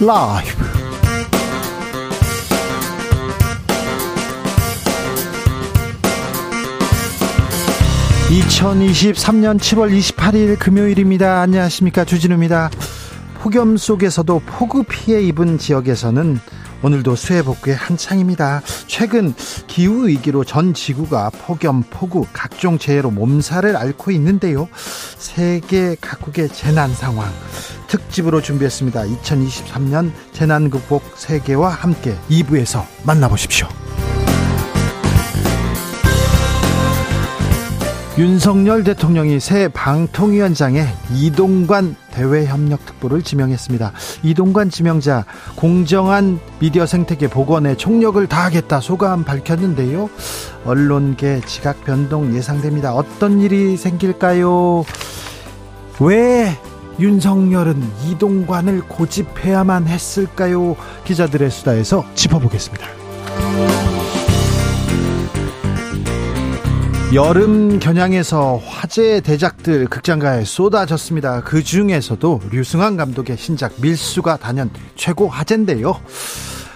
라이브. 2023년 7월 28일 금요일입니다. 안녕하십니까. 주진우입니다. 폭염 속에서도 폭우 피해 입은 지역에서는 오늘도 수해 복구에 한창입니다. 최근 기후 위기로 전 지구가 폭염, 폭우, 각종 재해로 몸살을 앓고 있는데요. 세계 각국의 재난 상황 특집으로 준비했습니다. 2023년 재난 극복 세계와 함께 2부에서 만나보십시오. 윤석열 대통령이 새 방통위원장에 이동관 대외협력특보를 지명했습니다. 이동관 지명자 공정한 미디어 생태계 복원에 총력을 다하겠다 소감 밝혔는데요. 언론계 지각 변동 예상됩니다. 어떤 일이 생길까요? 왜 윤석열은 이동관을 고집해야만 했을까요? 기자들의 수다에서 짚어보겠습니다. 여름 겨냥에서 화제의 대작들 극장가에 쏟아졌습니다. 그 중에서도 류승환 감독의 신작 밀수가 단연 최고 화제인데요.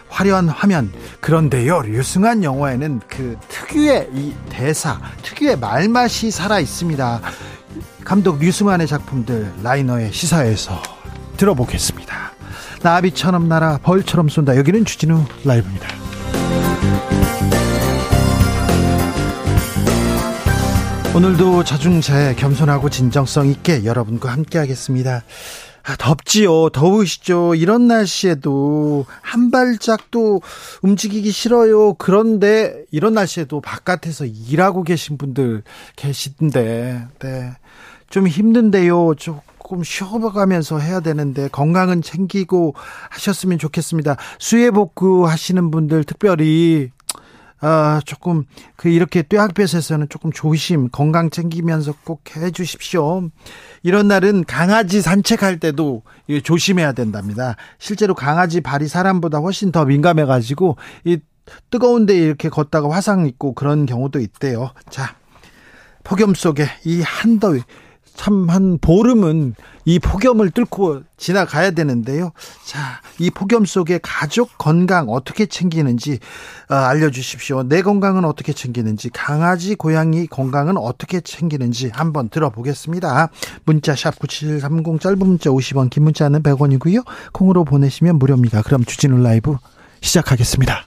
화려한 화면 그런데요 류승환 영화에는 그 특유의 이 대사 특유의 말맛이 살아 있습니다 감독 류승환의 작품들 라이너의 시사에서 들어보겠습니다 나비처럼 날아 벌처럼 쏜다 여기는 주진우 라이브입니다 오늘도 자중자애 겸손하고 진정성 있게 여러분과 함께 하겠습니다. 아, 덥지요. 더우시죠. 이런 날씨에도 한 발짝도 움직이기 싫어요. 그런데 이런 날씨에도 바깥에서 일하고 계신 분들 계신데, 네. 좀 힘든데요. 조금 쉬어가면서 해야 되는데 건강은 챙기고 하셨으면 좋겠습니다. 수해 복구 하시는 분들 특별히 아, 조금 그 이렇게 뙤약볕에서는 조금 조심 건강 챙기면서 꼭 해주십시오. 이런 날은 강아지 산책할 때도 조심해야 된답니다. 실제로 강아지 발이 사람보다 훨씬 더 민감해가지고 이 뜨거운데 이렇게 걷다가 화상 입고 그런 경우도 있대요. 자, 폭염 속에 이 한더위 참 한 보름은 이 폭염을 뚫고 지나가야 되는데요. 자, 이 폭염 속에 가족 건강 어떻게 챙기는지 어, 알려주십시오. 내 건강은 어떻게 챙기는지, 강아지, 고양이 건강은 어떻게 챙기는지 한번 들어보겠습니다. 문자 샵 9730 짧은 문자 50원, 긴 문자는 100원이고요. 콩으로 보내시면 무료입니다. 그럼 주진우 라이브 시작하겠습니다.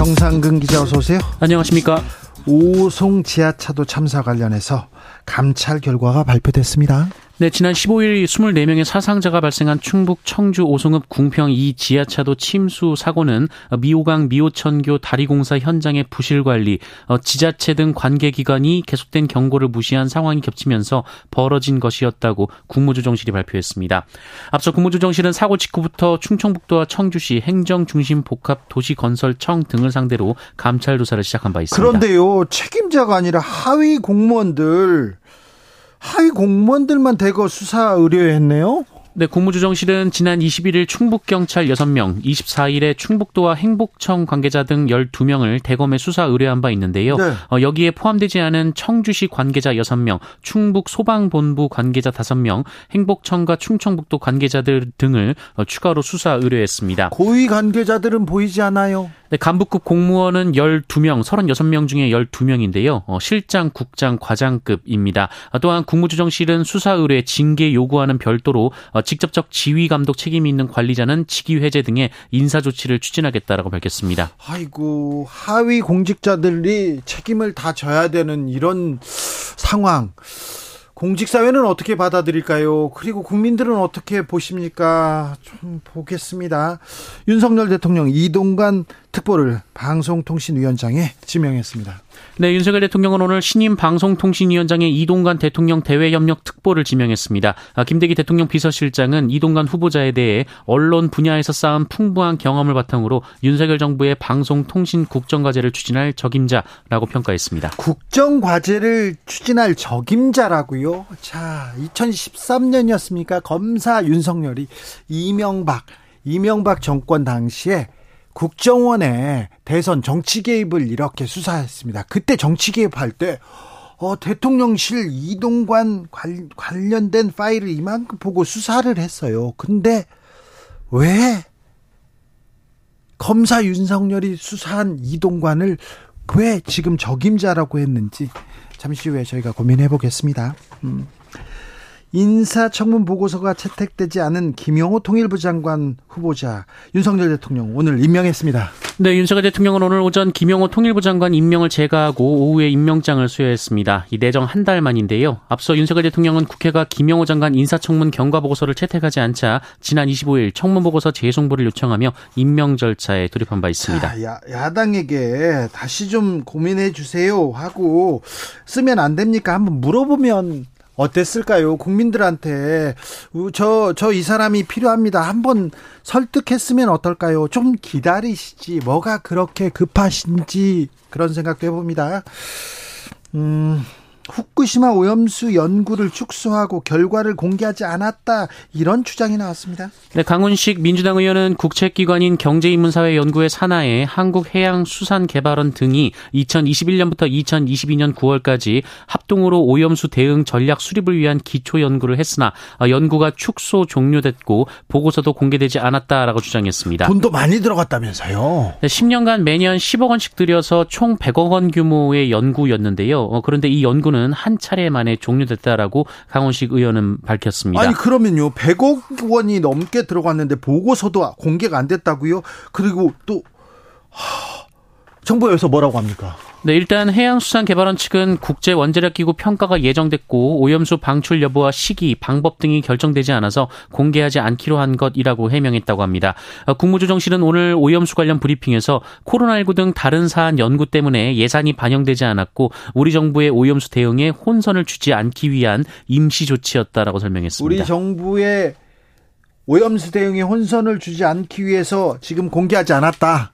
정상근 기자 어서 오세요. 안녕하십니까. 오송 지하차도 참사 관련해서 감찰 결과가 발표됐습니다. 네, 지난 15일 24명의 사상자가 발생한 충북 청주 오송읍 궁평 2 지하차도 침수 사고는 미호강 미호천교 다리공사 현장의 부실 관리, 어, 지자체 등 관계기관이 계속된 경고를 무시한 상황이 겹치면서 벌어진 것이었다고 국무조정실이 발표했습니다. 앞서 국무조정실은 사고 직후부터 충청북도와 청주시 행정중심 복합 도시건설청 등을 상대로 감찰 조사를 시작한 바 있습니다. 그런데요, 책임자가 아니라 하위 공무원들 하위 공무원들만 대거 수사 의뢰했네요. 네, 국무조정실은 지난 21일 충북경찰 6명, 24일에 충북도와 행복청 관계자 등 12명을 대검에 수사 의뢰한 바 있는데요. 네. 어, 여기에 포함되지 않은 청주시 관계자 6명, 충북 소방본부 관계자 5명, 행복청과 충청북도 관계자들 등을 어, 추가로 수사 의뢰했습니다. 고위 관계자들은 보이지 않아요. 네, 간부급 공무원은 12명, 36명 중에 12명인데요. 어, 실장, 국장, 과장급입니다. 어, 또한 국무조정실은 수사 의뢰 징계 요구하는 별도로 어, 직접적 지휘 감독 책임이 있는 관리자는 직위 해제 등의 인사 조치를 추진하겠다라고 밝혔습니다. 아이고, 하위 공직자들이 책임을 다 져야 되는 이런 상황. 공직사회는 어떻게 받아들일까요? 그리고 국민들은 어떻게 보십니까? 좀 보겠습니다. 윤석열 대통령 이동관 특보를 방송통신위원장에 지명했습니다. 네, 윤석열 대통령은 오늘 신임 방송통신위원장에 이동관 대통령 대외협력 특보를 지명했습니다. 아, 김대기 대통령 비서실장은 이동관 후보자에 대해 언론 분야에서 쌓은 풍부한 경험을 바탕으로 윤석열 정부의 방송통신 국정과제를 추진할 적임자라고 평가했습니다. 국정과제를 추진할 적임자라고요? 자, 2013년이었습니까? 검사 윤석열이 이명박, 이명박 정권 당시에 국정원의 대선 정치 개입을 이렇게 수사했습니다. 그때 정치 개입할 때 어, 대통령실 이동관 관, 관련된 파일을 이만큼 보고 수사를 했어요. 근데 왜 검사 윤석열이 수사한 이동관을 왜 지금 적임자라고 했는지 잠시 후에 저희가 고민해 보겠습니다. 음. 인사청문 보고서가 채택되지 않은 김영호 통일부 장관 후보자 윤석열 대통령 오늘 임명했습니다. 네, 윤석열 대통령은 오늘 오전 김영호 통일부 장관 임명을 제거하고 오후에 임명장을 수여했습니다. 이 내정 한 달 만인데요. 앞서 윤석열 대통령은 국회가 김영호 장관 인사청문 경과 보고서를 채택하지 않자 지난 25일 청문 보고서 재송보를 요청하며 임명 절차에 돌입한 바 있습니다. 자, 야, 야당에게 다시 좀 고민해 주세요 하고 쓰면 안 됩니까? 한번 물어보면 어땠을까요? 국민들한테 저 저 이 사람이 필요합니다. 한번 설득했으면 어떨까요? 좀 기다리시지. 뭐가 그렇게 급하신지 그런 생각도 해봅니다. 음. 후쿠시마 오염수 연구를 축소하고 결과를 공개하지 않았다 이런 주장이 나왔습니다. 네, 강훈식 민주당 의원은 국책기관인 경제인문사회연구회 산하에 한국해양수산개발원 등이 2021년부터 2022년 9월까지 합동으로 오염수 대응 전략 수립을 위한 기초 연구를 했으나 연구가 축소 종료됐고 보고서도 공개되지 않았다라고 주장했습니다. 돈도 많이 들어갔다면서요? 네, 10년간 매년 10억 원씩 들여서 총 100억 원 규모의 연구였는데요. 어, 그런데 이 연구는 수사는 한 차례 만에 종료됐다라고 강원식 의원은 밝혔습니다. 아니 그러면요 100억 원이 넘게 들어갔는데 보고서도 공개가 안 됐다고요? 그리고 또 하, 정부에서 뭐라고 합니까? 네, 일단 해양수산개발원 측은 국제 원자력 기구 평가가 예정됐고 오염수 방출 여부와 시기, 방법 등이 결정되지 않아서 공개하지 않기로 한 것이라고 해명했다고 합니다. 어, 국무조정실은 오늘 오염수 관련 브리핑에서 코로나19 등 다른 사안 연구 때문에 예산이 반영되지 않았고 우리 정부의 오염수 대응에 혼선을 주지 않기 위한 임시 조치였다라고 설명했습니다. 우리 정부의 오염수 대응에 혼선을 주지 않기 위해서 지금 공개하지 않았다.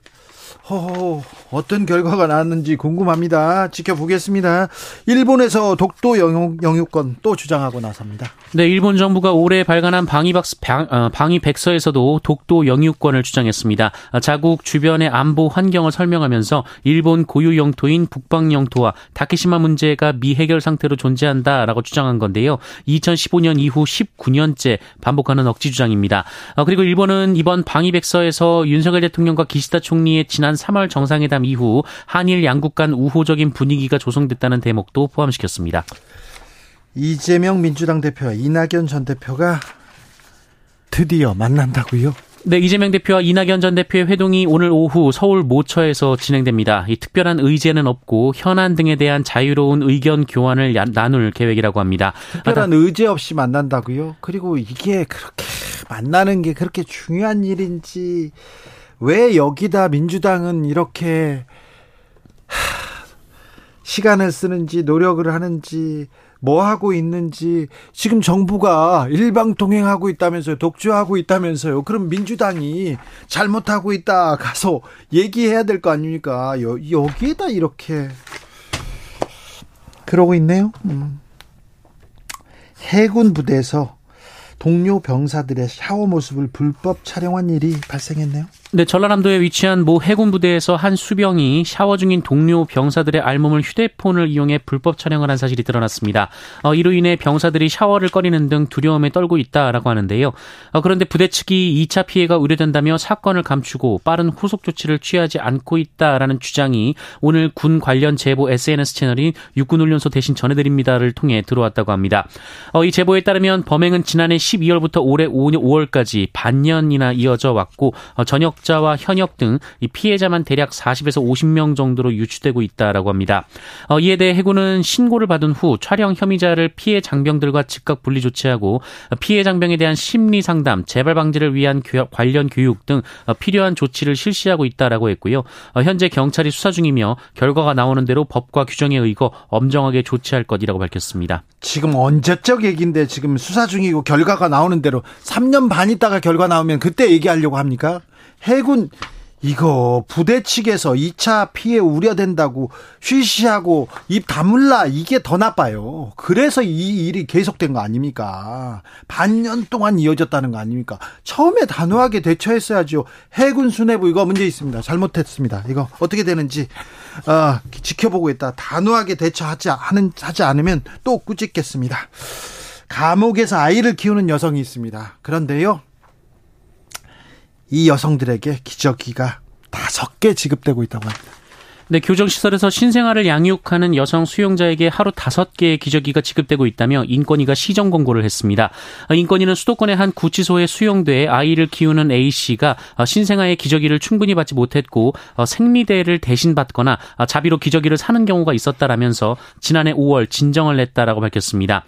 허허, 어떤 결과가 나왔는지 궁금합니다. 지켜보겠습니다. 일본에서 독도 영유, 영유권 또 주장하고 나섭니다. 네, 일본 정부가 올해 발간한 방위박스, 방, 어, 방위 백서에서도 독도 영유권을 주장했습니다. 자국 주변의 안보 환경을 설명하면서 일본 고유 영토인 북방 영토와 다케시마 문제가 미해결 상태로 존재한다라고 주장한 건데요. 2015년 이후 19년째 반복하는 억지 주장입니다. 어, 그리고 일본은 이번 방위 백서에서 윤석열 대통령과 기시다 총리의 지난 3월 정상회담 이후 한일 양국 간 우호적인 분위기가 조성됐다는 대목도 포함시켰습니다. 이재명 민주당 대표와 이낙연 전 대표가 드디어 만난다고요? 네, 이재명 대표와 이낙연 전 대표의 회동이 오늘 오후 서울 모처에서 진행됩니다. 이 특별한 의제는 없고 현안 등에 대한 자유로운 의견 교환을 나눌 계획이라고 합니다. 특별한 의제 없이 만난다고요? 그리고 이게 그렇게 만나는 게 그렇게 중요한 일인지 왜 여기다 민주당은 이렇게 시간을 쓰는지 노력을 하는지 뭐 하고 있는지 지금 정부가 일방 통행하고 있다면서요 독주하고 있다면서요 그럼 민주당이 잘못하고 있다 가서 얘기해야 될 거 아닙니까 여, 여기에다 이렇게 그러고 있네요 음. 해군 부대에서 동료 병사들의 샤워 모습을 불법 촬영한 일이 발생했네요. 네, 전라남도에 위치한 모 해군 부대에서 한 수병이 샤워 중인 동료 병사들의 알몸을 휴대폰을 이용해 불법 촬영을 한 사실이 드러났습니다. 어, 이로 인해 병사들이 샤워를 꺼리는 등 두려움에 떨고 있다라고 하는데요. 어, 그런데 부대 측이 2차 피해가 우려된다며 사건을 감추고 빠른 후속 조치를 취하지 않고 있다라는 주장이 오늘 군 관련 제보 SNS 채널인 육군훈련소 대신 전해드립니다를 통해 들어왔다고 합니다. 어, 이 제보에 따르면 범행은 지난해 12월부터 올해 5월까지 반년이나 이어져 왔고 어, 저녁 가족자와 현역 등이 피해자만 대략 40에서 50명 정도로 유추되고 있다라고 합니다. 어, 이에 대해 해군은 신고를 받은 후 촬영 혐의자를 피해 장병들과 즉각 분리 조치하고 피해 장병에 대한 심리 상담, 재발 방지를 위한 관련 교육 등 필요한 조치를 실시하고 있다라고 했고요. 어, 현재 경찰이 수사 중이며 결과가 나오는 대로 법과 규정에 의거 엄정하게 조치할 것이라고 밝혔습니다. 지금 언제적 얘기인데 지금 수사 중이고 결과가 나오는 대로 3년 반 있다가 결과 나오면 그때 얘기하려고 합니까? 해군 이거 부대 측에서 2차 피해 우려된다고 쉬쉬하고 입 다물라 이게 더 나빠요. 그래서 이 일이 계속된 거 아닙니까? 반년 동안 이어졌다는 거 아닙니까? 처음에 단호하게 대처했어야죠. 해군 수뇌부 이거 문제 있습니다. 잘못했습니다. 이거 어떻게 되는지 어, 지켜보고 있다. 단호하게 대처하지 않은 하지 않으면 또 꾸짖겠습니다. 감옥에서 아이를 키우는 여성이 있습니다. 그런데요. 이 여성들에게 기저귀가 다섯 개 지급되고 있다고 합니다. 네, 교정시설에서 신생아를 양육하는 여성 수용자에게 하루 다섯 개의 기저귀가 지급되고 있다며 인권위가 시정 권고를 했습니다. 인권위는 수도권의 한 구치소에 수용돼 아이를 키우는 A씨가 신생아의 기저귀를 충분히 받지 못했고 생리대를 대신 받거나 자비로 기저귀를 사는 경우가 있었다라면서 지난해 5월 진정을 냈다라고 밝혔습니다.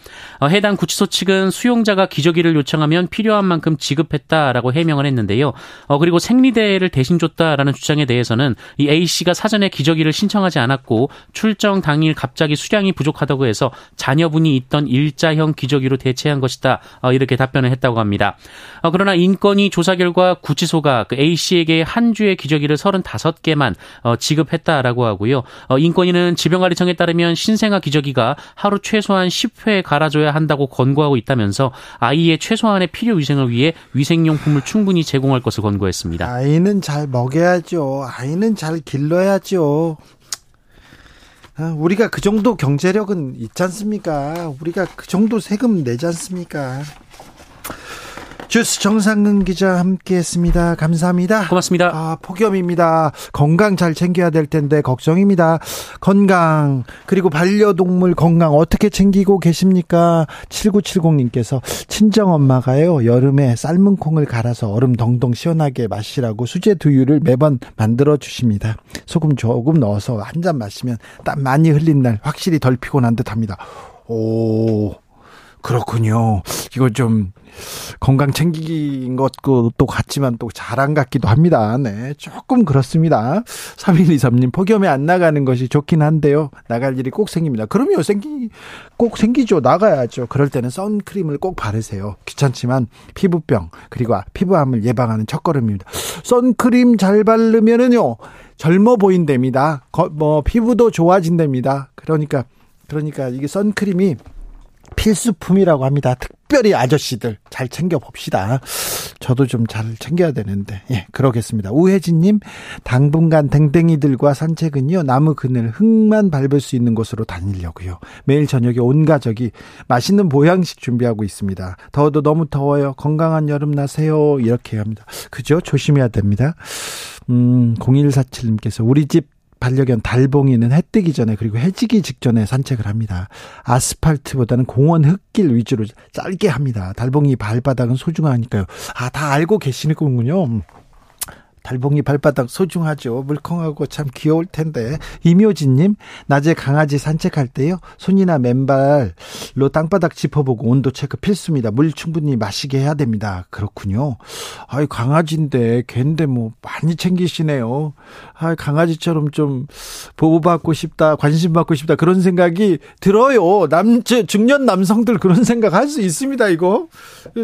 해당 구치소 측은 수용자가 기저귀를 요청하면 필요한 만큼 지급했다라고 해명을 했는데요. 그리고 생리대를 대신 줬다라는 주장에 대해서는 이 A씨가 사전에 기저 기저귀를 신청하지 않았고 출정 당일 갑자기 수량이 부족하다고 해서 자녀분이 있던 일자형 기저귀로 대체한 것이다. 어, 이렇게 답변을 했다고 합니다. 어, 그러나 인권위 조사 결과 구치소가 그 A 씨에게 한 주의 기저귀를 35개만 어, 지급했다라고 하고요. 인권위는 질병관리청에 따르면 신생아 기저귀가 하루 최소한 10회 갈아줘야 한다고 권고하고 있다면서 아이의 최소한의 필요 위생을 위해 위생용품을 충분히 제공할 것을 권고했습니다. 아이는 잘 먹여야죠. 아이는 잘 길러야죠. 아, 우리가 그 정도 경제력은 있지 않습니까? 우리가 그 정도 세금 내지 않습니까? 주스 정상근 기자 함께했습니다. 감사합니다. 고맙습니다. 아, 폭염입니다. 건강 잘 챙겨야 될 텐데 걱정입니다. 건강 그리고 반려동물 건강 어떻게 챙기고 계십니까? 7970님께서 친정 엄마가요 여름에 삶은 콩을 갈아서 얼음 덩덩 시원하게 마시라고 수제 두유를 매번 만들어 주십니다. 소금 조금 넣어서 한 잔 마시면 땀 많이 흘린 날 확실히 덜 피곤한 듯합니다. 오. 그렇군요. 이거 좀 건강 챙기긴 것도 또 같지만 또 자랑 같기도 합니다. 네. 조금 그렇습니다. 3123님, 폭염에 안 나가는 것이 좋긴 한데요. 나갈 일이 꼭 생깁니다. 그럼요, 생기, 꼭 생기죠. 나가야죠. 그럴 때는 선크림을 꼭 바르세요. 귀찮지만 피부병, 그리고 피부암을 예방하는 첫 걸음입니다. 선크림 잘 바르면은요, 젊어 보인답니다. 뭐, 피부도 좋아진답니다. 그러니까, 그러니까 이게 선크림이 필수품이라고 합니다. 특별히 아저씨들 잘 챙겨 봅시다. 저도 좀 잘 챙겨야 되는데, 예, 그러겠습니다. 우혜진 님, 당분간 댕댕이들과 산책은요, 나무 그늘, 흙만 밟을 수 있는 곳으로 다니려고요. 매일 저녁에 온 가족이 맛있는 보양식 준비하고 있습니다. 더워도 너무 더워요. 건강한 여름 나세요. 이렇게 합니다. 그죠? 조심해야 됩니다. 음, 0147님께서 우리 집 반려견 달봉이는 해 뜨기 전에 그리고 해지기 직전에 산책을 합니다. 아스팔트보다는 공원 흙길 위주로 짧게 합니다. 달봉이 발바닥은 소중하니까요. 아, 다 알고 계시는군요. 달봉이 발바닥 소중하죠. 물컹하고 참 귀여울 텐데. 이묘진님, 낮에 강아지 산책할 때요. 손이나 맨발로 땅바닥 짚어보고 온도 체크 필수입니다. 물 충분히 마시게 해야 됩니다. 그렇군요. 아이, 강아지인데, 걘데 뭐, 많이 챙기시네요. 아 강아지처럼 좀 보호받고 싶다, 관심받고 싶다, 그런 생각이 들어요. 남, 중년 남성들 그런 생각 할 수 있습니다, 이거.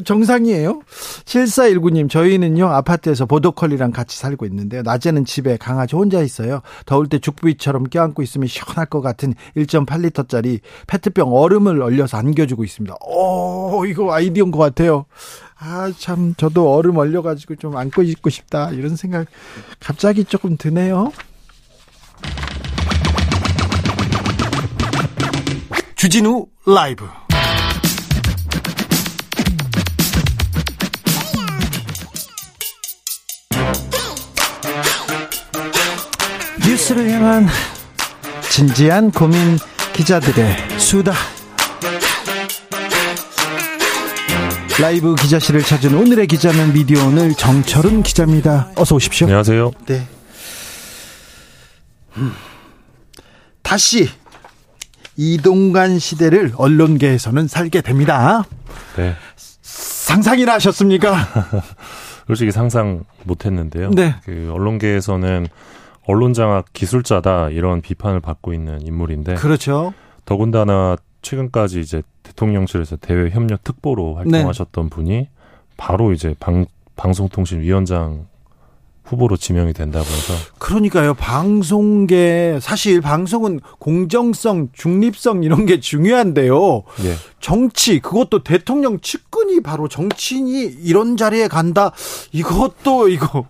정상이에요. 7419님, 저희는요, 아파트에서 보도컬리랑 같이 같이 살고 있는데요. 낮에는 집에 강아지 혼자 있어요. 더울 때 죽부위처럼 껴안고 있으면 시원할 것 같은 1.8리터짜리 페트병 얼음을 얼려서 안겨주고 있습니다. 오, 이거 아이디어인 것 같아요. 아, 참, 저도 얼음 얼려가지고 좀 안고 있고 싶다. 이런 생각 갑자기 조금 드네요. 주진우 라이브 뉴스를 향한 진지한 고민 기자들의 수다. 라이브 기자실을 찾은 오늘의 기자는 미디어 오늘 정철은 기자입니다. 어서 오십시오. 안녕하세요. 네. 음, 다시 이동관 시대를 언론계에서는 살게 됩니다. 네. 상상이나 하셨습니까? 솔직히 상상 못했는데요. 네. 그 언론계에서는 언론장악 기술자다 이런 비판을 받고 있는 인물인데. 그렇죠. 더군다나 최근까지 이제 대통령실에서 대외 협력 특보로 활동하셨던 네. 분이 바로 이제 방, 방송통신위원장 후보로 지명이 된다고 해서 그러니까요 방송계 사실 방송은 공정성 중립성 이런 게 중요한데요 예. 정치 그것도 대통령 측근이 바로 정치인이 이런 자리에 간다 이것도 이거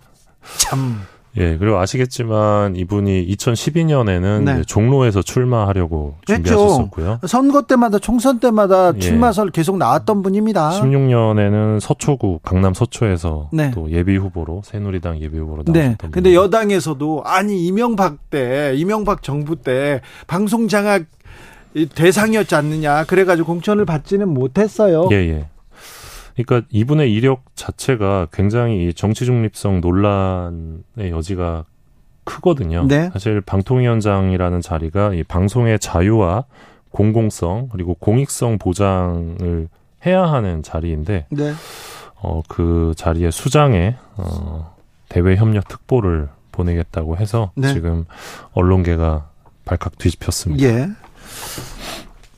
참 예, 그리고 아시겠지만 이분이 2012년에는 네. 종로에서 출마하려고 준비하셨었고요. 선거 때마다 총선 때마다 예. 출마설 예. 계속 나왔던 분입니다. 16년에는 서초구 강남 서초에서 네. 또 예비 후보로 새누리당 예비 후보로 네. 나왔던 네. 근데 여당에서도 아니 이명박 때 이명박 정부 때 방송 장악 대상이었지 않느냐. 그래 가지고 공천을 받지는 못했어요. 예, 예. 그러니까 이분의 이력 자체가 굉장히 정치 중립성 논란의 여지가 크거든요. 네. 사실 방통위원장이라는 자리가 이 방송의 자유와 공공성 그리고 공익성 보장을 해야 하는 자리인데 네. 어, 그 자리에 수장에 어, 대외 협력 특보를 보내겠다고 해서 네. 지금 언론계가 발칵 뒤집혔습니다. 예.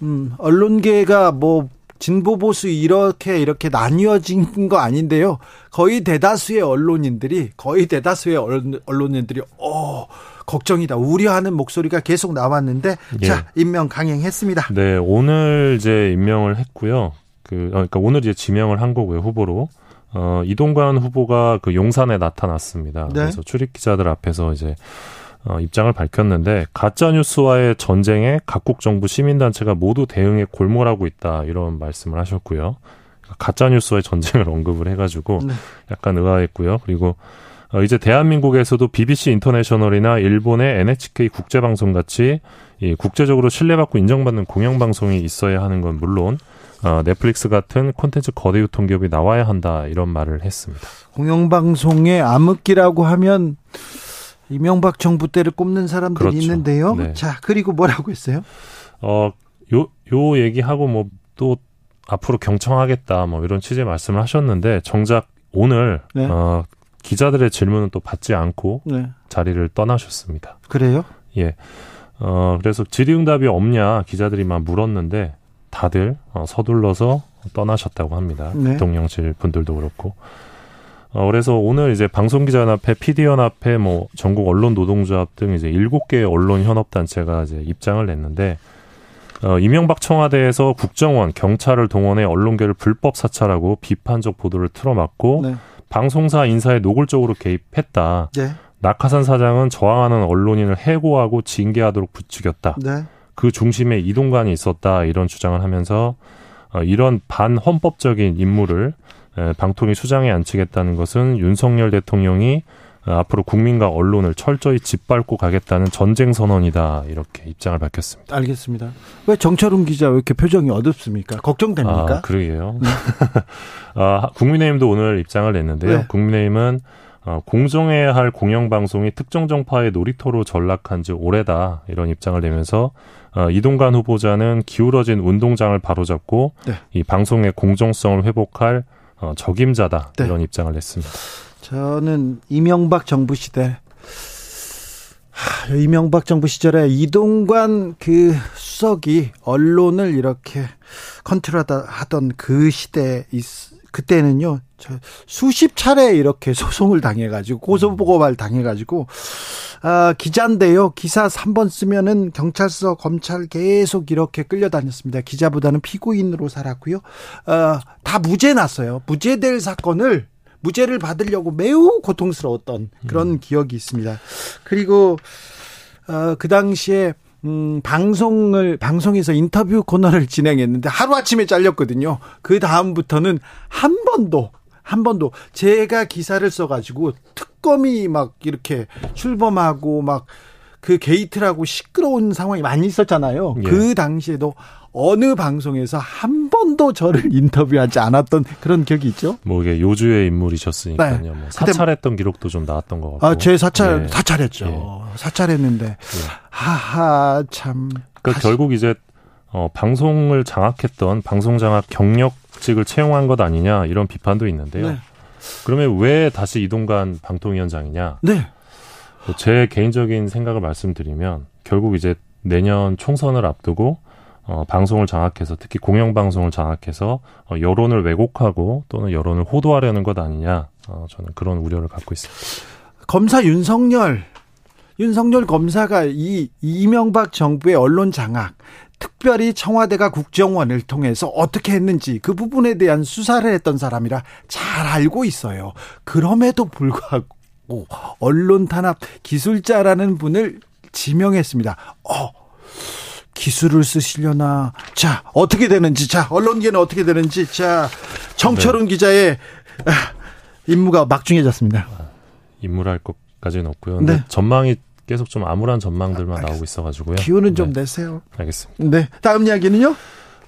음, 언론계가 뭐 진보 보수 이렇게 이렇게 나뉘어진 거 아닌데요. 거의 대다수의 언론인들이 거의 대다수의 언론인들이 어 걱정이다 우려하는 목소리가 계속 나왔는데 예. 자 임명 강행했습니다. 네 오늘 이제 임명을 했고요. 그 어, 그러니까 오늘 이제 지명을 한 거고요 후보로. 어, 이동관 후보가 그 용산에 나타났습니다. 네. 그래서 출입 기자들 앞에서 이제 어, 입장을 밝혔는데 가짜 뉴스와의 전쟁에 각국 정부 시민단체가 모두 대응에 골몰하고 있다 이런 말씀을 하셨고요. 가짜 뉴스와의 전쟁을 언급을 해가지고 네. 약간 의아했고요. 그리고 어, 이제 대한민국에서도 BBC 인터내셔널이나 일본의 NHK 국제방송 같이 이 국제적으로 신뢰받고 인정받는 공영방송이 있어야 하는 건 물론 어, 넷플릭스 같은 콘텐츠 거대 유통기업이 나와야 한다 이런 말을 했습니다. 공영방송의 암흑기라고 하면 이명박 정부 때를 꼽는 사람들이 그렇죠. 있는데요. 네. 자, 그리고 뭐라고 했어요? 어, 요, 요 얘기하고 뭐 또 앞으로 경청하겠다 뭐 이런 취지의 말씀을 하셨는데 정작 오늘 네. 어, 기자들의 질문은 또 받지 않고 네. 자리를 떠나셨습니다. 그래요? 예. 어, 그래서 질의응답이 없냐 기자들이 막 물었는데 다들 어, 서둘러서 떠나셨다고 합니다. 네. 대통령실 분들도 그렇고. 어, 그래서 오늘 이제 방송기자연합회, PD연합회, 뭐 전국 언론 노동조합 등 이제 일곱 개 언론 현업 단체가 이제 입장을 냈는데 어, 이명박 청와대에서 국정원, 경찰을 동원해 언론계를 불법 사찰하고 비판적 보도를 틀어막고 네. 방송사 인사에 노골적으로 개입했다. 네. 낙하산 사장은 저항하는 언론인을 해고하고 징계하도록 부추겼다. 네. 그 중심에 이동관이 있었다. 이런 주장을 하면서 어, 이런 반헌법적인 임무를 방통위 수장에 앉히겠다는 것은 윤석열 대통령이 어, 앞으로 국민과 언론을 철저히 짓밟고 가겠다는 전쟁 선언이다 이렇게 입장을 밝혔습니다. 알겠습니다. 왜 정철웅 기자 왜 이렇게 표정이 어둡습니까? 걱정됩니까? 아, 그러게요. 네. 아, 국민의힘도 오늘 입장을 냈는데요. 네. 국민의힘은 어, 공정해야 할 공영방송이 특정 정파의 놀이터로 전락한 지 오래다 이런 입장을 내면서 어, 이동관 후보자는 기울어진 운동장을 바로잡고 네. 이 방송의 공정성을 회복할 어, 적임자다 네. 이런 입장을 냈습니다. 저는 이명박 정부 시대 하, 이명박 정부 시절에 이동관 그 수석이 언론을 이렇게 컨트롤하던 그 시대 있, 그때는요 수십 차례 이렇게 소송을 당해가지고 고소고발 당해가지고 아, 기자인데요. 기사 3번 쓰면은 경찰서, 검찰 계속 이렇게 끌려다녔습니다. 기자보다는 피고인으로 살았고요. 아, 다 무죄 났어요. 무죄될 사건을 무죄를 받으려고 매우 고통스러웠던 그런 음. 기억이 있습니다. 그리고 어, 그 당시에 음, 방송을, 방송에서 인터뷰 코너를 진행했는데 하루 아침에 잘렸거든요. 그 다음부터는 한 번도, 한 번도 제가 기사를 써가지고 특검이 막 이렇게 출범하고 막 그 게이트라고 시끄러운 상황이 많이 있었잖아요. 예. 그 당시에도 어느 방송에서 한 번도 저를 인터뷰하지 않았던 그런 기억이 있죠. 뭐 이게 요주의 인물이셨으니까요. 네. 뭐 사찰했던 기록도 좀 나왔던 것 같고. 아, 제 사찰 네. 사찰했죠. 네. 사찰했는데 네. 하하 참. 그러니까 다시. 결국 이제 어, 방송을 장악했던 방송 장악 경력직을 채용한 것 아니냐 이런 비판도 있는데요. 네. 그러면 왜 다시 이동관 방통위원장이냐? 네. 제 개인적인 생각을 말씀드리면 결국 이제 내년 총선을 앞두고 어, 방송을 장악해서 특히 공영 방송을 장악해서 어, 여론을 왜곡하고 또는 여론을 호도하려는 것 아니냐 어, 저는 그런 우려를 갖고 있습니다. 검사 윤석열 윤석열 검사가 이 이명박 정부의 언론 장악 특별히 청와대가 국정원을 통해서 어떻게 했는지 그 부분에 대한 수사를 했던 사람이라 잘 알고 있어요. 그럼에도 불구하고 언론 탄압 기술자라는 분을 지명했습니다. 어, 기술을 쓰시려나. 자, 어떻게 되는지. 자, 언론계는 어떻게 되는지. 자, 정철훈 네. 기자의 아, 임무가 막중해졌습니다. 임무랄 것까지는 없고요. 네. 전망이 계속 좀 암울한 전망들만 아, 나오고 있어가지고요. 기운은 네. 좀 내세요. 알겠습니다. 네. 다음 이야기는요?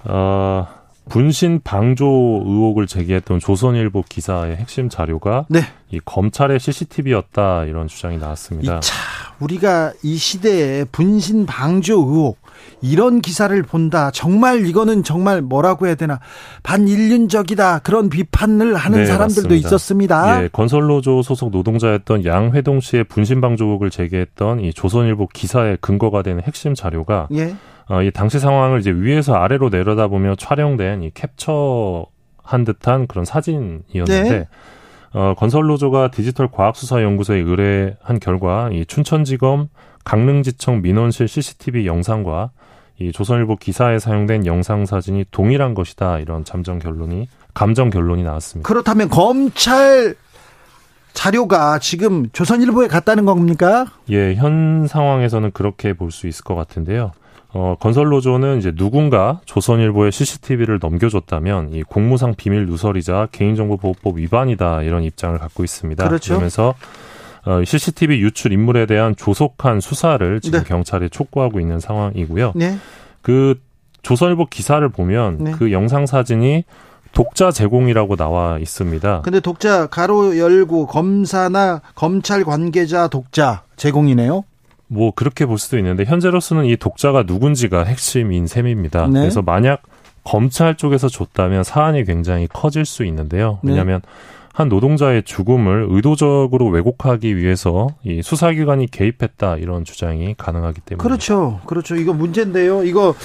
어, 분신 방조 의혹을 제기했던 조선일보 기사의 핵심 자료가 네. 이 검찰의 CCTV였다 이런 주장이 나왔습니다. 차 우리가 이 시대에 분신 방조 의혹 이런 기사를 본다. 정말 이거는 정말 뭐라고 해야 되나 반인륜적이다 그런 비판을 하는 네, 사람들도 맞습니다. 있었습니다. 예, 건설노조 소속 노동자였던 양회동 씨의 분신 방조 의혹을 제기했던 이 조선일보 기사의 근거가 되는 핵심 자료가 예. 어, 이 당시 상황을 이제 위에서 아래로 내려다보며 촬영된 이 캡처한 듯한 그런 사진이었는데 네. 어, 건설노조가 디지털 과학수사연구소에 의뢰한 결과 이 춘천지검 강릉지청 민원실 CCTV 영상과 이 조선일보 기사에 사용된 영상 사진이 동일한 것이다 이런 잠정 결론이 감정 결론이 나왔습니다. 그렇다면 검찰 자료가 지금 조선일보에 갔다는 겁니까? 예, 현 상황에서는 그렇게 볼 수 있을 것 같은데요. 어, 건설노조는 이제 누군가 조선일보에 CCTV를 넘겨줬다면 이 공무상 비밀 누설이자 개인정보보호법 위반이다 이런 입장을 갖고 있습니다. 그렇죠. 그러면서 어, CCTV 유출 인물에 대한 조속한 수사를 지금 네. 경찰에 촉구하고 있는 상황이고요. 네. 그 조선일보 기사를 보면 네. 그 영상 사진이 독자 제공이라고 나와 있습니다. 근데 독자 가로 열고 검사나 검찰 관계자 독자 제공이네요. 뭐 그렇게 볼 수도 있는데 현재로서는 이 독자가 누군지가 핵심인 셈입니다. 네. 그래서 만약 검찰 쪽에서 줬다면 사안이 굉장히 커질 수 있는데요. 네. 왜냐하면 네. 한 노동자의 죽음을 의도적으로 왜곡하기 위해서 이 수사기관이 개입했다 이런 주장이 가능하기 때문에 그렇죠, 그렇죠. 이거 문제인데요. 이거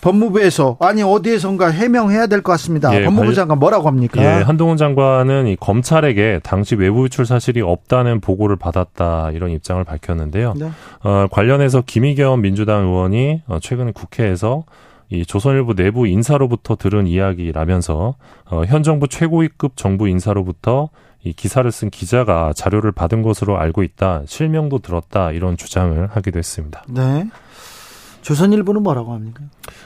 법무부에서 아니 어디에선가 해명해야 될 것 같습니다. 예, 법무부 장관 뭐라고 합니까? 예, 한동훈 장관은 이 검찰에게 당시 외부 유출 사실이 없다는 보고를 받았다 이런 입장을 밝혔는데요. 네. 어, 관련해서 김의겸 민주당 의원이 어, 최근 국회에서 이 조선일보 내부 인사로부터 들은 이야기라면서 어, 현 정부 최고위급 정부 인사로부터 이 기사를 쓴 기자가 자료를 받은 것으로 알고 있다. 실명도 들었다. 이런 주장을 하기도 했습니다. 네. 조선일보는 뭐라고 합니까?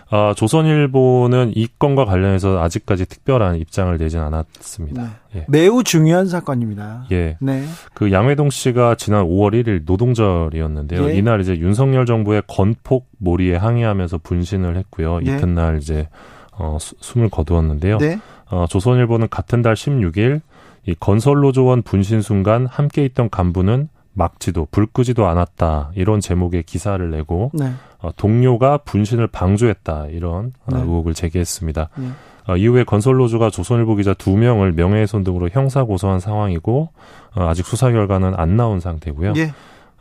아, 조선일보는 이 건과 관련해서 아직까지 특별한 입장을 내진 않았습니다. 네. 예. 매우 중요한 사건입니다. 예. 네. 그 양회동 씨가 지난 5월 1일 노동절이었는데요. 예. 이날 이제 윤석열 정부의 건폭 몰이에 항의하면서 분신을 했고요. 네. 이튿날 이제 어, 수, 숨을 거두었는데요. 네. 어, 조선일보는 같은 달 16일 이 건설노조원 분신 순간 함께 있던 간부는 막지도 불 끄지도 않았다 이런 제목의 기사를 내고 네. 어, 동료가 분신을 방조했다 이런 어, 네. 의혹을 제기했습니다. 네. 어, 이후에 건설노조가 조선일보 기자 두 명을 명예훼손 등으로 형사 고소한 상황이고 어, 아직 수사 결과는 안 나온 상태고요. 예.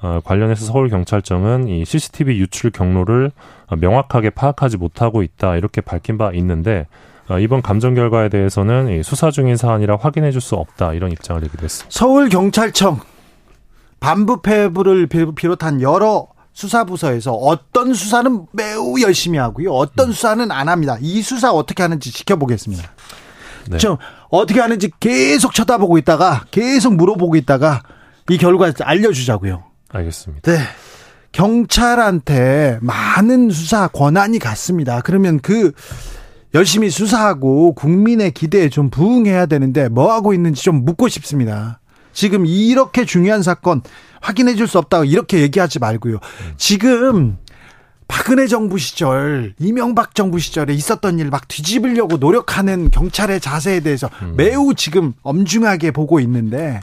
어, 관련해서 서울경찰청은 이 CCTV 유출 경로를 어, 명확하게 파악하지 못하고 있다 이렇게 밝힌 바 있는데 어, 이번 감정 결과에 대해서는 수사 중인 사안이라 확인해 줄 수 없다 이런 입장을 내기도 했습니다. 서울경찰청 반부패부를 비롯한 여러 수사부서에서 어떤 수사는 매우 열심히 하고요. 어떤 음. 수사는 안 합니다. 이 수사 어떻게 하는지 지켜보겠습니다. 네. 좀 어떻게 하는지 계속 쳐다보고 있다가 계속 물어보고 있다가 이 결과 알려주자고요. 알겠습니다. 네. 경찰한테 많은 수사 권한이 갔습니다. 그러면 그 열심히 수사하고 국민의 기대에 좀 부응해야 되는데 뭐 하고 있는지 좀 묻고 싶습니다. 지금 이렇게 중요한 사건 확인해 줄 수 없다고 이렇게 얘기하지 말고요. 지금 박근혜 정부 시절, 이명박 정부 시절에 있었던 일 막 뒤집으려고 노력하는 경찰의 자세에 대해서 음. 매우 지금 엄중하게 보고 있는데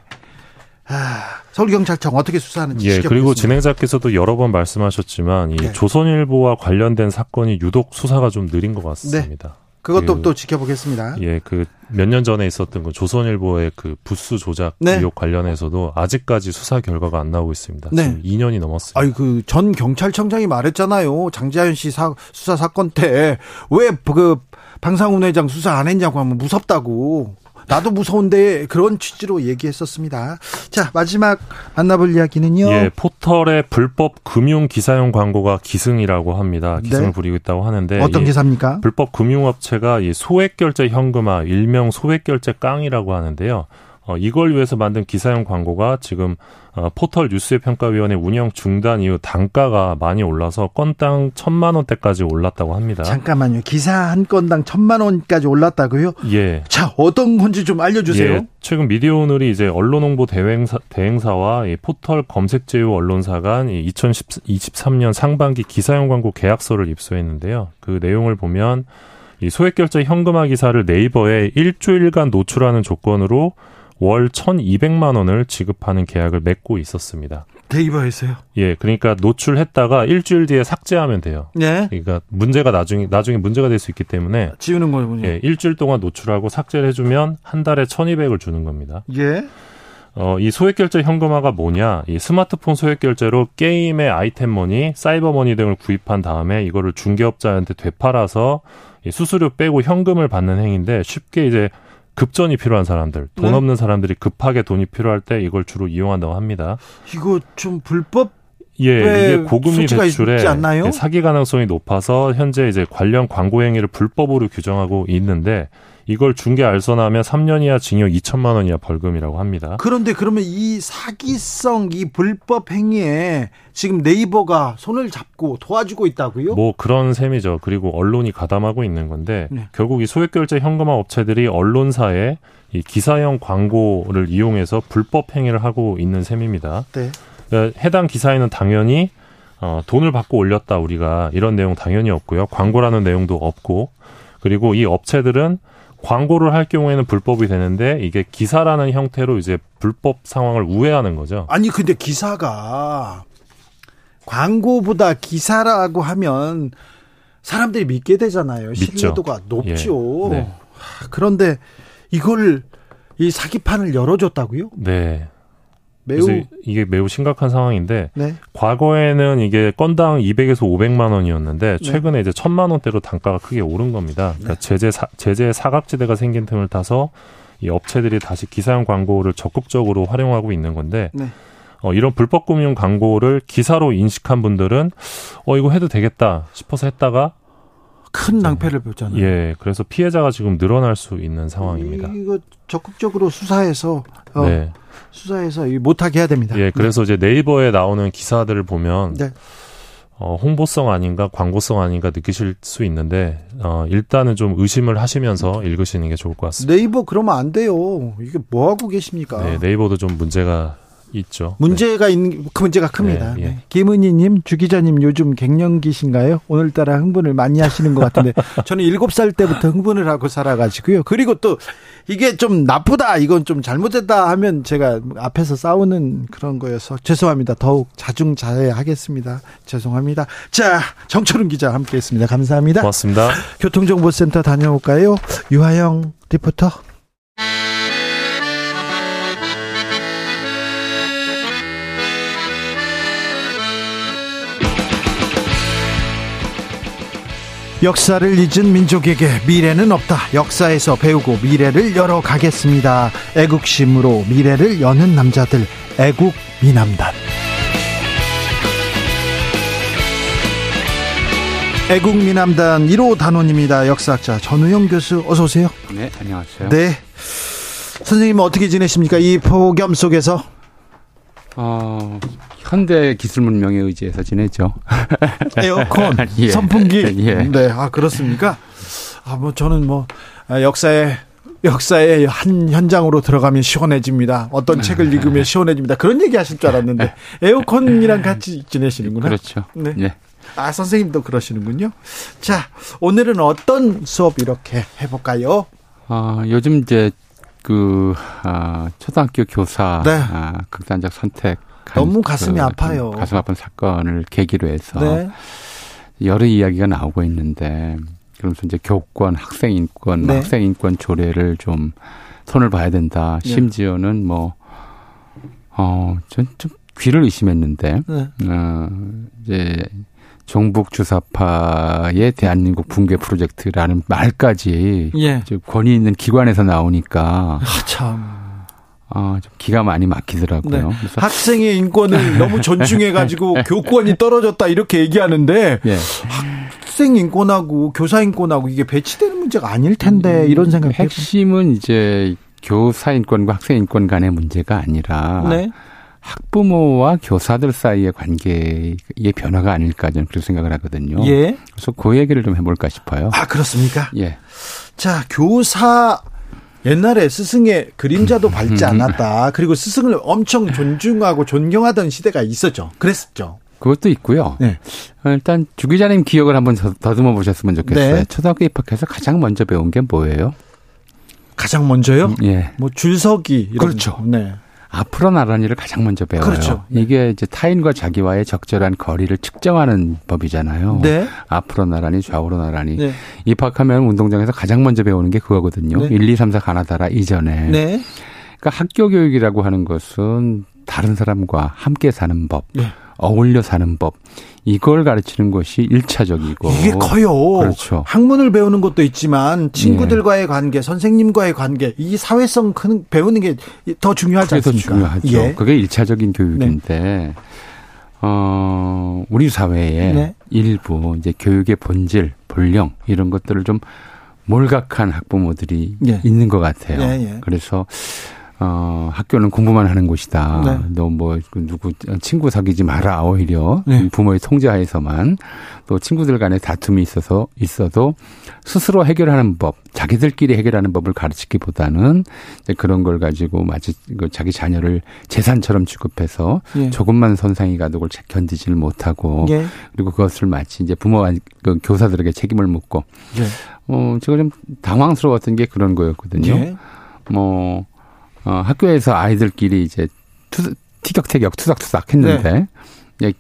아, 서울경찰청 어떻게 수사하는지 예, 그리고 진행자께서도 여러 번 말씀하셨지만 이 네. 조선일보와 관련된 사건이 유독 수사가 좀 느린 것 같습니다. 네. 그것도 그, 또 지켜보겠습니다. 예, 그 몇 년 전에 있었던 그 조선일보의 그 부수 조작 네. 의혹 관련해서도 아직까지 수사 결과가 안 나오고 있습니다. 네. 지금 2년이 넘었습니다. 아니 그 전 경찰청장이 말했잖아요. 장자연 씨 사, 수사 사건 때 왜 그 방상훈 회장 수사 안 했냐고 하면 무섭다고. 나도 무서운데 그런 취지로 얘기했었습니다. 자, 마지막 만나볼 이야기는요. 예, 포털의 불법 금융 기사용 광고가 기승이라고 합니다. 기승을 네. 부리고 있다고 하는데 어떤 기사입니까? 불법 금융업체가 이 소액 결제 현금화, 일명 소액 결제 깡이라고 하는데요. 어, 이걸 위해서 만든 기사용 광고가 지금 어, 포털 뉴스의 평가위원회 운영 중단 이후 단가가 많이 올라서 건당 천만 원대까지 올랐다고 합니다. 잠깐만요. 기사 한 건당 천만 원까지 올랐다고요? 예. 자, 어떤 건지 좀 알려주세요. 예, 최근 미디어 오늘이 이제 언론홍보 대행사, 대행사와 이 포털 검색 제휴 언론사 간 2023년 상반기 기사용 광고 계약서를 입수했는데요. 그 내용을 보면 이 소액결제 현금화 기사를 네이버에 일주일간 노출하는 조건으로 월 1,200만 원을 지급하는 계약을 맺고 있었습니다. 네이버에서요? 예, 그러니까 노출했다가 일주일 뒤에 삭제하면 돼요. 네. 그러니까 문제가 나중에 나중에 문제가 될 수 있기 때문에 지우는 거군요. 예, 일주일 동안 노출하고 삭제를 해주면 한 달에 1,200을 주는 겁니다. 예. 어, 이 소액결제 현금화가 뭐냐? 이 스마트폰 소액결제로 게임의 아이템머니, 사이버머니 등을 구입한 다음에 이거를 중개업자한테 되팔아서 수수료 빼고 현금을 받는 행위인데 쉽게 이제 급전이 필요한 사람들, 돈 네. 없는 사람들이 급하게 돈이 필요할 때 이걸 주로 이용한다고 합니다. 이거 좀 불법 예, 이게 고금리 대출에 사기 가능성이 높아서 현재 이제 관련 광고 행위를 불법으로 규정하고 있는데 이걸 중개 알선하면 3년 이하 징역 2천만 원 이하 벌금이라고 합니다. 그런데 그러면 이 사기성 이 불법 행위에 지금 네이버가 손을 잡고 도와주고 있다고요? 뭐 그런 셈이죠. 그리고 언론이 가담하고 있는 건데 네. 결국 이 소액 결제 현금화 업체들이 언론사에 이 기사형 광고를 이용해서 불법 행위를 하고 있는 셈입니다. 네. 그러니까 해당 기사에는 당연히 어, 돈을 받고 올렸다 우리가 이런 내용 당연히 없고요. 광고라는 내용도 없고 그리고 이 업체들은 광고를 할 경우에는 불법이 되는데 이게 기사라는 형태로 이제 불법 상황을 우회하는 거죠. 아니 근데 기사가 광고보다 기사라고 하면 사람들이 믿게 되잖아요. 신뢰도가 높죠. 예. 네. 그런데 이걸 이 사기판을 열어줬다고요? 네. 매우 이게 매우 심각한 상황인데 네. 과거에는 이게 건당 200에서 500만 원이었는데 네. 최근에 네. 이제 1000만 원대로 단가가 크게 오른 겁니다. 그러니까 네. 제재 사, 제재 사각지대가 생긴 틈을 타서 이 업체들이 다시 기사용 광고를 적극적으로 활용하고 있는 건데 네. 어, 이런 불법 금융 광고를 기사로 인식한 분들은 어 이거 해도 되겠다 싶어서 했다가 큰 낭패를 보잖아요. 예, 그래서 피해자가 지금 늘어날 수 있는 상황입니다. 이거 적극적으로 수사해서 어, 네. 수사해서 못하게 해야 됩니다. 예, 그래서 네. 이제 네이버에 나오는 기사들을 보면 네. 어, 홍보성 아닌가 광고성 아닌가 느끼실 수 있는데 어, 일단은 좀 의심을 하시면서 읽으시는 게 좋을 것 같습니다. 네이버 그러면 안 돼요. 이게 뭐 하고 계십니까? 네, 네이버도 좀 문제가 있죠. 문제가 네. 있는 그 문제가 큽니다. 네, 예. 네. 김은희님, 주 기자님 요즘 갱년기신가요? 오늘따라 흥분을 많이 하시는 것 같은데 저는 일곱 살 때부터 흥분을 하고 살아가지고요. 그리고 또 이게 좀 나쁘다, 이건 좀 잘못됐다 하면 제가 앞에서 싸우는 그런 거여서 죄송합니다. 더욱 자중자애하겠습니다. 죄송합니다. 자, 정철은 기자 함께했습니다. 감사합니다. 고맙습니다. 교통정보센터 다녀올까요? 유하영 리포터. 역사를 잊은 민족에게 미래는 없다. 역사에서 배우고 미래를 열어가겠습니다. 애국심으로 미래를 여는 남자들, 애국 미남단. 애국 미남단 1호 단원입니다. 역사학자 전우영 교수 어서 오세요. 네, 안녕하세요. 네. 선생님은 어떻게 지내십니까? 이 폭염 속에서? 어, 현대 기술 문명에 의지해서 지내죠. 에어컨, 예. 선풍기. 예. 네, 아 그렇습니까? 아 뭐 저는 뭐 아, 역사에 역사의 한 현장으로 들어가면 시원해집니다. 어떤 책을 읽으면 시원해집니다. 그런 얘기 하실 줄 알았는데 에어컨이랑 같이 지내시는구나. 그렇죠. 네. 네. 아, 선생님도 그러시는군요. 자, 오늘은 어떤 수업 이렇게 해볼까요? 아, 요즘 이제 그, 아, 초등학교 교사, 네. 아, 극단적 선택. 너무 가슴이 그, 아파요. 가슴 아픈 사건을 계기로 해서. 네. 여러 이야기가 나오고 있는데, 그러면서 이제 교권, 학생 인권, 네. 학생 인권 조례를 좀 손을 봐야 된다. 네. 심지어는 뭐, 어, 전 좀 귀를 의심했는데, 네. 어, 이제 종북 주사파의 대한민국 붕괴 프로젝트라는 말까지 예. 권위 있는 기관에서 나오니까 아, 참. 아, 좀 기가 많이 막히더라고요. 네. 학생의 인권을 너무 존중해가지고 교권이 떨어졌다 이렇게 얘기하는데 예. 학생 인권하고 교사 인권하고 이게 배치되는 문제가 아닐 텐데 음, 이런 생각. 핵심은 이제 교사 인권과 학생 인권 간의 문제가 아니라 네. 학부모와 교사들 사이의 관계의 변화가 아닐까 저는 그렇게 생각을 하거든요. 예. 그래서 그 얘기를 좀 해볼까 싶어요. 아 그렇습니까? 예. 자 교사 옛날에 스승의 그림자도 밟지 음. 않았다. 그리고 스승을 엄청 존중하고 존경하던 시대가 있었죠. 그랬었죠. 그것도 있고요. 네. 어, 일단 주 기자님 기억을 한번 더듬어 보셨으면 좋겠어요. 네. 초등학교 입학해서 가장 먼저 배운 게 뭐예요? 가장 먼저요? 예. 뭐 줄서기 이런 그렇죠. 네. 앞으로 나란히를 가장 먼저 배워요. 그렇죠. 네. 이게 이제 타인과 자기와의 적절한 거리를 측정하는 법이잖아요. 네. 앞으로 나란히 좌우로 나란히. 네. 입학하면 운동장에서 가장 먼저 배우는 게 그거거든요. 네. 1, 2, 3, 4 가나다라 이전에. 네. 그러니까 학교 교육이라고 하는 것은 다른 사람과 함께 사는 법. 네. 어울려 사는 법 이걸 가르치는 것이 일차적이고 이게 커요. 그렇죠. 학문을 배우는 것도 있지만 친구들과의 예. 관계, 선생님과의 관계, 이 사회성 배우는 게 더 중요하지 않습니까? 더 중요하죠. 예. 그게 일차적인 교육인데 네. 어, 우리 사회에 네. 일부 이제 교육의 본질, 본령 이런 것들을 좀 몰각한 학부모들이 예. 있는 것 같아요. 예, 예. 그래서 어, 학교는 공부만 하는 곳이다. 네. 너뭐 그 누구 친구 사귀지 마라 오히려 네. 부모의 통제하에서만 또 친구들 간에 다툼이 있어서 있어도 스스로 해결하는 법, 자기들끼리 해결하는 법을 가르치기보다는 그런 걸 가지고 마치 그 자기 자녀를 재산처럼 취급해서 예. 조금만 선상이 가도 그걸 견디지를 못하고 예. 그리고 그것을 마치 이제 부모와 그 교사들에게 책임을 묻고 예. 어 제가 좀 당황스러웠던 게 그런 거였거든요. 예. 뭐 어, 학교에서 아이들끼리 이제 투, 티격태격 투닥투닥 했는데 네.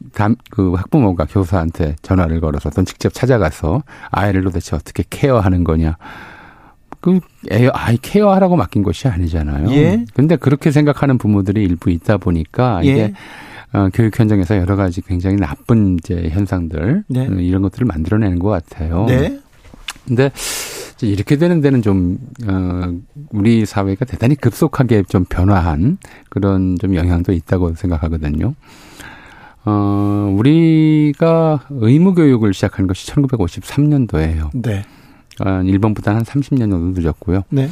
그 학부모가 교사한테 전화를 걸어서 또 직접 찾아가서 아이를 도대체 어떻게 care하는 거냐. 그 애, 아이 care하라고 맡긴 것이 아니잖아요. 예. 근데 그렇게 생각하는 부모들이 일부 있다 보니까 예. 이게 어, 교육 현장에서 여러 가지 굉장히 나쁜 이제 현상들 네. 어, 이런 것들을 만들어내는 것 같아요. 네. 근데 이렇게 되는 데는 좀, 어, 우리 사회가 대단히 급속하게 좀 변화한 그런 좀 영향도 있다고 생각하거든요. 어, 우리가 의무교육을 시작한 것이 1953년도예요. 네. 어, 일본보다 한 30년 정도 늦었고요. 네.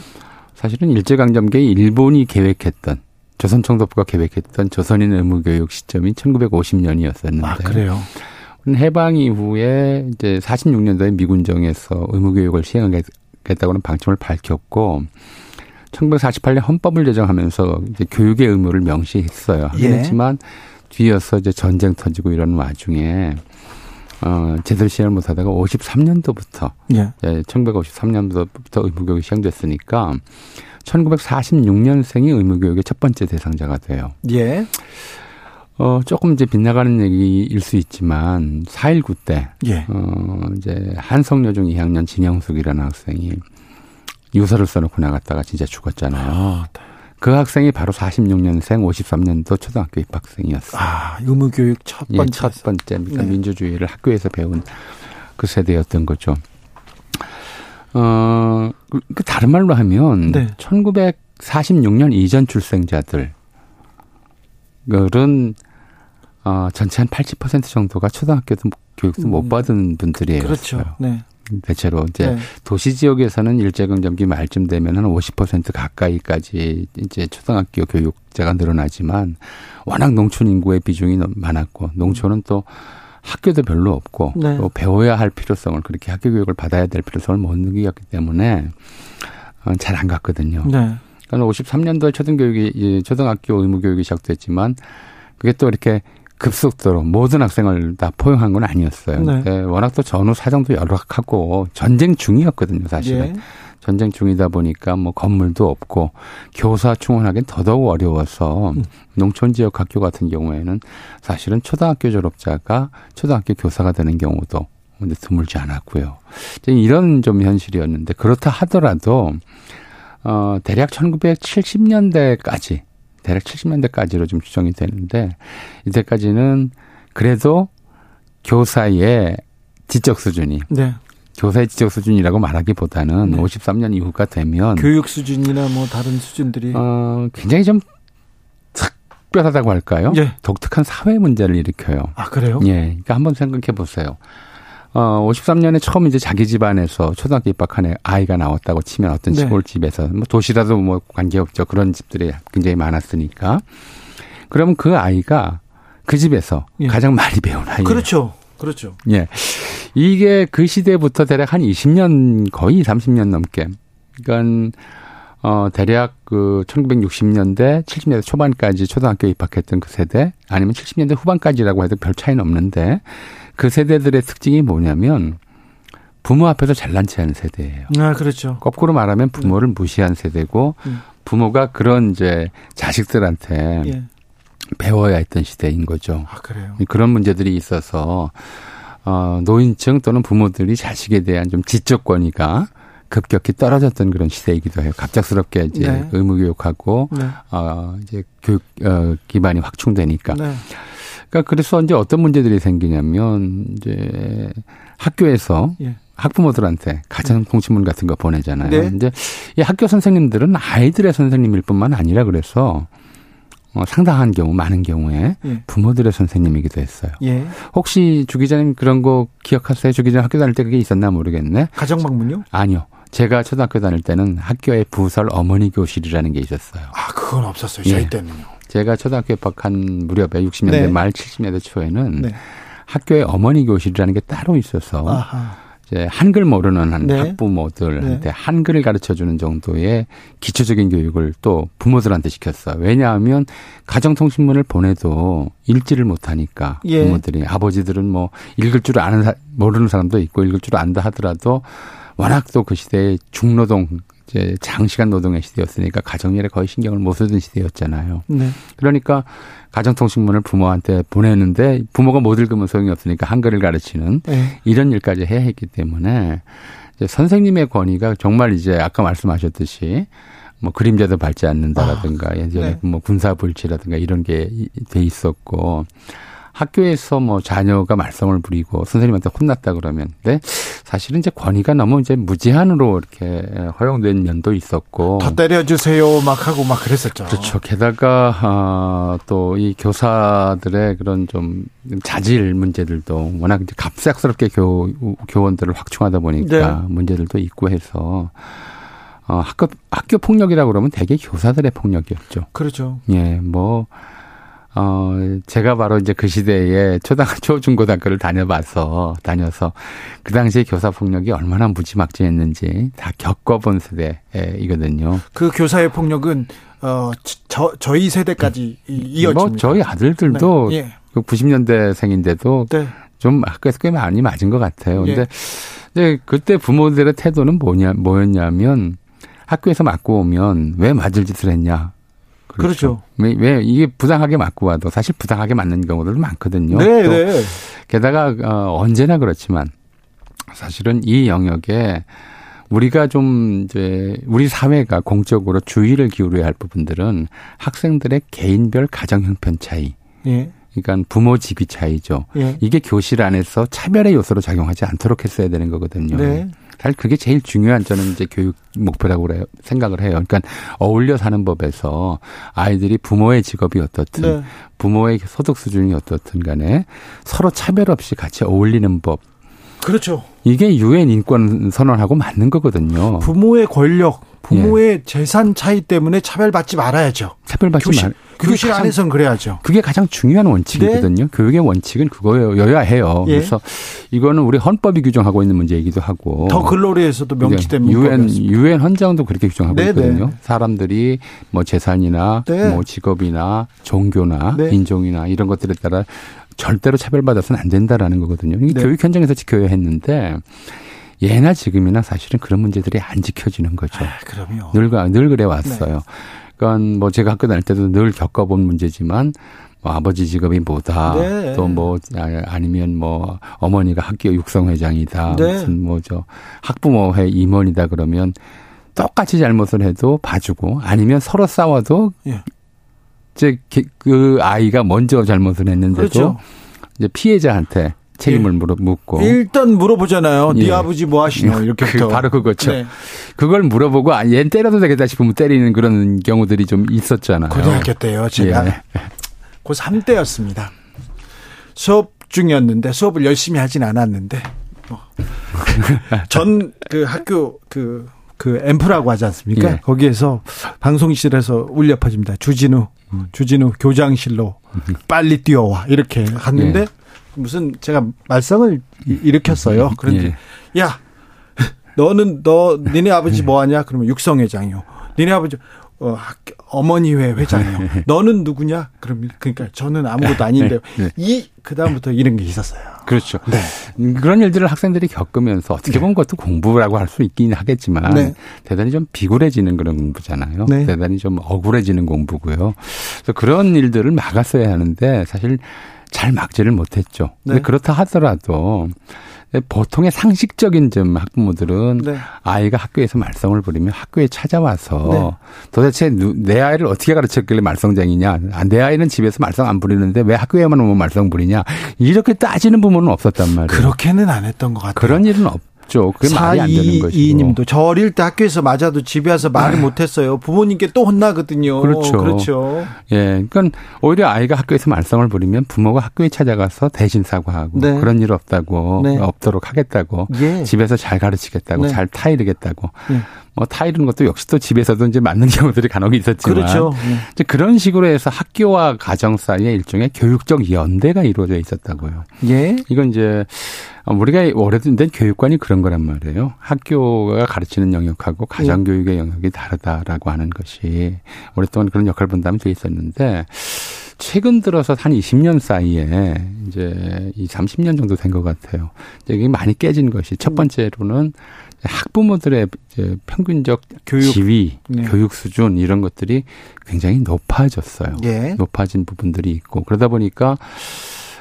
사실은 일제강점기에 일본이 계획했던 조선청도부가 계획했던 조선인 의무교육 시점이 1950년이었었는데. 아, 그래요? 해방 이후에 이제 46년도에 미군정에서 의무교육을 시행하겠다고는 방침을 밝혔고 1948년 헌법을 제정하면서 이제 교육의 의무를 명시했어요. 예. 그렇지만 뒤이어서 이제 전쟁 터지고 이런 와중에 어, 제대로 시행을 못 하다가 53년도부터 예. 1953년도부터 의무교육이 시행됐으니까 1946년생이 의무교육의 첫 번째 대상자가 돼요. 예. 어, 조금 이제 빗나가는 얘기일 수 있지만, 4.19 때, 예. 어, 이제 한성여중 2학년 진영숙이라는 학생이 유서를 써놓고 나갔다가 진짜 죽었잖아요. 아, 네. 그 학생이 바로 46년생 53년도 초등학교 입학생이었어요. 아, 의무교육 첫 번째. 예, 첫 번째. 그러니까 네. 민주주의를 학교에서 배운 그 세대였던 거죠. 어, 그, 그 다른 말로 하면, 네. 1946년 이전 출생자들, 그런 어, 전체 한 80% 정도가 초등학교도 교육도 음. 못 받은 분들이에요. 그렇죠. 네. 대체로 이제 네. 도시 지역에서는 일제강점기 말쯤 되면 한 50% 가까이까지 이제 초등학교 교육자가 늘어나지만 워낙 농촌 인구의 비중이 많았고 농촌은 또 학교도 별로 없고 네. 또 배워야 할 필요성을 그렇게 학교 교육을 받아야 될 필요성을 못 느끼었기 때문에 어, 잘안 갔거든요. 네. 그러니까 53년도에 초등교육이 초등학교 의무 교육이 시작됐지만 그게 또 이렇게 급속도로 모든 학생을 다 포용한 건 아니었어요. 네. 네, 워낙 또 전후 사정도 열악하고 전쟁 중이었거든요, 사실은. 예. 전쟁 중이다 보니까 뭐 건물도 없고 교사 충원하기는 더더욱 어려워서 음. 농촌 지역 학교 같은 경우에는 사실은 초등학교 졸업자가 초등학교 교사가 되는 경우도 근데 드물지 않았고요. 이런 좀 현실이었는데 그렇다 하더라도 어 대략 1970년대까지 대략 70년대까지로 좀 추정이 되는데 이때까지는 그래도 교사의 지적 수준이 네. 교사의 지적 수준이라고 말하기보다는 네. 53년 이후가 되면 교육 수준이나 뭐 다른 수준들이 어 굉장히 좀 특별하다고 할까요? 예. 독특한 사회 문제를 일으켜요. 아 그래요? 예. 그러니까 한번 생각해 보세요. 어, 53년에 처음 이제 자기 집안에서 초등학교 입학한 아이가 나왔다고 치면 어떤 네. 시골집에서 뭐 도시라도 뭐 관계없죠. 그런 집들이 굉장히 많았으니까. 그러면 그 아이가 그 집에서 예. 가장 많이 배운 아이. 그렇죠. 그렇죠. 예. 이게 그 시대부터 대략 한 20년 거의 30년 넘게. 그러니까 어 대략 그 1960년대, 70년대 초반까지 초등학교 입학했던 그 세대 아니면 70년대 후반까지라고 해도 별 차이는 없는데 그 세대들의 특징이 뭐냐면 부모 앞에서 잘난 체하는 세대예요. 아, 그렇죠. 거꾸로 말하면 부모를 네. 무시한 세대고 음. 부모가 그런 이제 자식들한테 예. 배워야 했던 시대인 거죠. 아, 그래요. 그런 문제들이 있어서 어 노인층 또는 부모들이 자식에 대한 좀 지적 권위가 급격히 떨어졌던 그런 시대이기도 해요. 갑작스럽게 이제 네. 의무 교육하고 네. 어 이제 교육 어 기반이 확충되니까. 네. 그러니까 그래서 이제 어떤 문제들이 생기냐면 이제 학교에서 예. 학부모들한테 가정 통신문 같은 거 보내잖아요. 네. 이제 이 학교 선생님들은 아이들의 선생님일 뿐만 아니라 그래서 어, 상당한 경우, 많은 경우에 예. 부모들의 선생님이기도 했어요. 예. 혹시 주 기자님 그런 거 기억하세요? 주 기자님 학교 다닐 때 그게 있었나 모르겠네. 가정 방문요? 아니요. 제가 초등학교 다닐 때는 학교에 부설 어머니 교실이라는 게 있었어요. 아, 그건 없었어요. 저희 예. 때는요. 제가 초등학교 입학한 무렵에 60년대 네. 말 70년대 초에는 네. 학교에 어머니 교실이라는 게 따로 있어서 아하. 이제 한글 모르는 한 네. 학부모들한테 네. 한글을 가르쳐 주는 정도의 기초적인 교육을 또 부모들한테 시켰어요. 왜냐하면 가정통신문을 보내도 읽지를 못하니까 예. 부모들이 아버지들은 뭐 읽을 줄 아는 모르는 사람도 있고 읽을 줄 안다 하더라도 워낙 또 그 시대에 중노동 이제 장시간 노동의 시대였으니까 가정일에 거의 신경을 못 쓰던 시대였잖아요. 네. 그러니까 가정통신문을 부모한테 보내는데 부모가 못 읽으면 소용이 없으니까 한글을 가르치는 네. 이런 일까지 해야 했기 때문에 이제 선생님의 권위가 정말 이제 아까 말씀하셨듯이 뭐 그림자도 밟지 않는다라든가 아, 예전에 네. 뭐 군사불치라든가 이런 게 돼 있었고 학교에서 뭐 자녀가 말썽을 부리고 선생님한테 혼났다 그러면 네 사실은 이제 권위가 너무 이제 무제한으로 이렇게 허용된 면도 있었고 더 때려주세요 막 하고 막 그랬었죠. 그렇죠. 게다가 아, 또이 교사들의 그런 좀 자질 문제들도 워낙 이제 갑작스럽게 교 교원들을 확충하다 보니까 네. 문제들도 있고 해서 어, 학교 학교 폭력이라고 그러면 대개 교사들의 폭력이었죠. 그렇죠. 예, 뭐 어, 제가 바로 이제 그 시대에 초등, 초중고등학교를 다녀봐서, 다녀서 그 당시에 교사폭력이 얼마나 무지막지했는지 다 겪어본 세대이거든요. 그 교사의 폭력은, 어, 저, 저희 세대까지 음. 이어집니다. 뭐 저희 아들들도 네. 예. 그 90년대 생인데도 네. 좀 학교에서 꽤 많이 맞은 것 같아요. 예. 근데 이제 그때 부모들의 태도는 뭐냐, 뭐였냐면 학교에서 맞고 오면 왜 맞을 짓을 했냐. 그렇죠. 그렇죠. 왜, 왜, 이게 부당하게 맞고 와도 사실 부당하게 맞는 경우들도 많거든요. 네, 네. 게다가 어, 언제나 그렇지만 사실은 이 영역에 우리가 좀 이제 우리 사회가 공적으로 주의를 기울여야 할 부분들은 학생들의 개인별 가정 형편 차이. 예. 그러니까 부모 집이 차이죠. 예. 이게 교실 안에서 차별의 요소로 작용하지 않도록 했어야 되는 거거든요. 네. 사실 그게 제일 중요한 저는 이제 교육 목표라고 그래요. 생각을 해요. 그러니까 어울려 사는 법에서 아이들이 부모의 직업이 어떻든 네. 부모의 소득 수준이 어떻든 간에 서로 차별 없이 같이 어울리는 법. 그렇죠. 이게 유엔 인권 선언하고 맞는 거거든요. 부모의 권력 부모의 예. 재산 차이 때문에 차별받지 말아야죠. 차별받지 교실, 말. 교실 안에서는 그래야죠. 그게 가장 중요한 원칙이거든요. 네. 교육의 원칙은 그거여야 해요. 예. 그래서 이거는 우리 헌법이 규정하고 있는 문제이기도 하고 더 글로리에서도 명시된 유엔 유엔 헌장도 그렇게 규정하고 네네. 있거든요. 사람들이 뭐 재산이나 네. 뭐 직업이나 종교나 네. 인종이나 이런 것들에 따라 절대로 차별받아서는 안 된다라는 거거든요. 이게 네. 교육 현장에서 지켜야 했는데 예나 지금이나 사실은 그런 문제들이 안 지켜지는 거죠. 아, 그럼요. 늘, 늘 그래 왔어요. 네. 그러니까 뭐 제가 학교 다닐 때도 늘 겪어본 문제지만 뭐 아버지 직업이 뭐다. 네. 또뭐 아, 아니면 뭐 어머니가 학교 육성회장이다. 네. 무슨 뭐저 학부모회 임원이다 그러면 똑같이 잘못을 해도 봐주고 아니면 서로 싸워도 예. 이제 그 아이가 먼저 잘못을 했는데도 그렇죠. 이제 피해자한테 책임을 예. 물어 묻고 일단 물어보잖아요. 네 예. 네 아버지 뭐 하시노 이렇게 그, 바로 그거죠. 네. 그걸 물어보고 아, 얘 때려도 되겠다 싶으면 때리는 그런 경우들이 좀 있었잖아요. 고등학교 때요. 제가 예. 고3 때였습니다. 수업 중이었는데 수업을 열심히 하진 않았는데 뭐. 전 그 학교 그, 그 앰프라고 하지 않습니까? 예. 거기에서 방송실에서 울려 퍼집니다. 주진우, 음. 주진우 교장실로 빨리 뛰어와. 이렇게 갔는데 예. 무슨 제가 말썽을 일으켰어요. 그런데 예. 야 너는 너 니네 아버지 뭐 하냐? 그러면 육성 회장이요. 니네 아버지 어, 학, 어머니회 회장이요. 너는 누구냐? 그럼 그러니까 저는 아무것도 아닌데 네. 이 그다음부터 이런 게 있었어요. 그렇죠. 네. 음, 그런 일들을 학생들이 겪으면서 어떻게 네. 보면 그것도 공부라고 할 수 있긴 하겠지만 네. 대단히 좀 비굴해지는 그런 공부잖아요. 네. 대단히 좀 억울해지는 공부고요. 그래서 그런 일들을 막았어야 하는데 사실 잘 막지를 못했죠. 네. 그렇다 하더라도 보통의 상식적인 좀 학부모들은 네. 아이가 학교에서 말썽을 부리면 학교에 찾아와서 네. 도대체 내 아이를 어떻게 가르쳤길래 말썽쟁이냐. 아, 내 아이는 집에서 말썽 안 부리는데 왜 학교에만 오면 말썽 부리냐. 이렇게 따지는 부모는 없었단 말이에요. 그렇게는 안 했던 것 같아요. 그런 일은 없 없죠. 그게 말이 안 되는 것이고. 이님도 저 어릴 때 학교에서 맞아도 집에 와서 말을 네. 못했어요. 부모님께 또 혼나거든요. 그렇죠. 그렇죠. 예, 그러니까 오히려 아이가 학교에서 말썽을 부리면 부모가 학교에 찾아가서 대신 사과하고 네. 그런 일 없다고 네. 없도록 하겠다고 예. 집에서 잘 가르치겠다고 네. 잘 타이르겠다고. 예. 뭐 타이르는 것도 역시 또 집에서도 이제 맞는 경우들이 간혹 있었지만 그렇죠. 네. 이제 그런 식으로 해서 학교와 가정 사이에 일종의 교육적 연대가 이루어져 있었다고요. 예. 이건 이제 우리가 오래된 교육관이 그런 거란 말이에요. 학교가 가르치는 영역하고 가정 교육의 영역이 다르다라고 하는 것이 오랫동안 그런 역할 분담이 돼 있었는데 최근 들어서 한 20년 사이에 이제 이 30년 정도 된 것 같아요. 이게 많이 깨진 것이 첫 번째로는 학부모들의 평균적 교육 지위, 네. 교육 수준 이런 것들이 굉장히 높아졌어요. 예. 높아진 부분들이 있고 그러다 보니까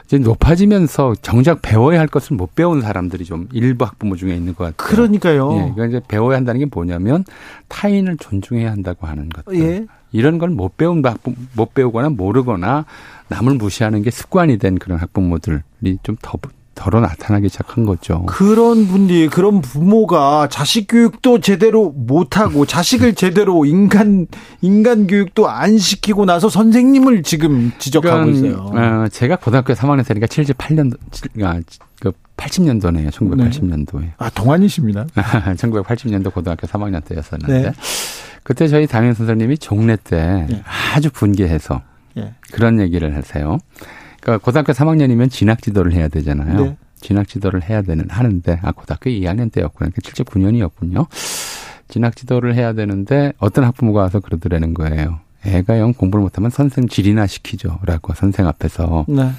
이제 높아지면서 정작 배워야 할 것을 못 배운 사람들이 좀 일부 학부모 중에 있는 것 같아요. 그러니까요. 예, 그러니까 이제 배워야 한다는 게 뭐냐면 타인을 존중해야 한다고 하는 것들. 예. 이런 걸 못 배운 학부 못 배우거나 모르거나 남을 무시하는 게 습관이 된 그런 학부모들이 좀 더 덜어 나타나기 시작한 거죠. 그런 분이 그런 부모가 자식 교육도 제대로 못 하고 자식을 제대로 인간 인간 교육도 안 시키고 나서 선생님을 지금 지적하고 그러니까, 있어요. 어, 제가 고등학교 3학년 때니까 78년도 아, 그 80년도네요. 1980년도에. 네. 아 동안이십니다. 1980년도 고등학교 3학년 때였었는데 네. 그때 저희 담임 선생님이 종례 때 네. 아주 분개해서 네. 그런 얘기를 하세요. 그러니까 고등학교 3학년이면 진학 지도를 해야 되잖아요. 네. 진학 지도를 해야 되는 하는데 아 고등학교 2학년 때였구나. 그러니까 79년이었군요. 진학 지도를 해야 되는데 어떤 학부모가 와서 그러더라는 거예요. 애가 영 공부를 못하면 선생 질이나 시키죠라고 선생 앞에서. 네.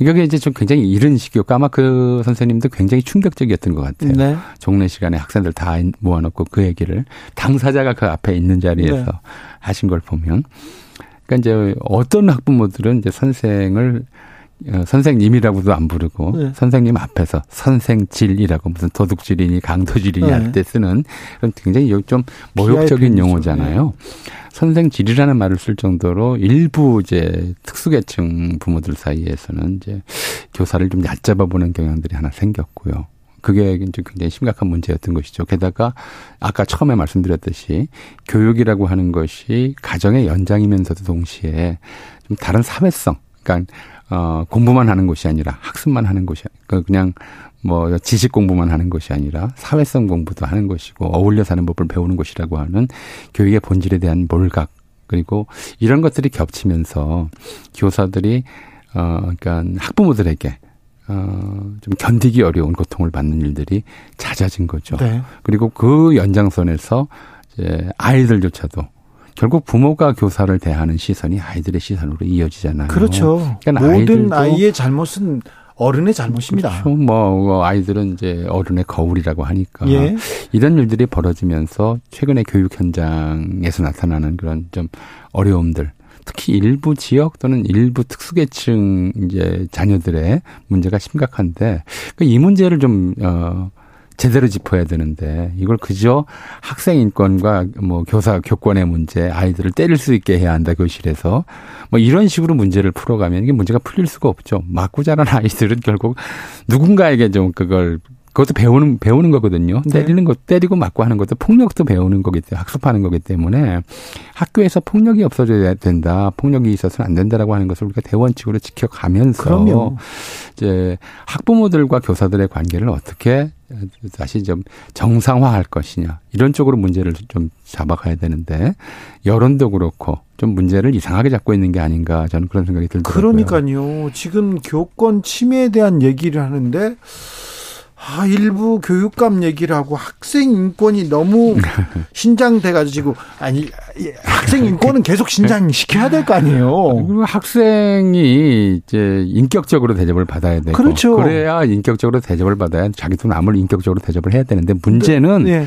이게 이제 좀 굉장히 이른 시기였고 아마 그 선생님도 굉장히 충격적이었던 것 같아요. 네. 종례 시간에 학생들 다 모아놓고 그 얘기를 당사자가 그 앞에 있는 자리에서 네. 하신 걸 보면 그러니까 이제 어떤 학부모들은 이제 선생을 어, 선생님이라고도 안 부르고 네. 선생님 앞에서 선생질이라고 무슨 도둑질이니 강도질이니 네. 할때 쓰는 그런 굉장히 좀 모욕적인 용어잖아요. 네. 선생질이라는 말을 쓸 정도로 일부 이제 특수계층 부모들 사이에서는 이제 교사를 좀 얕잡아 보는 경향들이 하나 생겼고요. 그게 이제 굉장히 심각한 문제였던 것이죠. 게다가 아까 처음에 말씀드렸듯이 교육이라고 하는 것이 가정의 연장이면서도 동시에 좀 다른 사회성 그러니까 어 공부만 하는 곳이 아니라 학습만 하는 곳이 그 그냥 뭐 지식 공부만 하는 것이 아니라 사회성 공부도 하는 것이고 어울려 사는 법을 배우는 것이라고 하는 교육의 본질에 대한 몰각 그리고 이런 것들이 겹치면서 교사들이 어 그러니까 학부모들에게 어 좀 견디기 어려운 고통을 받는 일들이 잦아진 거죠. 네. 그리고 그 연장선에서 이제 아이들조차도 결국 부모가 교사를 대하는 시선이 아이들의 시선으로 이어지잖아요. 그렇죠. 그러니까 모든 아이의 잘못은 어른의 잘못입니다. 그렇죠. 뭐 아이들은 이제 어른의 거울이라고 하니까 예. 이런 일들이 벌어지면서 최근에 교육 현장에서 나타나는 그런 좀 어려움들 특히 일부 지역 또는 일부 특수계층 이제 자녀들의 문제가 심각한데 그이 문제를 좀 어. 제대로 짚어야 되는데 이걸 그저 학생 인권과 뭐 교사 교권의 문제 아이들을 때릴 수 있게 해야 한다 교실에서 뭐 이런 식으로 문제를 풀어가면 이게 문제가 풀릴 수가 없죠. 맞고 자란 아이들은 결국 누군가에게 좀 그걸 그것도 배우는 배우는 거거든요. 네. 때리는 것 때리고 맞고 하는 것도 폭력도 배우는 거기 때문에 학습하는 거기 때문에 학교에서 폭력이 없어져야 된다. 폭력이 있어서는 안 된다라고 하는 것을 우리가 대원칙으로 지켜가면서 그럼요. 이제 학부모들과 교사들의 관계를 어떻게 다시 좀 정상화할 것이냐 이런 쪽으로 문제를 좀 잡아가야 되는데 여론도 그렇고 좀 문제를 이상하게 잡고 있는 게 아닌가 저는 그런 생각이 들더라고요. 그러니까요. 지금 교권 침해에 대한 얘기를 하는데 아, 일부 교육감 얘기를 하고 학생 인권이 너무 신장돼가지고 아니 학생 인권은 계속 신장시켜야 될 거 아니에요. 그리고 학생이 이제 인격적으로 대접을 받아야 되고 그렇죠. 그래야 인격적으로 대접을 받아야 자기도 남을 인격적으로 대접을 해야 되는데 문제는 네. 네.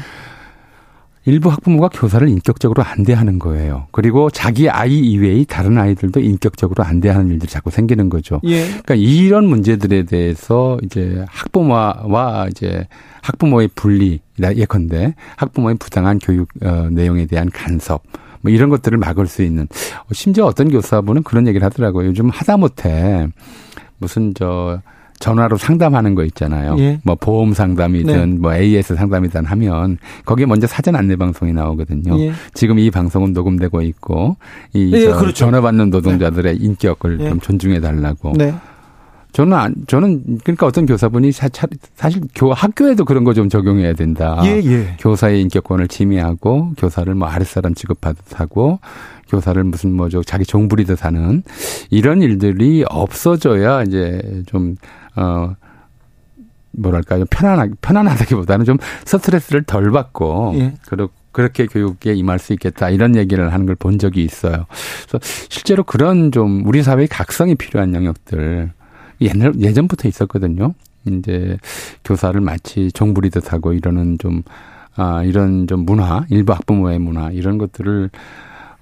일부 학부모가 교사를 인격적으로 안대하는 거예요. 그리고 자기 아이 이외의 다른 아이들도 인격적으로 안대하는 일들이 자꾸 생기는 거죠. 예. 그러니까 이런 문제들에 대해서 이제 학부모와 이제 학부모의 분리 예컨대 학부모의 부당한 교육 어, 내용에 대한 간섭 뭐 이런 것들을 막을 수 있는 심지어 어떤 교사분은 그런 얘기를 하더라고요. 요즘 하다못해 무슨 저 전화로 상담하는 거 있잖아요. 예. 뭐 보험 상담이든 네. 뭐 AS 상담이든 하면 거기에 먼저 사전 안내 방송이 나오거든요. 예. 지금 이 방송은 녹음되고 있고 이 예, 그렇죠. 전화 받는 노동자들의 네. 인격을 예. 좀 존중해 달라고. 네. 저는 안, 저는 그러니까 어떤 교사분이 사, 사실 교 학교에도 그런 거 좀 적용해야 된다. 예, 예. 교사의 인격권을 침해하고 교사를 뭐 아랫사람 취급하듯 하고 교사를 무슨 뭐 저 자기 종부리듯 하는 이런 일들이 없어져야 이제 좀 어, 뭐랄까요. 편안하, 편안하다기보다는 좀 스트레스를 덜 받고, 예. 그리고 그렇게 교육에 임할 수 있겠다 이런 얘기를 하는 걸 본 적이 있어요. 그래서 실제로 그런 좀 우리 사회의 각성이 필요한 영역들 옛날 예전부터 있었거든요. 이제 교사를 마치 종부리듯 하고 이러는 좀 아, 이런 좀 문화, 일부 학부모의 문화 이런 것들을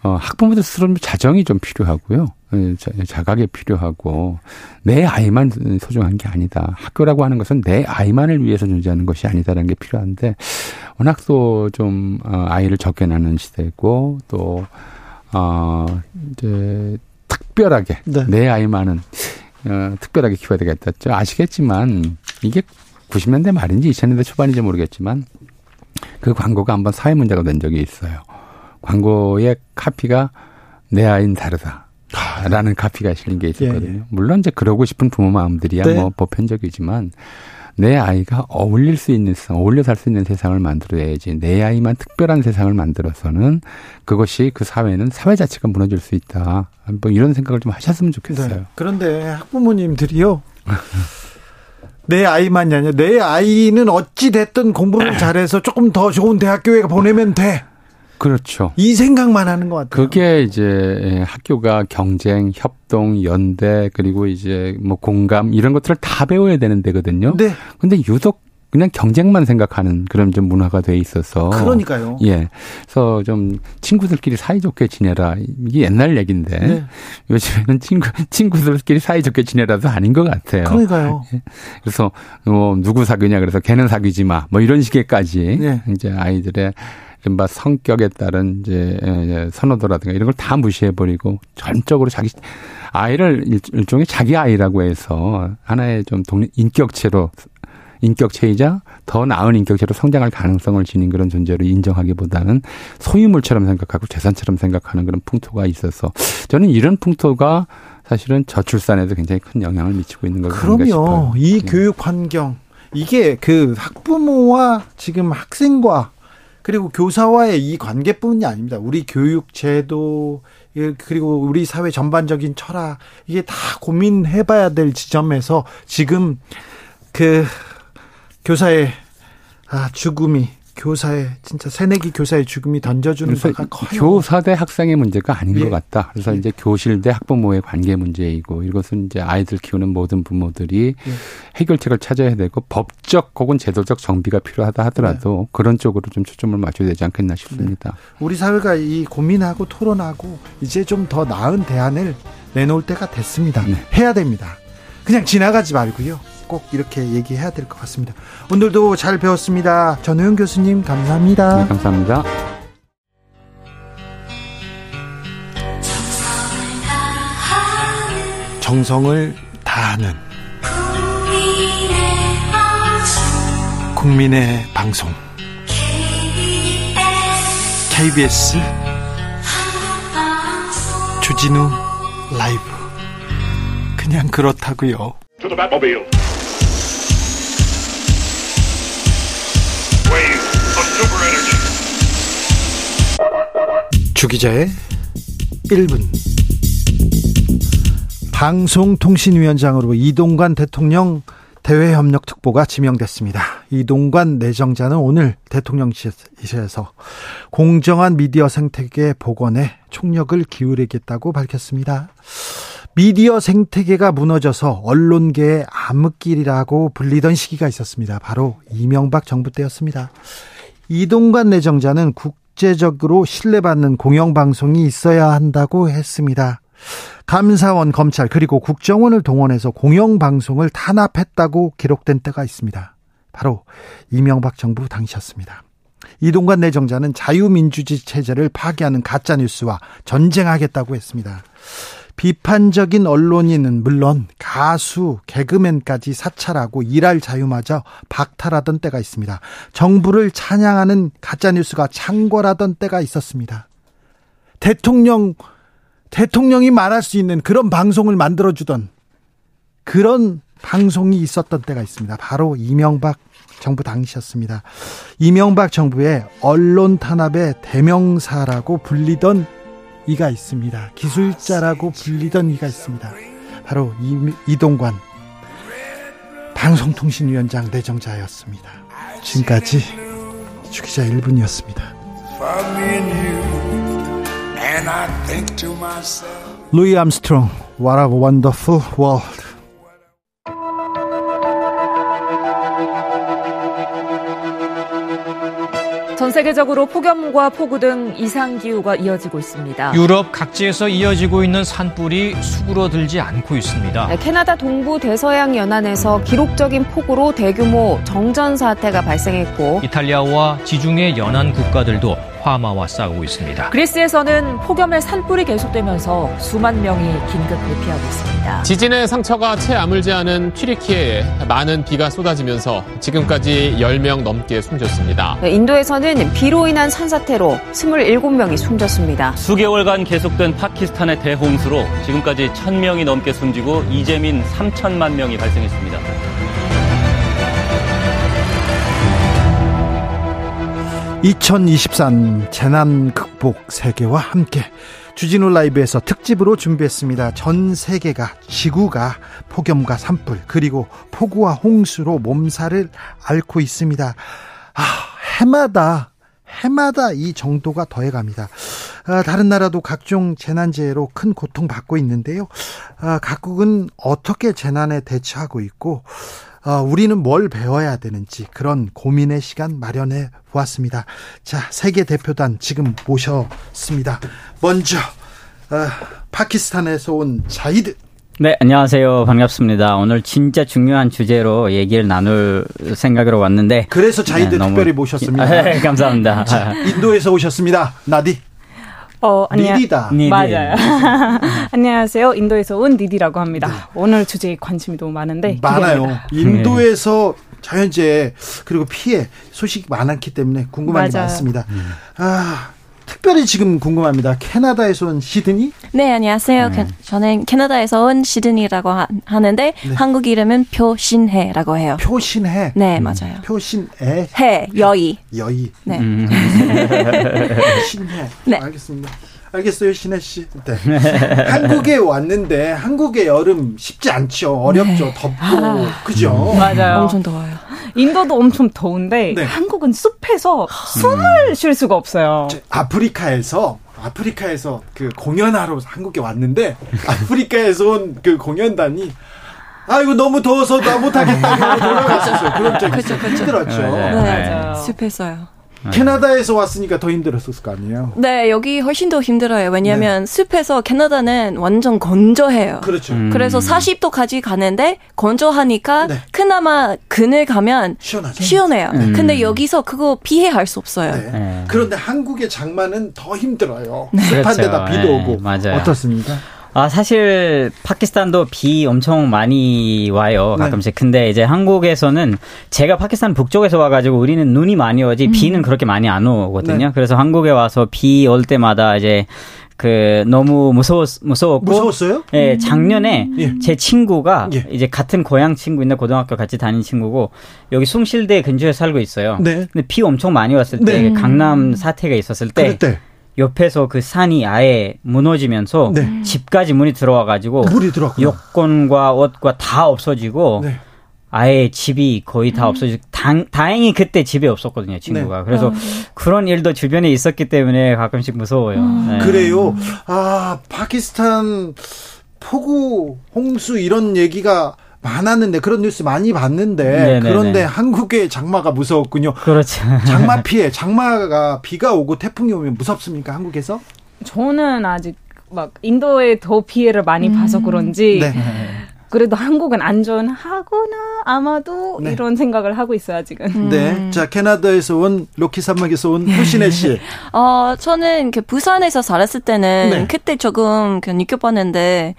어, 학부모들 스스로 자정이 좀 필요하고요. 예, 자각이 필요하고 내 아이만 소중한 게 아니다. 학교라고 하는 것은 내 아이만을 위해서 존재하는 것이 아니다라는 게 필요한데 워낙 또좀 어, 아이를 적게 낳는 시대고 또 어, 이제 특별하게 네. 내 아이만은 어, 특별하게 키워야 되겠다. 아시겠지만 이게 90년대 말인지 2000년대 초반인지 모르겠지만 그 광고가 한번 사회 문제가 된 적이 있어요. 광고의 카피가 내 아이는 다르다. 라는 카피가 실린 게 있었거든요. 예, 예. 물론 이제 그러고 싶은 부모 마음들이야 네. 뭐 보편적이지만 내 아이가 어울릴 수 있는 세상, 어울려 살 수 있는 세상을 만들어야지. 내 아이만 특별한 세상을 만들어서는 그것이 그 사회는 사회 자체가 무너질 수 있다. 뭐 이런 생각을 좀 하셨으면 좋겠어요. 네. 그런데 학부모님들이요. 내 아이만이 아니라 내 아이는 어찌 됐든 공부를 잘해서 조금 더 좋은 대학교에 보내면 돼. 그렇죠. 이 생각만 하는 것 같아요. 그게 이제 예, 학교가 경쟁, 협동, 연대 그리고 이제 뭐 공감 이런 것들을 다 배워야 되는 데거든요. 네. 근데 유독 그냥 경쟁만 생각하는 그런 좀 문화가 돼 있어서. 그러니까요. 예. 그래서 좀 친구들끼리 사이좋게 지내라. 이게 옛날 얘기인데 네. 요즘에는 친구 친구들끼리 사이좋게 지내라도 아닌 것 같아요. 그러니까요. 예. 그래서 뭐 누구 사귀냐 그래서 걔는 사귀지 마. 뭐 이런 식의까지 네. 이제 아이들의 이른바 성격에 따른 이제 선호도라든가 이런 걸 다 무시해버리고 전적으로 자기 아이를 일종의 자기 아이라고 해서 하나의 좀 독립 인격체로 인격체이자 더 나은 인격체로 성장할 가능성을 지닌 그런 존재로 인정하기보다는 소유물처럼 생각하고 재산처럼 생각하는 그런 풍토가 있어서 저는 이런 풍토가 사실은 저출산에도 굉장히 큰 영향을 미치고 있는 거가 그럼요. 이 네. 교육 환경 이게 그 학부모와 지금 학생과 그리고 교사와의 이 관계뿐이 아닙니다. 우리 교육 제도 그리고 우리 사회 전반적인 철학 이게 다 고민해 봐야 될 지점에서 지금 그 교사의 아, 죽음이 교사의 진짜 새내기 교사의 죽음이 던져주는 바가 커요. 교사 대 학생의 문제가 아닌 예. 것 같다. 그래서 예. 이제 교실 대 학부모의 관계 문제이고 이것은 이제 아이들 키우는 모든 부모들이 예. 해결책을 찾아야 되고 법적 혹은 제도적 정비가 필요하다 하더라도 네. 그런 쪽으로 좀 초점을 맞춰야 되지 않겠나 싶습니다. 네. 우리 사회가 이 고민하고 토론하고 이제 좀 더 나은 대안을 내놓을 때가 됐습니다. 네. 해야 됩니다. 그냥 지나가지 말고요. 꼭 이렇게 얘기해야 될 것 같습니다. 오늘도 잘 배웠습니다. 전우영 교수님 감사합니다. 네, 감사합니다. 정성을 다하는 국민의 방송 KBS 주진우 라이브 그냥 그렇다고요. 주기자의 1분 방송통신위원장으로 이동관 대통령 대외협력특보가 지명됐습니다. 이동관 내정자는 오늘 대통령실에서 공정한 미디어 생태계 복원에 총력을 기울이겠다고 밝혔습니다. 미디어 생태계가 무너져서 언론계의 암흑길이라고 불리던 시기가 있었습니다. 바로 이명박 정부 때였습니다. 이동관 내정자는 국 국제적으로 신뢰받는 공영방송이 있어야 한다고 했습니다. 감사원, 검찰, 그리고 국정원을 동원해서 공영방송을 탄압했다고 기록된 때가 있습니다. 바로 이명박 정부 당시였습니다. 이동관 내정자는 자유민주주의 체제를 파괴하는 가짜뉴스와 전쟁하겠다고 했습니다. 비판적인 언론인은 물론 가수, 개그맨까지 사찰하고 일할 자유마저 박탈하던 때가 있습니다. 정부를 찬양하는 가짜뉴스가 창궐하던 때가 있었습니다. 대통령, 대통령이 말할 수 있는 그런 방송을 만들어주던 그런 방송이 있었던 때가 있습니다. 바로 이명박 정부 당시였습니다. 이명박 정부의 언론 탄압의 대명사라고 불리던 이가 있습니다. 기술자라고 불리던 이가 있습니다. 바로 이동관 방송통신위원장 내정자였습니다. 지금까지 주기자 1분이었습니다. 루이 암스트롱, What a Wonderful World. 전 세계적으로 폭염과 폭우 등 이상 기후가 이어지고 있습니다. 유럽 각지에서 이어지고 있는 산불이 수그러들지 않고 있습니다. 네, 캐나다 동부 대서양 연안에서 기록적인 폭우로 대규모 정전 사태가 발생했고 이탈리아와 지중해 연안 국가들도 화마와 싸우고 있습니다. 그리스에서는 폭염의 산불이 계속되면서 수만 명이 긴급 대피하고 있습니다. 지진의 상처가 채 아물지 않은 튀르키예에 많은 비가 쏟아지면서 지금까지 10명 넘게 숨졌습니다. 네, 인도에서는 비로 인한 산사태로 27명이 숨졌습니다. 수개월간 계속된 파키스탄의 대홍수로 지금까지 1000명이 넘게 숨지고 이재민 3천만 명이 발생했습니다. 2023 재난 극복 세계와 함께 주진우 라이브에서 특집으로 준비했습니다. 전 세계가 지구가 폭염과 산불 그리고 폭우와 홍수로 몸살을 앓고 있습니다. 아, 해마다 해마다 이 정도가 더해갑니다. 아, 다른 나라도 각종 재난재해로 큰 고통 받고 있는데요. 아, 각국은 어떻게 재난에 대처하고 있고 어, 우리는 뭘 배워야 되는지 그런 고민의 시간 마련해 보았습니다. 자, 세계 대표단 지금 모셨습니다. 먼저 어, 파키스탄에서 온 자이드 네, 안녕하세요. 반갑습니다. 오늘 진짜 중요한 주제로 얘기를 나눌 생각으로 왔는데. 그래서 자이드 네, 특별히 모셨습니다. 네, 감사합니다. 자, 인도에서 오셨습니다. 나디. 어, 아니야. 니디다. 니디. 맞아요. 안녕하세요. 인도에서 온 니디라고 합니다. 네. 오늘 주제에 관심이 너무 많은데. 많아요. 인도에서 자연재해 그리고 피해 소식이 많았기 때문에 궁금한 맞아요. 게 많습니다. 음. 아 특별히 지금 궁금합니다. 캐나다에서 온 시드니? 네, 안녕하세요. 네. 저는 캐나다에서 온 시드니라고 하, 는데 네. 한국 이름은 표신해라고 해요. 표신해? 네, 음. 맞아요. 표신해? 해, 여의. 여의. 네. 음. 신해. 네. 알겠습니다. 알겠어요, 신혜 씨. 네. 한국에 왔는데 한국의 여름 쉽지 않죠. 어렵죠. 네. 덥고. 아, 그죠? 맞아요. 엄청 더워요. 인도도 엄청 더운데 네. 한국은 숲에서 숨을 음. 쉴 수가 없어요. 아프리카에서 아프리카에서 그 공연하러 한국에 왔는데 아프리카에서 온 그 공연단이 아이고 너무 더워서 나 못하겠다 돌아갔었어요. 그런 적이 그렇죠, 그렇죠. 힘들었죠. 네, 네. 숲에서요. 네. 캐나다에서 왔으니까 더 힘들었을 거 아니에요? 네, 여기 훨씬 더 힘들어요. 왜냐하면 네. 숲에서 캐나다는 완전 건조해요. 그렇죠. 음. 그래서 40도까지 가는데 건조하니까 네. 그나마 그늘 가면 시원하죠. 시원해요. 음. 근데 여기서 그거 피해할 수 없어요. 네. 네. 그런데 한국의 장마는 더 힘들어요. 습한 데다 그렇죠. 비도 네, 오고. 맞아요. 어떻습니까? 아, 사실 파키스탄도 비 엄청 많이 와요. 네. 가끔씩. 네. 근데 이제 한국에서는 제가 파키스탄 북쪽에서 와가지고 우리는 눈이 많이 오지 음. 비는 그렇게 많이 안 오거든요. 네. 그래서 한국에 와서 비 올 때마다 이제 그 너무 무서웠 무서웠고 무서웠어요? 예, 작년에 예. 제 친구가 예. 이제 같은 고향 친구인데 고등학교 같이 다닌 친구고 여기 숭실대 근처에 살고 있어요. 네. 근데 비 엄청 많이 왔을 때 네. 강남 사태가 있었을 때 그때. 옆에서 그 산이 아예 무너지면서 네. 집까지 문이 들어와 가지고 물이 들어왔 여권과 옷과 다 없어지고 네. 아예 집이 거의 다 음. 없어지고 당, 다행히 그때 집에 없었거든요 친구가 네. 그래서 아, 네. 그런 일도 주변에 있었기 때문에 가끔씩 무서워요. 음. 네. 그래요. 아 파키스탄 폭우 홍수 이런 얘기가 많았는데 그런 뉴스 많이 봤는데 네네네. 그런데 한국의 장마가 무서웠군요. 그렇죠. 장마 피해, 장마가 비가 오고 태풍이 오면 무섭습니까? 한국에서? 저는 아직 막 인도에 더 피해를 많이 음. 봐서 그런지 네. 그래도 한국은 안전하구나 아마도 네. 이런 생각을 하고 있어요 아직은. 음. 네, 자 캐나다에서 온 로키 산맥에서 온 효신혜 씨. 어 저는 그 부산에서 살았을 때는 네. 그때 조금 그 느껴봤는데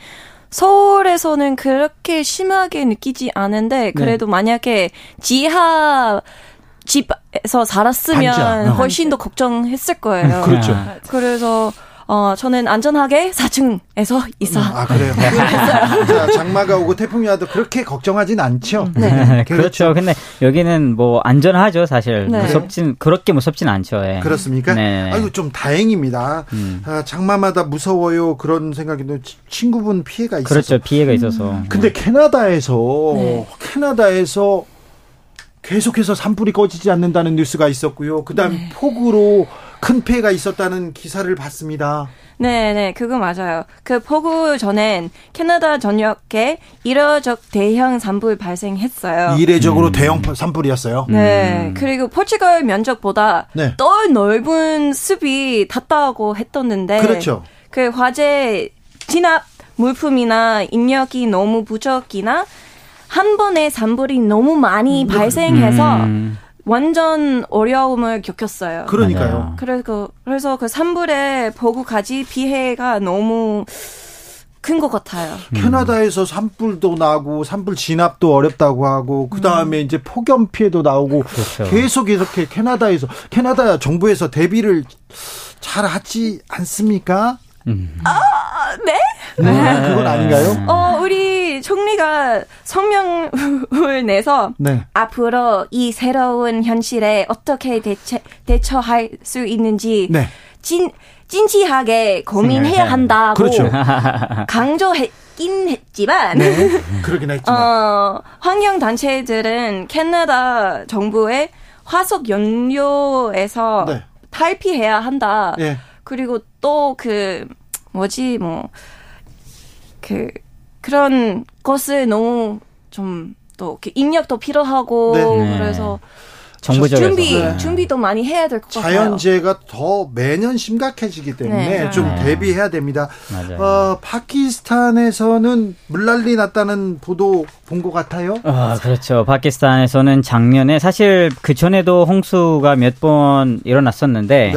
서울에서는 그렇게 심하게 느끼지 않은데 네. 그래도 네. 만약에 지하 집에서 살았으면 반지하. 어. 훨씬 더 걱정했을 거예요. 그렇죠. 그래서 어, 저는 안전하게 4층에서 있어. 아, 그래요? 자, 장마가 오고 태풍이 와도 그렇게 걱정하진 않죠? 네. 네. 그렇죠. 근데 여기는 뭐 안전하죠, 사실. 네. 무섭진, 그렇게 무섭진 않죠. 예. 그렇습니까? 네. 아이고, 좀 다행입니다. 음. 아, 장마마다 무서워요. 그런 생각이 드 친구분 피해가 있어서. 그렇죠. 피해가 있어서. 음. 근데 캐나다에서, 네. 캐나다에서 계속해서 산불이 꺼지지 않는다는 뉴스가 있었고요. 그 다음 네. 폭우로 큰 피해가 있었다는 기사를 봤습니다. 네, 네, 그거 맞아요. 그 폭우 전엔 캐나다 전역에 이례적 대형 산불 발생했어요. 이례적으로 음. 대형 산불이었어요. 네, 음. 그리고 포르투갈 면적보다 네. 더 넓은 숲이 닿다고 했었는데, 그렇죠. 그 화재 진압 물품이나 인력이 너무 부족이나 한 번에 산불이 너무 많이 음. 발생해서 음. 완전 어려움을 겪었어요. 그러니까요. 그래서 그래서 그 산불의 보고까지 피해가 너무 큰 것 같아요. 음. 캐나다에서 산불도 나고 산불 진압도 어렵다고 하고 그 다음에 음. 이제 폭염 피해도 나오고 그렇죠. 계속 이렇게 캐나다에서 캐나다 정부에서 대비를 잘 하지 않습니까? 음. 아, 네? 네? 그건 아닌가요? 어, 우리 총리가 성명을 내서 네. 앞으로 이 새로운 현실에 어떻게 대처, 대처할 수 있는지 네. 진, 진지하게 고민해야 네. 한다고 그렇죠. 강조했긴 했지만 네. 그러긴 했지만 어, 환경 단체들은 캐나다 정부의 화석 연료에서 네. 탈피해야 한다. 네. 그리고 또 그 뭐지 뭐 그 그런 것을 너무 좀 또 인력도 필요하고 네. 그래서 정부적에서 준비 네. 준비도 많이 해야 될 것 같아요. 자연재해가 더 매년 심각해지기 때문에 네. 좀 네. 대비해야 됩니다. 맞아요. 어, 파키스탄에서는 물난리 났다는 보도 본 것 같아요. 아 그렇죠. 파키스탄에서는 작년에 사실 그 전에도 홍수가 몇 번 일어났었는데.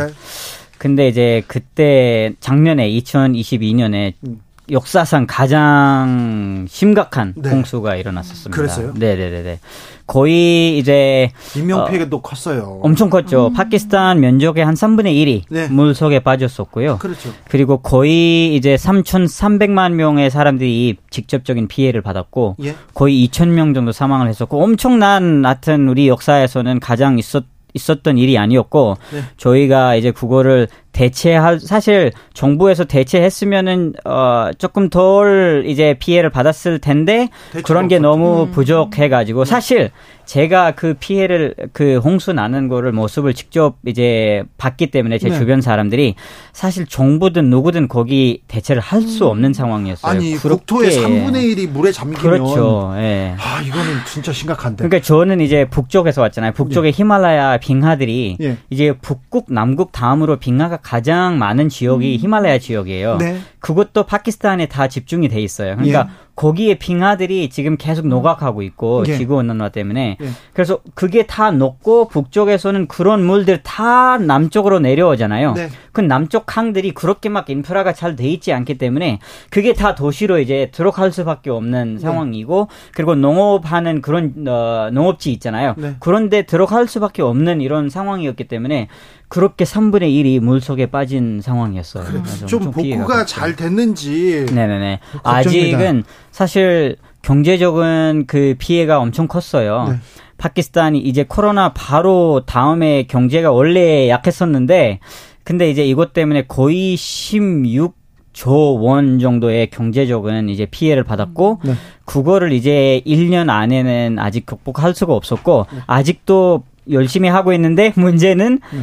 네. 근데 이제 그때 작년에 2022년에 음. 역사상 가장 심각한 네. 홍수가 일어났었습니다. 그랬어요? 네네네네. 거의 이제 인명 피해도 어, 컸어요. 엄청 컸죠. 음. 파키스탄 면적의 한 3분의 1이 네. 물 속에 빠졌었고요. 그렇죠. 그리고 거의 이제 3,300만 명의 사람들이 직접적인 피해를 받았고 예? 거의 2천 명 정도 사망을 했었고 엄청난 하여튼 우리 역사에서는 가장 있었 있었던 일이 아니었고 네. 저희가 이제 그거를 대체할 사실 정부에서 대체했으면은 어 조금 덜 이제 피해를 받았을 텐데 그런 게 너무 음. 부족해 가지고 네. 사실 제가 그 피해를 그 홍수 나는 거를 모습을 직접 이제 봤기 때문에 제 네. 주변 사람들이 사실 정부든 누구든 거기 대체를 할수 음. 없는 상황이었어요. 아니 국토의 3분의 1이 물에 잠기면 그렇죠. 예. 아 이거는 진짜 심각한데. 그러니까 저는 이제 북쪽에서 왔잖아요. 북쪽의 네. 히말라야 빙하들이 예. 이제 북극 남극 다음으로 빙하가 가장 많은 지역이 음. 히말라야 지역이에요. 네. 그것도 파키스탄에 다 집중이 돼 있어요. 그러니까 예. 거기에 빙하들이 지금 계속 음. 노각하고 있고 예. 지구 온난화 때문에 예. 그래서 그게 다 녹고 북쪽에서는 그런 물들 다 남쪽으로 내려오잖아요. 네. 그 남쪽 항들이 그렇게 막 인프라가 잘 돼 있지 않기 때문에 그게 다 도시로 이제 들어갈 수밖에 없는 네. 상황이고 그리고 농업하는 그런 어, 농업지 있잖아요. 네. 그런데 들어갈 수밖에 없는 이런 상황이었기 때문에 그렇게 3분의 1이 물 속에 빠진 상황이었어요. 그래, 좀 복구가 잘 됐는지. 네네네. 아직은 사실 경제적인 그 피해가 엄청 컸어요. 네. 파키스탄이 이제 코로나 바로 다음에 경제가 원래 약했었는데 근데 이제 이것 때문에 거의 16 조 원 정도의 경제적인 이제 피해를 받았고 네. 그거를 이제 1년 안에는 아직 극복할 수가 없었고 네. 아직도 열심히 하고 있는데 문제는 네.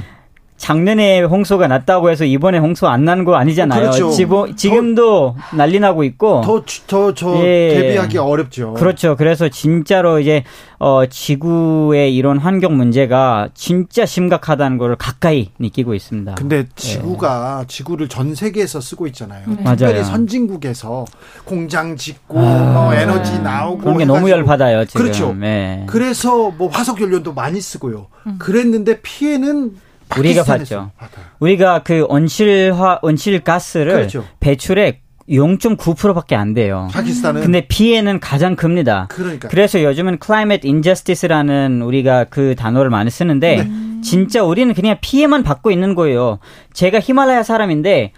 작년에 홍수가 났다고 해서 이번에 홍수 안 나는 거 아니잖아요. 그렇죠. 지금, 지금도 더, 난리 나고 있고 더 더 저 예. 대비하기 어렵죠. 그렇죠. 그래서 진짜로 이제 어 지구의 이런 환경 문제가 진짜 심각하다는 걸 가까이 느끼고 있습니다. 근데 지구가 예. 지구를 전 세계에서 쓰고 있잖아요. 네. 특별히 맞아요. 선진국에서 공장 짓고 아, 뭐 에너지 나오고 그런 게 너무 열받아요. 지금. 그렇죠. 네. 그래서 뭐 화석 연료도 많이 쓰고요. 음. 그랬는데 피해는 우리가 봤죠. 받아요. 우리가 그 온실화 온실 가스를 그렇죠. 배출액 0.9%밖에 안 돼요. 파키스탄은 근데 피해는 가장 큽니다. 그러니까. 그래서 요즘은 climate injustice라는 우리가 그 단어를 많이 쓰는데 네. 진짜 우리는 그냥 피해만 받고 있는 거예요. 제가 히말라야 사람인데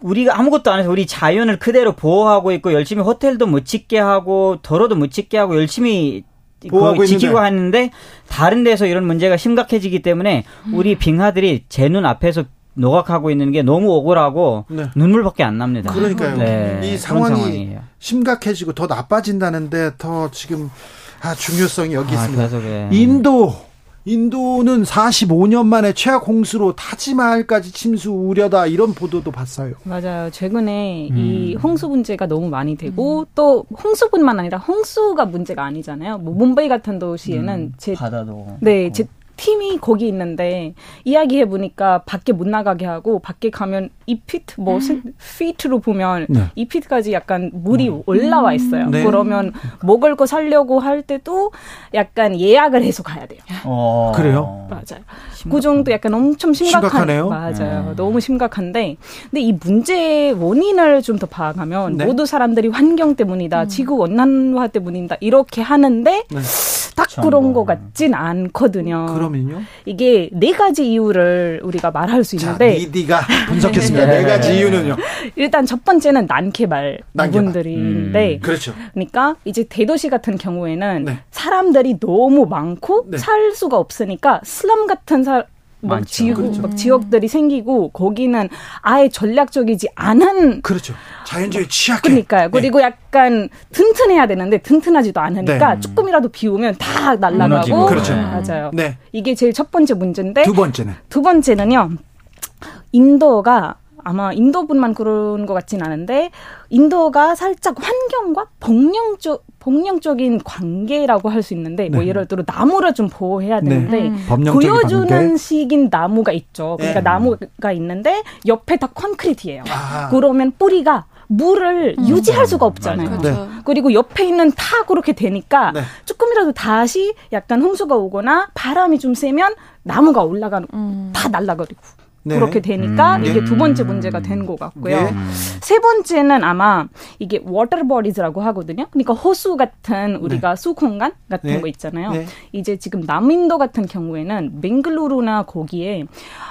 우리가 아무것도 안 해서 우리 자연을 그대로 보호하고 있고 열심히 호텔도 못 짓게 하고 도로도 못 짓게 하고 열심히 보호하고 지키고 하는데 다른 데서 이런 문제가 심각해지기 때문에 우리 음. 빙하들이 제 눈 앞에서 노각하고 있는 게 너무 억울하고 네. 눈물밖에 안 납니다. 그러니까요. 네, 이 상황이 심각해지고 더 나빠진다는데 더 지금 아, 중요성이 여기 아, 있습니다. 인도 인도는 45년 만에 최악 홍수로 타지마할까지 침수 우려다 이런 보도도 봤어요. 맞아요. 최근에 음. 이 홍수 문제가 너무 많이 되고 음. 또 홍수뿐만 아니라 홍수가 문제가 아니잖아요. 뭐 문베이 같은 도시에는 음. 제 바다도 네, 제 팀이 거기 있는데 이야기해 보니까 밖에 못 나가게 하고 밖에 가면 이 피트 뭐 음. 피트로 보면 네. 이 피트까지 약간 물이 음. 올라와 있어요. 네. 그러면 먹을 거 살려고 할 때도 약간 예약을 해서 가야 돼요. 어. 그래요? 맞아요. 심각한. 그 정도 약간 엄청 심각한 심각하네요. 맞아요. 네. 너무 심각한데 근데 이 문제의 원인을 좀더 파악하면 네. 모두 사람들이 환경 때문이다, 음. 지구 온난화 때문이다 이렇게 하는데 네. 딱 그런 것 같진 않거든요. 그러면요? 이게 네 가지 이유를 우리가 말할 수 있는데. 자, 미디가 분석했습니다. 네 가지 이유는요. 일단 첫 번째는 난개발 부분들인데. 음. 그렇죠. 그러니까 이제 대도시 같은 경우에는 네. 사람들이 너무 많고 네. 살 수가 없으니까 슬럼 같은 사, 막 지구 그렇죠. 막 지역들이 생기고 거기는 아예 전략적이지 않은 그렇죠. 자연주의 취약해. 그러니까요. 네. 그리고 약간 튼튼해야 되는데 튼튼하지도 않으니까 네. 조금이라도 비 오면 다 날아가고. 그렇죠. 맞아요. 네. 이게 제일 첫 번째 문제인데 두 번째는? 두 번째는요. 인도가 아마 인도분만 그런 것 같진 않은데 인도가 살짝 환경과 복령적 복령적인 관계라고 할 수 있는데 뭐 네. 뭐 예를 들어 나무를 좀 보호해야 네. 되는데 네. 보여주는 관계? 식인 나무가 있죠. 그러니까 네. 나무가 있는데 옆에 다 콘크리트예요. 아. 그러면 뿌리가 물을 음. 유지할 수가 없잖아요. 그렇죠. 그리고 옆에 있는 다 그렇게 되니까 네. 조금이라도 다시 약간 홍수가 오거나 바람이 좀 세면 나무가 올라가는 음. 다 날라버리고 네. 그렇게 되니까 음. 이게 네. 두 번째 문제가 된 것 같고요. 네. 세 번째는 아마 이게 워터버디즈라고 하거든요. 그러니까 호수 같은 우리가 네. 수 공간 같은 네. 거 있잖아요. 네. 이제 지금 남인도 같은 경우에는 맹글루루나 거기에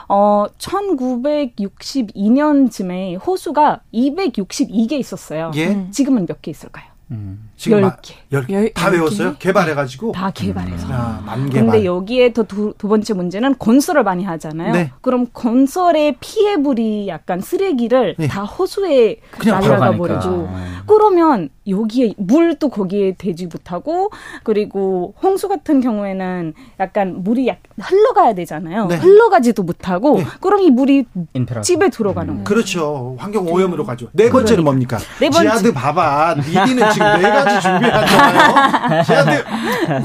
어 1962년쯤에 호수가 262개 있었어요. 예? 지금은 몇 개 있을까요? 음. 지금 10개. 10개. 다 외웠어요? 개발해가지고? 다 개발해서. 음. 아, 만 개발. 근데 여기에 더 두 두 번째 문제는 건설을 많이 하잖아요. 네. 그럼 건설의 피해물이 약간 쓰레기를 네. 다 호수에 날아가 버리고 그러면 여기에 물도 거기에 되지 못하고 그리고 홍수 같은 경우에는 약간 물이 약 흘러가야 되잖아요. 네. 흘러가지도 못하고 네. 그럼 이 물이 인프라. 집에 들어가는 음. 거예요. 그렇죠. 환경 오염으로 가죠. 네 번째는 그러니까. 뭡니까? 네 번째. 지하드 봐봐. 니디는 지금 네가 지 준비하잖아요.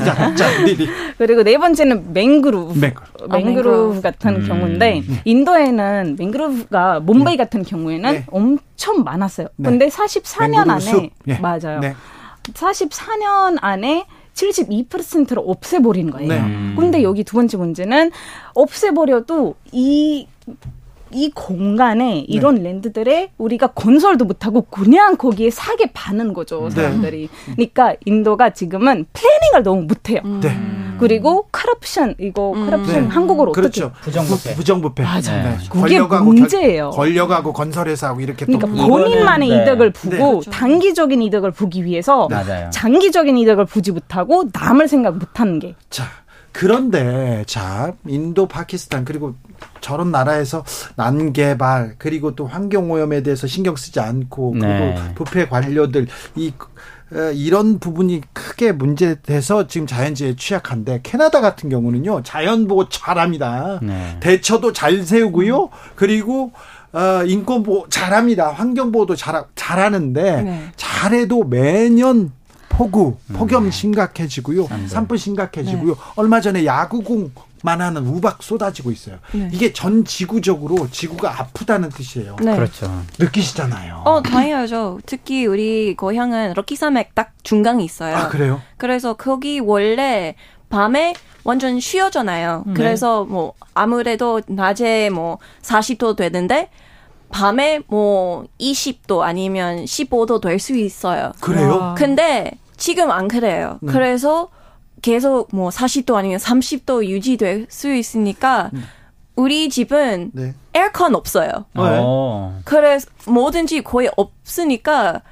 자, 자, 니디. 그리고 네 번째는 맹그로브. 맹그로브, 아, 맹그로브 같은 음. 경우인데 네. 인도에는 맹그로브가 뭄바이 네. 같은 경우에는 네. 엄청 많았어요. 네. 근데 44년 안에 네. 맞아요. 네. 44년 안에 72%를 없애버린 거예요. 네. 근데 여기 두 번째 문제는 없애버려도 이 이 공간에 이런 네. land들에 우리가 건설도 못하고 그냥 거기에 싸게 파는 거죠 네. 사람들이. 네. 그러니까 인도가 지금은 planning을 너무 못해요. 네. 그리고 커럽션 이거 커럽션 네. 한국어로 그렇죠. 어떻게 부정부패. 부정부패. 맞아요. 네. 그게 문제예요. 결, 권력하고 건설회사하고 이렇게 그러니까 본인만의 이득을 보고 그렇죠. 단기적인 이득을 보기 위해서 맞아요. 장기적인 이득을 보지 못하고 남을 생각 못하는 게. 자. 그런데 자 인도 파키스탄 그리고 저런 나라에서 난개발 그리고 또 환경 오염에 대해서 신경 쓰지 않고 그리고 네. 부패 관료들 이 이런 부분이 크게 문제돼서 지금 자연재해 취약한데 캐나다 같은 경우는요 자연 보호 잘합니다 네. 대처도 잘 세우고요 그리고 어, 인권 보호 잘합니다 환경 보호도 잘 잘하는데 네. 잘해도 매년 폭우, 폭염 음. 심각해지고요. 산불 심각해지고요. 네. 얼마 전에 야구공 만 하는 우박 쏟아지고 있어요. 네. 이게 전 지구적으로 지구가 아프다는 뜻이에요. 네. 그렇죠. 느끼시잖아요. 어, 당연하죠. 특히 우리 고향은 럭키산맥 딱 중간에 있어요. 아, 그래요? 그래서 거기 원래 밤에 완전 쉬어잖아요. 네. 그래서 뭐 아무래도 낮에 뭐 40도 되는데 밤에 뭐 20도 아니면 15도 될 수 있어요. 그래요? 근데 지금 안 그래요. 네. 그래서 계속 뭐 40도 아니면 30도 유지될 수 있으니까 네. 우리 집은 네. 에어컨 없어요. 네. 어. 그래서 뭐든지 거의 없으니까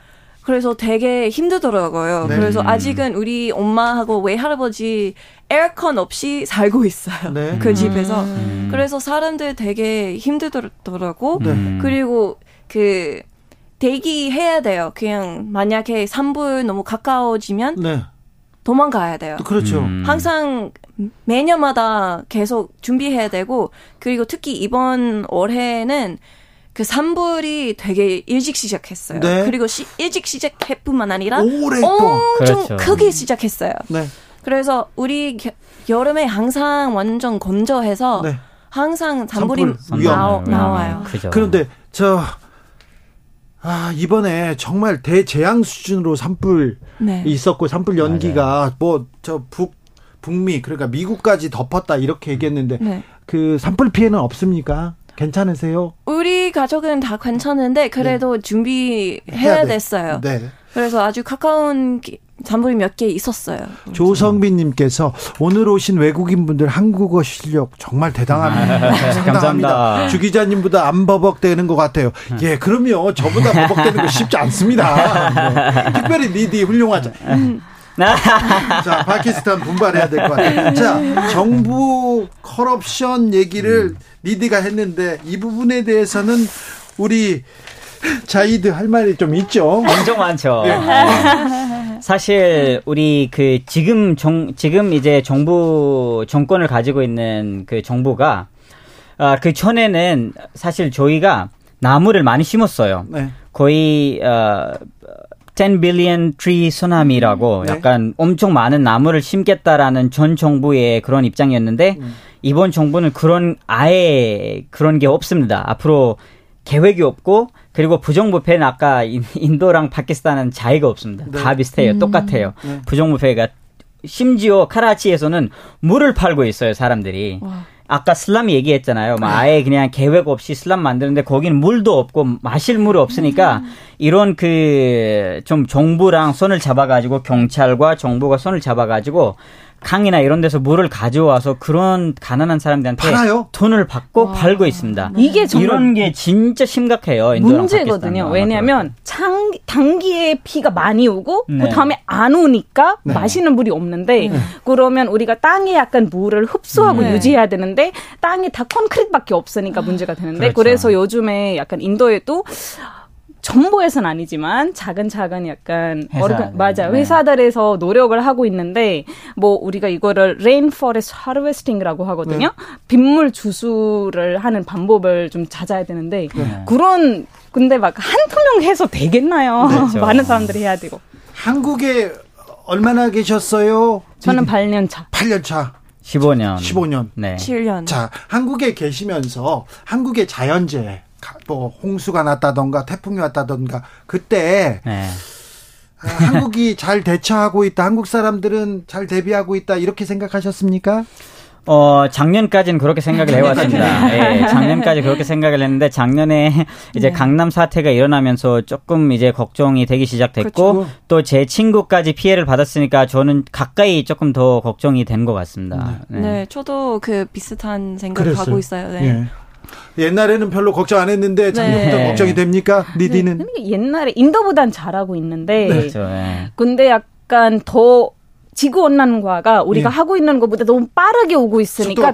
그래서 되게 힘들더라고요. 네. 그래서 아직은 우리 엄마하고 외할아버지 에어컨 없이 살고 있어요. 네. 그 집에서. 음. 그래서 사람들 되게 힘들더라고. 네. 그리고 그 대기해야 돼요. 그냥 만약에 산불 너무 가까워지면 네. 도망가야 돼요. 그렇죠. 음. 항상 매년마다 계속 준비해야 되고 그리고 특히 이번 올해는 그 산불이 되게 일찍 시작했어요. 네. 그리고 시, 일찍 시작해뿐만 아니라 오래 엄청 그렇죠. 크게 시작했어요. 네. 그래서 우리 겨, 여름에 항상 완전 건조해서 네. 항상 산불이 산불 나오, 나와요. 그죠. 그런데 저 아, 이번에 정말 대재앙 수준으로 산불 네. 있었고 산불 연기가 뭐 저 북 북미 그러니까 미국까지 덮었다 이렇게 얘기했는데 네. 그 산불 피해는 없습니까? 괜찮으세요? 우리 가족은 다 괜찮은데 그래도 네. 준비해야 됐어요. 네. 그래서 아주 가까운 잔불이 몇 개 있었어요. 조성빈님께서 오늘 오신 외국인분들 한국어 실력 정말 대단합니다. 아, 상당합니다. 주 기자님보다 안 버벅대는 것 같아요. 예, 그럼요. 저보다 버벅대는 거 쉽지 않습니다. 네. 특별히 니디 훌륭하죠. 자, 파키스탄 분발해야 될 것 같아요. 자, 정부 커럽션 얘기를 니디가 했는데 이 부분에 대해서는 우리 자이드 할 말이 좀 있죠. 엄청 많죠. 네. 사실 우리 그 지금 정 지금 이제 정부 정권을 가지고 있는 그 정부가 아, 그 전에는 사실 저희가 나무를 많이 심었어요. 네. 거의 어, 10 billion tree 소나미라고 네. 약간 엄청 많은 나무를 심겠다라는 전 정부의 그런 입장이었는데 음. 이번 정부는 그런 아예 그런 게 없습니다. 앞으로 계획이 없고 그리고 부정부패는 아까 인도랑 파키스탄은 차이가 없습니다. 네. 다 비슷해요. 음. 똑같아요. 네. 부정부패가 심지어 카라치에서는 물을 팔고 있어요, 사람들이. 와. 아까 슬람 얘기했잖아요. 막 아예 그냥 계획 없이 슬람 만드는데 거기는 물도 없고 마실 물이 없으니까 음. 이런 그 좀 정부랑 손을 잡아가지고 경찰과 정부가 손을 잡아가지고 강이나 이런 데서 물을 가져와서 그런 가난한 사람들한테 팔아요? 돈을 받고 와. 팔고 있습니다. 이게 이런 게 진짜 심각해요. 문제거든요. 왜냐하면 장, 단기에 피가 많이 오고 네. 그 다음에 안 오니까 네. 마시는 물이 없는데 네. 그러면 우리가 땅에 약간 물을 흡수하고 네. 유지해야 되는데 땅에 다 콘크리트밖에 없으니까 문제가 되는데 그렇죠. 그래서 요즘에 약간 인도에도 정부에서는 아니지만 작은 작은 약간 어르 맞아 네. 회사들에서 노력을 하고 있는데 뭐 우리가 이거를 rainwater harvesting이라고 하거든요. 네. 빗물 주수를 하는 방법을 좀 찾아야 되는데 네. 그런 근데 몇 명 해서 되겠나요? 그렇죠. 많은 사람들이 해야 되고. 한국에 얼마나 계셨어요? 저는 8년 차. 8년 차. 15년. 15년. 네. 7년. 자, 한국에 계시면서 한국의 자연재해 뭐 홍수가 났다던가 태풍이 왔다던가 그때 네. 아, 한국이 잘 대처하고 있다. 한국 사람들은 잘 대비하고 있다. 이렇게 생각하셨습니까? 어, 작년까지는 그렇게 생각을 해왔습니다. 예, 작년까지 그렇게 생각을 했는데 작년에 이제 네. 강남 사태가 일어나면서 조금 이제 걱정이 되기 시작됐고 그렇죠. 또제 친구까지 피해를 받았으니까 저는 가까이 조금 더 걱정이 된 것 같습니다. 네. 네. 네. 저도 그 비슷한 생각을 하고 있어요. 네. 예. 옛날에는 별로 걱정 안 했는데 작년부터 네. 걱정이 됩니까? 니디는? 네. 옛날에 인도보단 잘하고 있는데. 네. 그렇죠. 네. 근데 약간 더 지구 온난화가 우리가 예. 하고 있는 것보다 너무 빠르게 오고 있으니까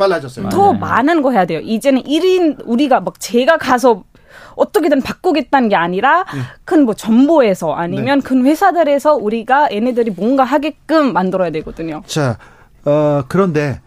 더 많은 거 해야 돼요. 이제는 1인 우리가 막 제가 가서 어떻게든 바꾸겠다는 게 아니라 예. 큰뭐 정보에서 아니면 네. 큰 회사들에서 우리가 얘네들이 뭔가 하게끔 만들어야 되거든요. 자, 어, 그런데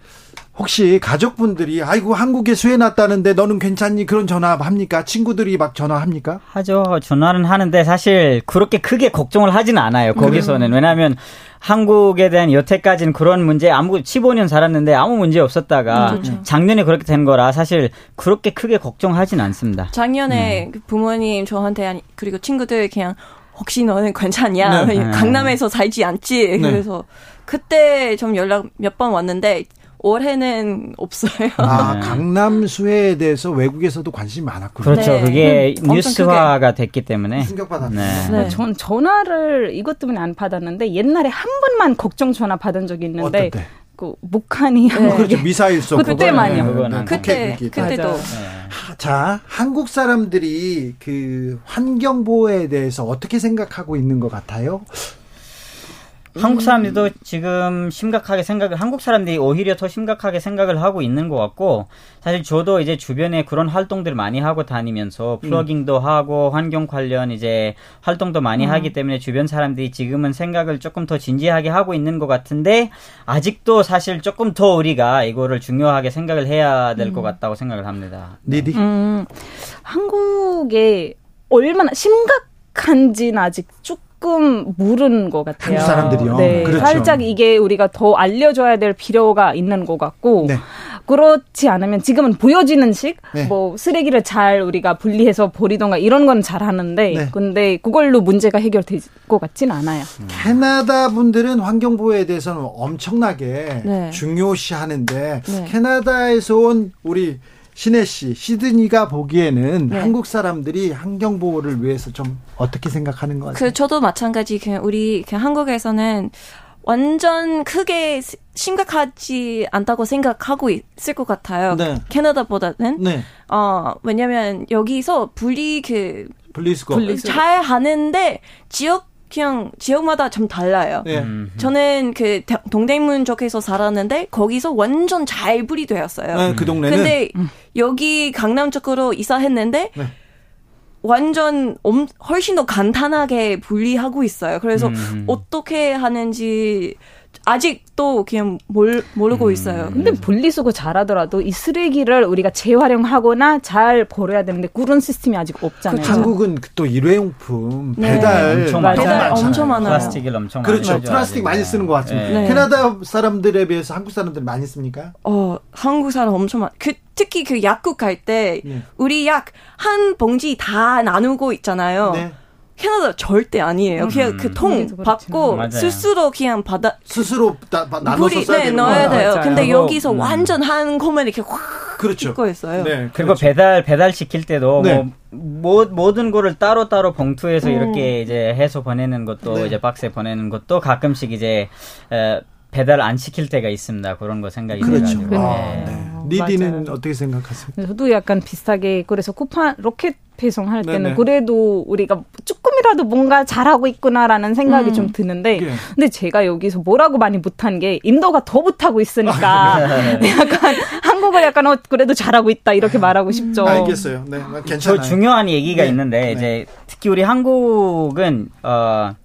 혹시 가족분들이 아이고 한국에 수해 났다는데 너는 괜찮니 그런 전화 합니까? 친구들이 막 전화합니까? 하죠. 전화는 하는데 사실 그렇게 크게 걱정을 하지는 않아요. 거기서는 그래요? 왜냐하면 한국에 대한 여태까지는 그런 문제 아무 15년 살았는데 아무 문제 없었다가 그렇죠. 작년에 그렇게 된 거라 사실 그렇게 크게 걱정하진 않습니다. 작년에 네. 부모님 저한테 그리고 친구들 그냥 혹시 너는 괜찮냐? 네. 강남에서 살지 않지? 네. 그래서 그때 좀 연락 몇 번 왔는데 올해는 없어요. 아, 네. 강남 수해에 대해서 외국에서도 관심이 많았군요. 그렇죠. 네. 그게 음, 뉴스화가 됐기 때문에. 충격받았네. 네. 네. 전 전화를 이것 때문에 안 받았는데 옛날에 한 번만 걱정 전화 받은 적이 있는데? 그 목한이 네. 그렇죠 미사일 쏘 그때만요. 네, 그때 그때도 네. 자 한국 사람들이 그 환경 보호에 대해서 어떻게 생각하고 있는 것 같아요? 한국 사람들도 지금 심각하게 생각을 한국 사람들이 오히려 더 심각하게 생각을 하고 있는 것 같고 사실 저도 이제 주변에 그런 활동들 많이 하고 다니면서 음. 플러깅도 음. 하고 환경 관련 이제 활동도 많이 음. 하기 때문에 주변 사람들이 지금은 생각을 조금 더 진지하게 하고 있는 것 같은데 아직도 사실 조금 더 우리가 이거를 중요하게 생각을 해야 될것 음. 같다고 생각을 합니다. 음, 한국에 얼마나 심각 한지는 아직 쭉 조금 모르는 것 같아요. 한국 사람들이요. 네, 그렇죠. 살짝 이게 우리가 더 알려줘야 될 필요가 있는 것 같고 네. 그렇지 않으면 지금은 보여지는 식, 네. 뭐 쓰레기를 잘 우리가 분리해서 버리던가 이런 건 잘 하는데, 네. 근데 그걸로 문제가 해결될 것 같지는 않아요. 음. 캐나다 분들은 환경 보호에 대해서는 엄청나게 네. 중요시하는데 네. 캐나다에서 온 우리 신혜 씨, 시드니가 보기에는 네. 한국 사람들이 환경 보호를 위해서 좀 어떻게 생각하는 것 같아요? 그 저도 마찬가지 그냥 우리 그냥 한국에서는 완전 크게 심각하지 않다고 생각하고 있을 것 같아요. 네. 캐나다보다는. 네. 어, 왜냐면 여기서 분리 그 분리수거 잘 하는데 지역 그냥 지역마다 좀 달라요. 네. 저는 그 동대문 쪽에서 살았는데 거기서 완전 잘 분리되었어요. 네, 그 동네는. 근데 여기 강남 쪽으로 이사했는데 네. 완전 엄, 훨씬 더 간단하게 분리하고 있어요. 그래서 음. 어떻게 하는지 아직도 그냥 몰, 모르고 음. 있어요. 근데 분리수거 잘하더라도 이 쓰레기를 우리가 재활용하거나 잘 버려야 되는데 그런 시스템이 아직 없잖아요. 그렇죠. 한국은 또 일회용품 네. 배달 엄청, 배달 엄청 많아요. 플라스틱을 엄청 그렇죠. 플라스틱 많이 쓰는 것 같습니다. 네. 캐나다 사람들에 비해서 한국 사람들 많이 씁니까? 어, 한국 사람 엄청 많. 그 특히 그 약국 갈때 네. 우리 약 한 봉지 다 나누고 있잖아요. 네. 캐나다 절대 아니에요. 그냥 음. 그통 받고 맞아요. 스스로 그냥 받아 스스로 다, 나눠서 써야 네, 넣어야 돼요. 맞아요. 근데 여기서 음. 완전 한 코면 이렇게 확 그렇죠. 듣고 있어요. 네, 그리고 그렇죠. 배달 배달 시킬 때도 네. 뭐 모든 거를 따로 따로 봉투에서 음. 이렇게 이제 해서 보내는 것도 네. 이제 박스에 보내는 것도 가끔씩 이제 에, 배달 안 시킬 때가 있습니다. 그런 거 생각이 그렇죠. 들어가지고. 아, 네. 리디는 맞아요. 어떻게 생각하세요? 저도 약간 비슷하게 그래서 쿠팡 로켓 배송할 때는 네네. 그래도 우리가 조금이라도 뭔가 잘하고 있구나라는 생각이 음. 좀 드는데 네. 근데 제가 여기서 뭐라고 많이 못한 게 인도가 더 못하고 있으니까 약간 한국을 약간 어, 그래도 잘하고 있다 이렇게 말하고 싶죠. 알겠어요. 네, 괜찮아요. 저 중요한 얘기가 네. 있는데 네. 이제 특히 우리 한국은 어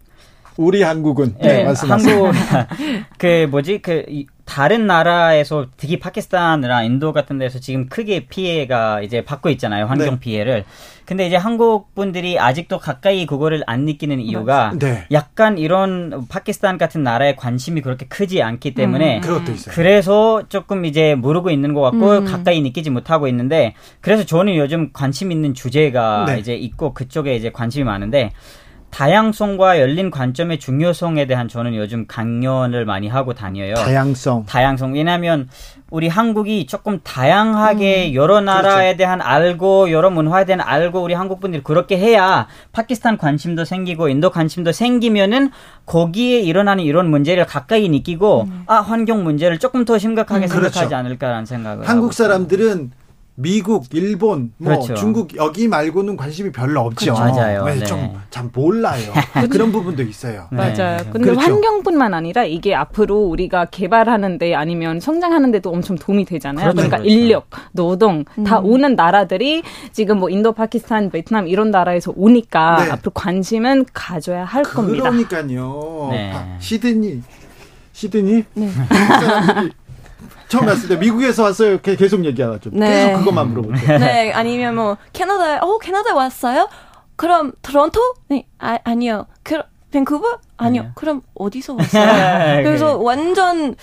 우리 한국은 네, 네 한국 그 뭐지 그 다른 나라에서 특히 파키스탄이나 인도 같은 데서 지금 크게 피해가 이제 받고 있잖아요 환경 네. 피해를 근데 이제 한국 분들이 아직도 가까이 그거를 안 느끼는 이유가 네. 약간 이런 파키스탄 같은 나라에 관심이 그렇게 크지 않기 때문에 음, 그래서 조금 이제 모르고 있는 것 같고 음. 가까이 느끼지 못하고 있는데 그래서 저는 요즘 관심 있는 주제가 네. 이제 있고 그쪽에 이제 관심이 많은데 다양성과 열린 관점의 중요성에 대한 저는 요즘 강연을 많이 하고 다녀요. 다양성. 다양성. 왜냐하면 우리 한국이 조금 다양하게 음, 여러 나라에 그렇죠. 대한 알고 여러 문화에 대한 알고 우리 한국 분들이 그렇게 해야 파키스탄 관심도 생기고 인도 관심도 생기면은 거기에 일어나는 이런 문제를 가까이 느끼고 음. 아 환경 문제를 조금 더 심각하게 음, 생각하지 그렇죠. 않을까라는 생각을 한국 사람들은 미국, 일본, 뭐 그렇죠. 중국 여기 말고는 관심이 별로 없죠. 그렇죠. 맞아요. 네, 네. 좀잘 몰라요. 그런 부분도 있어요. 네. 맞아요. 근데 그렇죠. 환경뿐만 아니라 이게 앞으로 우리가 개발하는데 아니면 성장하는데도 엄청 도움이 되잖아요. 그렇죠. 그러니까 그렇죠. 인력, 노동 음. 다 오는 나라들이 지금 뭐 인도, 파키스탄, 베트남 이런 나라에서 오니까 네. 앞으로 관심은 가져야 할 겁니다. 그러니까요. 네. 아, 시드니 시드니 네. 처음 왔을 때 미국에서 왔어요. 계속 얘기하죠. 네. 계속 그것만 물어보죠. 네, 아니면 뭐 캐나다에 어 캐나다 왔어요? 그럼 토론토? 네, 아, 아니요. 그 밴쿠버? 아니요. 네. 그럼 어디서 왔어요? 그래서 완전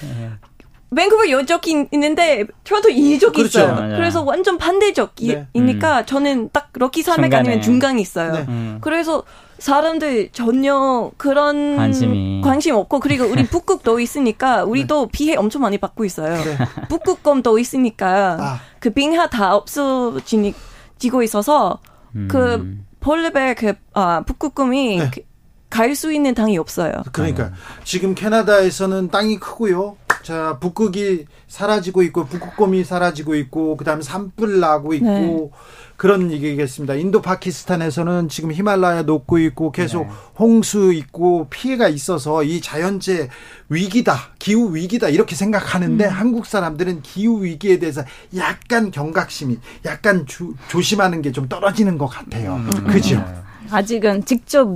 밴쿠버 여적이 있는데 토론토 이적이 그렇죠. 있어요. 맞아요. 그래서 완전 반대적이니까 네. 음. 저는 딱 럭키 산맥 아니면 중간이 있어요. 네. 음. 그래서 사람들 전혀 그런 관심이. 관심 없고 그리고 우리 북극도 있으니까 우리도 네. 피해 엄청 많이 받고 있어요. 네. 북극곰도 있으니까 아. 그 빙하 다 없어지고 있어서 음. 그 폴르벨 그 아, 북극곰이 네. 그 갈수 있는 땅이 없어요. 그러니까 지금 캐나다에서는 땅이 크고요. 자 북극이 사라지고 있고 북극곰이 사라지고 있고 그다음에 산불 나고 있고 네. 그런 얘기겠습니다. 인도 파키스탄에서는 지금 히말라야 녹고 있고 계속 네. 홍수 있고 피해가 있어서 이 자연재 위기다, 기후 위기다 이렇게 생각하는데 음. 한국 사람들은 기후 위기에 대해서 약간 경각심이 약간 주, 조심하는 게 좀 떨어지는 것 같아요. 음. 그죠? 네. 아직은 직접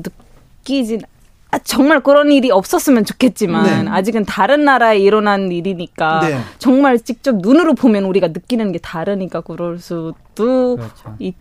느끼진 아, 정말 그런 일이 없었으면 좋겠지만 네. 아직은 다른 나라에 일어난 일이니까 네. 정말 직접 눈으로 보면 우리가 느끼는 게 다르니까 그럴 수도 그렇죠. 있.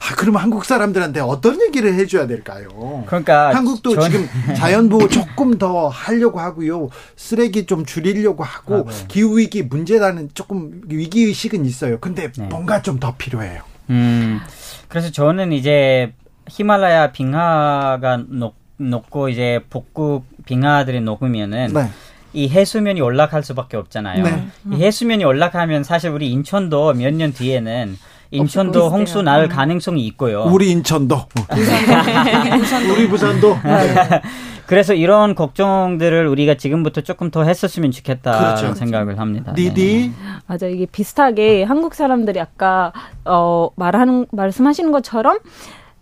아, 그러면 한국 사람들한테 어떤 얘기를 해줘야 될까요? 그러니까 한국도 전... 지금 자연 보호 조금 더 하려고 하고요, 쓰레기 좀 줄이려고 하고 아, 네. 기후 위기 문제라는 조금 위기 의식은 있어요. 근데 네. 뭔가 좀 더 필요해요. 음, 그래서 저는 이제 히말라야 빙하가 높 녹고 이제 복구 빙하들이 녹으면은 네. 이 해수면이 올라갈 수밖에 없잖아요. 네. 이 해수면이 올라가면 사실 우리 인천도 몇 년 뒤에는 인천도 홍수 날 음. 가능성이 있고요. 우리 인천도. 우리 부산도. 네. 그래서 이런 걱정들을 우리가 지금부터 조금 더 했었으면 좋겠다는 그렇죠. 생각을 합니다. 니디. 네. 맞아 이게 비슷하게 한국 사람들이 아까 어 말하는 말씀하시는 것처럼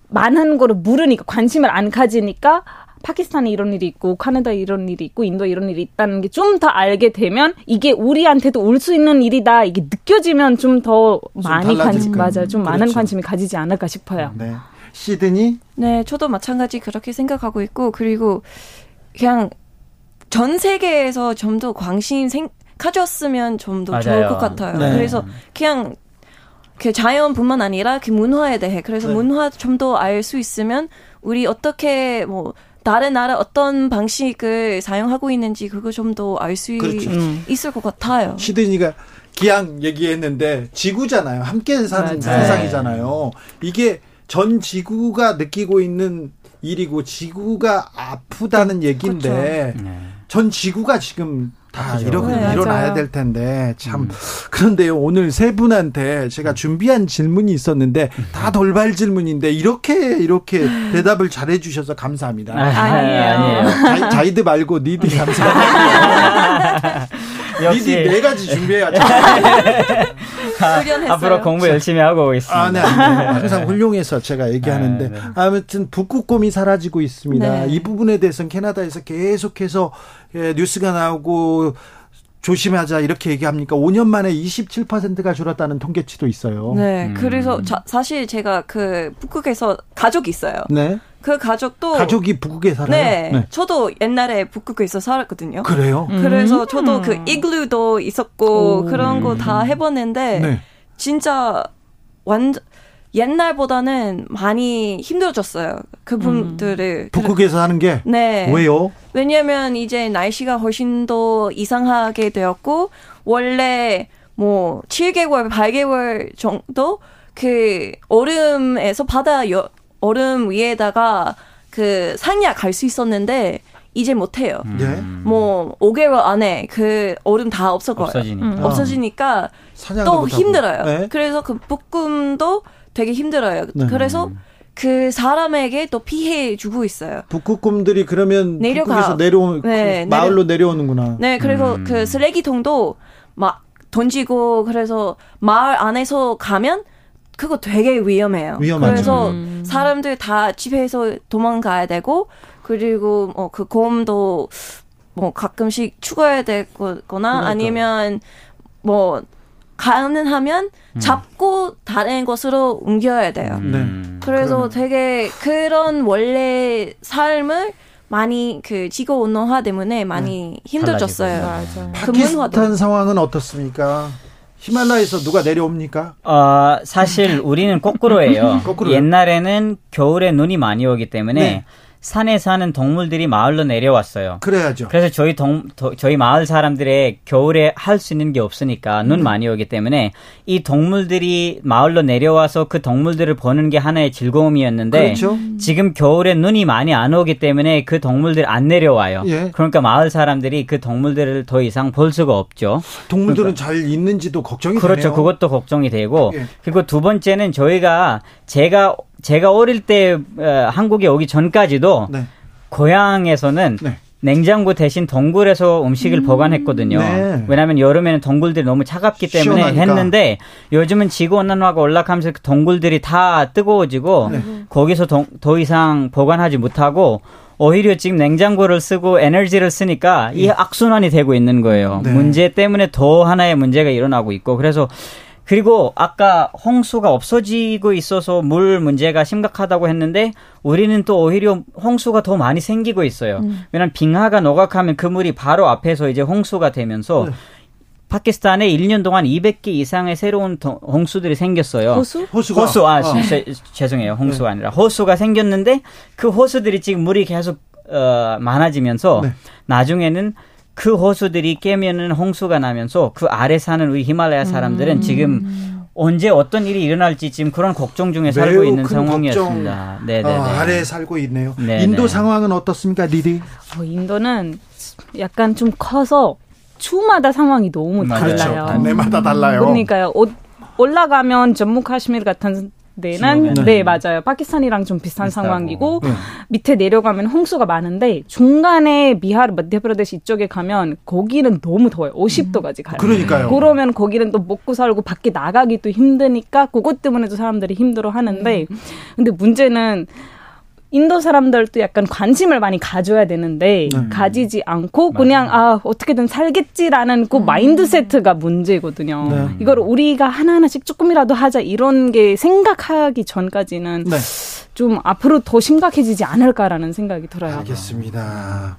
많은 거를 물으니까 관심을 안 가지니까 파키스탄에 이런 일이 있고 카나다에 이런 일이 있고 인도에 이런 일이 있다는 게 좀 더 알게 되면 이게 우리한테도 올 수 있는 일이다 이게 느껴지면 좀 더 많이 관심 맞아요 좀 그렇죠. 많은 관심이 가지지 않을까 싶어요. 네. 시드니? 네, 저도 마찬가지 그렇게 생각하고 있고 그리고 그냥 전 세계에서 좀 더 관심 생 가졌으면 좀 더 좋을 것 같아요. 네. 그래서 그냥 그 자연뿐만 아니라 그 문화에 대해 그래서 네. 문화 좀 더 알 수 있으면 우리 어떻게 뭐 다른 나라 어떤 방식을 사용하고 있는지 그거 좀 더 알수 그렇죠. 음. 있을 것 같아요. 시드니가 기왕 얘기했는데 지구잖아요. 함께 사는 맞아요. 세상이잖아요. 이게 전 지구가 느끼고 있는 일이고 지구가 아프다는 얘기인데 그렇죠. 전 지구가 지금 다 이렇게 네, 일어나야 될 텐데 참 음. 그런데요 오늘 세 분한테 제가 준비한 질문이 있었는데 다 돌발 질문인데 이렇게 이렇게 대답을 잘해 주셔서 감사합니다. 아, 아니에요. 아니에요. 자, 이드 말고 니드 감사합니다. 니드 네 가지 준비해야죠. 아, 앞으로 공부 열심히 하고 오겠습니다. 아, 네, 항상 훌륭해서 제가 얘기하는데 아, 네. 아무튼 북극곰이 사라지고 있습니다. 네. 이 부분에 대해서는 캐나다에서 계속해서 예, 뉴스가 나오고 조심하자 이렇게 얘기합니까? 5년 만에 27%가 줄었다는 통계치도 있어요. 네, 음. 그래서 자, 사실 제가 그 북극에서 가족이 있어요. 네. 그 가족도 가족이 북극에 살아요. 네, 네. 저도 옛날에 북극에서 살았거든요. 그래요? 그래서 음. 저도 그 이글루도 있었고 오. 그런 거 다 해봤는데 네. 진짜 완전 옛날보다는 많이 힘들어졌어요. 그분들을. 음. 북극에서 하는 게? 네. 왜요? 왜냐면 이제 날씨가 훨씬 더 이상하게 되었고, 원래 뭐 7개월, 8개월 정도 그 얼음에서 바다 여, 얼음 위에다가 그 상야 갈수 있었는데, 이제 못해요. 네. 뭐 5개월 안에 그 얼음 다 없어져요. 없어지니까, 음. 없어지니까 또 힘들어요. 네. 그래서 그 볶음도 되게 힘들어요. 네. 그래서 그 사람에게 또 피해 주고 있어요. 북극곰들이 그러면 내려가 내려 네, 그 마을로 내려, 오는구나 네, 그리고 음. 그 쓰레기통도 막 던지고 그래서 마을 안에서 가면 그거 되게 위험해요. 위험하죠. 그래서 음. 사람들 다 집에서 도망가야 되고 그리고 뭐 그 곰도 뭐 가끔씩 죽어야 되거나 아니면 뭐 가능하면 음. 잡고 다른 곳으로 옮겨야 돼요. 음. 네. 그래서 그러면. 되게 그런 원래 삶을 많이 그 지구 온난화 때문에 많이 네. 힘들어졌어요. 그 파키스탄 상황은 어떻습니까? 히말라야에서 누가 내려옵니까? 어, 사실 우리는 거꾸로예요. 거꾸로요? 옛날에는 겨울에 눈이 많이 오기 때문에 네. 산에 사는 동물들이 마을로 내려왔어요. 그래야죠. 그래서 저희 동 도, 저희 마을 사람들의 겨울에 할 수 있는 게 없으니까 눈 음. 많이 오기 때문에 이 동물들이 마을로 내려와서 그 동물들을 보는 게 하나의 즐거움이었는데 그렇죠. 지금 겨울에 눈이 많이 안 오기 때문에 그 동물들 안 내려와요. 예. 그러니까 마을 사람들이 그 동물들을 더 이상 볼 수가 없죠. 동물들은 그러니까. 잘 있는지도 걱정이 그렇죠. 되네요. 그것도 걱정이 되고 예. 그리고 두 번째는 저희가 제가 제가 어릴 때 어, 한국에 오기 전까지도 네. 고향에서는 네. 냉장고 대신 동굴에서 음식을 음. 보관했거든요. 네. 왜냐하면 여름에는 동굴들이 너무 차갑기 때문에 시원하니까. 했는데 요즘은 지구 온난화가 올라가면서 그 동굴들이 다 뜨거워지고 네. 거기서 동, 더 이상 보관하지 못하고 오히려 지금 냉장고를 쓰고 에너지를 쓰니까 이 예. 악순환이 되고 있는 거예요. 네. 문제 때문에 더 하나의 문제가 일어나고 있고 그래서 그리고 아까 홍수가 없어지고 있어서 물 문제가 심각하다고 했는데 우리는 또 오히려 홍수가 더 많이 생기고 있어요. 음. 왜냐하면 빙하가 녹아가면 그 물이 바로 앞에서 이제 홍수가 되면서 네. 파키스탄에 1년 동안 200개 이상의 새로운 홍수들이 생겼어요. 호수? 호수가? 호수, 아, 어. 제, 죄송해요. 홍수가 네. 아니라. 호수가 생겼는데 그 호수들이 지금 물이 계속, 어, 많아지면서 네. 나중에는 그 호수들이 깨면은 홍수가 나면서 그 아래 사는 우리 히말라야 사람들은 음. 지금 언제 어떤 일이 일어날지 지금 그런 걱정 중에 살고 있는 상황이었습니다. 네, 네, 아, 아래에 살고 있네요. 네네. 인도 상황은 어떻습니까, 리디? 어, 인도는 약간 좀 커서 주마다 상황이 너무 달라요. 그렇죠. 달라요. 그러니까요. 올라가면 전무 카시미르 같은 데는 네. 네 맞아요. 파키스탄이랑 좀 비슷한 비슷하고. 상황이고 네. 밑에 내려가면 홍수가 많은데 중간에 비하르 마디아프라데시 이쪽에 가면 거기는 너무 더워요. 50도까지 가요. 그러니까요. 그러면 거기는 또 먹고 살고 밖에 나가기도 힘드니까 그것 때문에도 사람들이 힘들어 하는데 음. 근데 문제는 인도 사람들도 약간 관심을 많이 가져야 되는데 음. 가지지 않고 맞아요. 그냥 아 어떻게든 살겠지라는 그 음. 마인드세트가 문제거든요. 네. 이걸 우리가 하나하나씩 조금이라도 하자 이런 게 생각하기 전까지는 네. 좀 앞으로 더 심각해지지 않을까라는 생각이 들어요. 알겠습니다.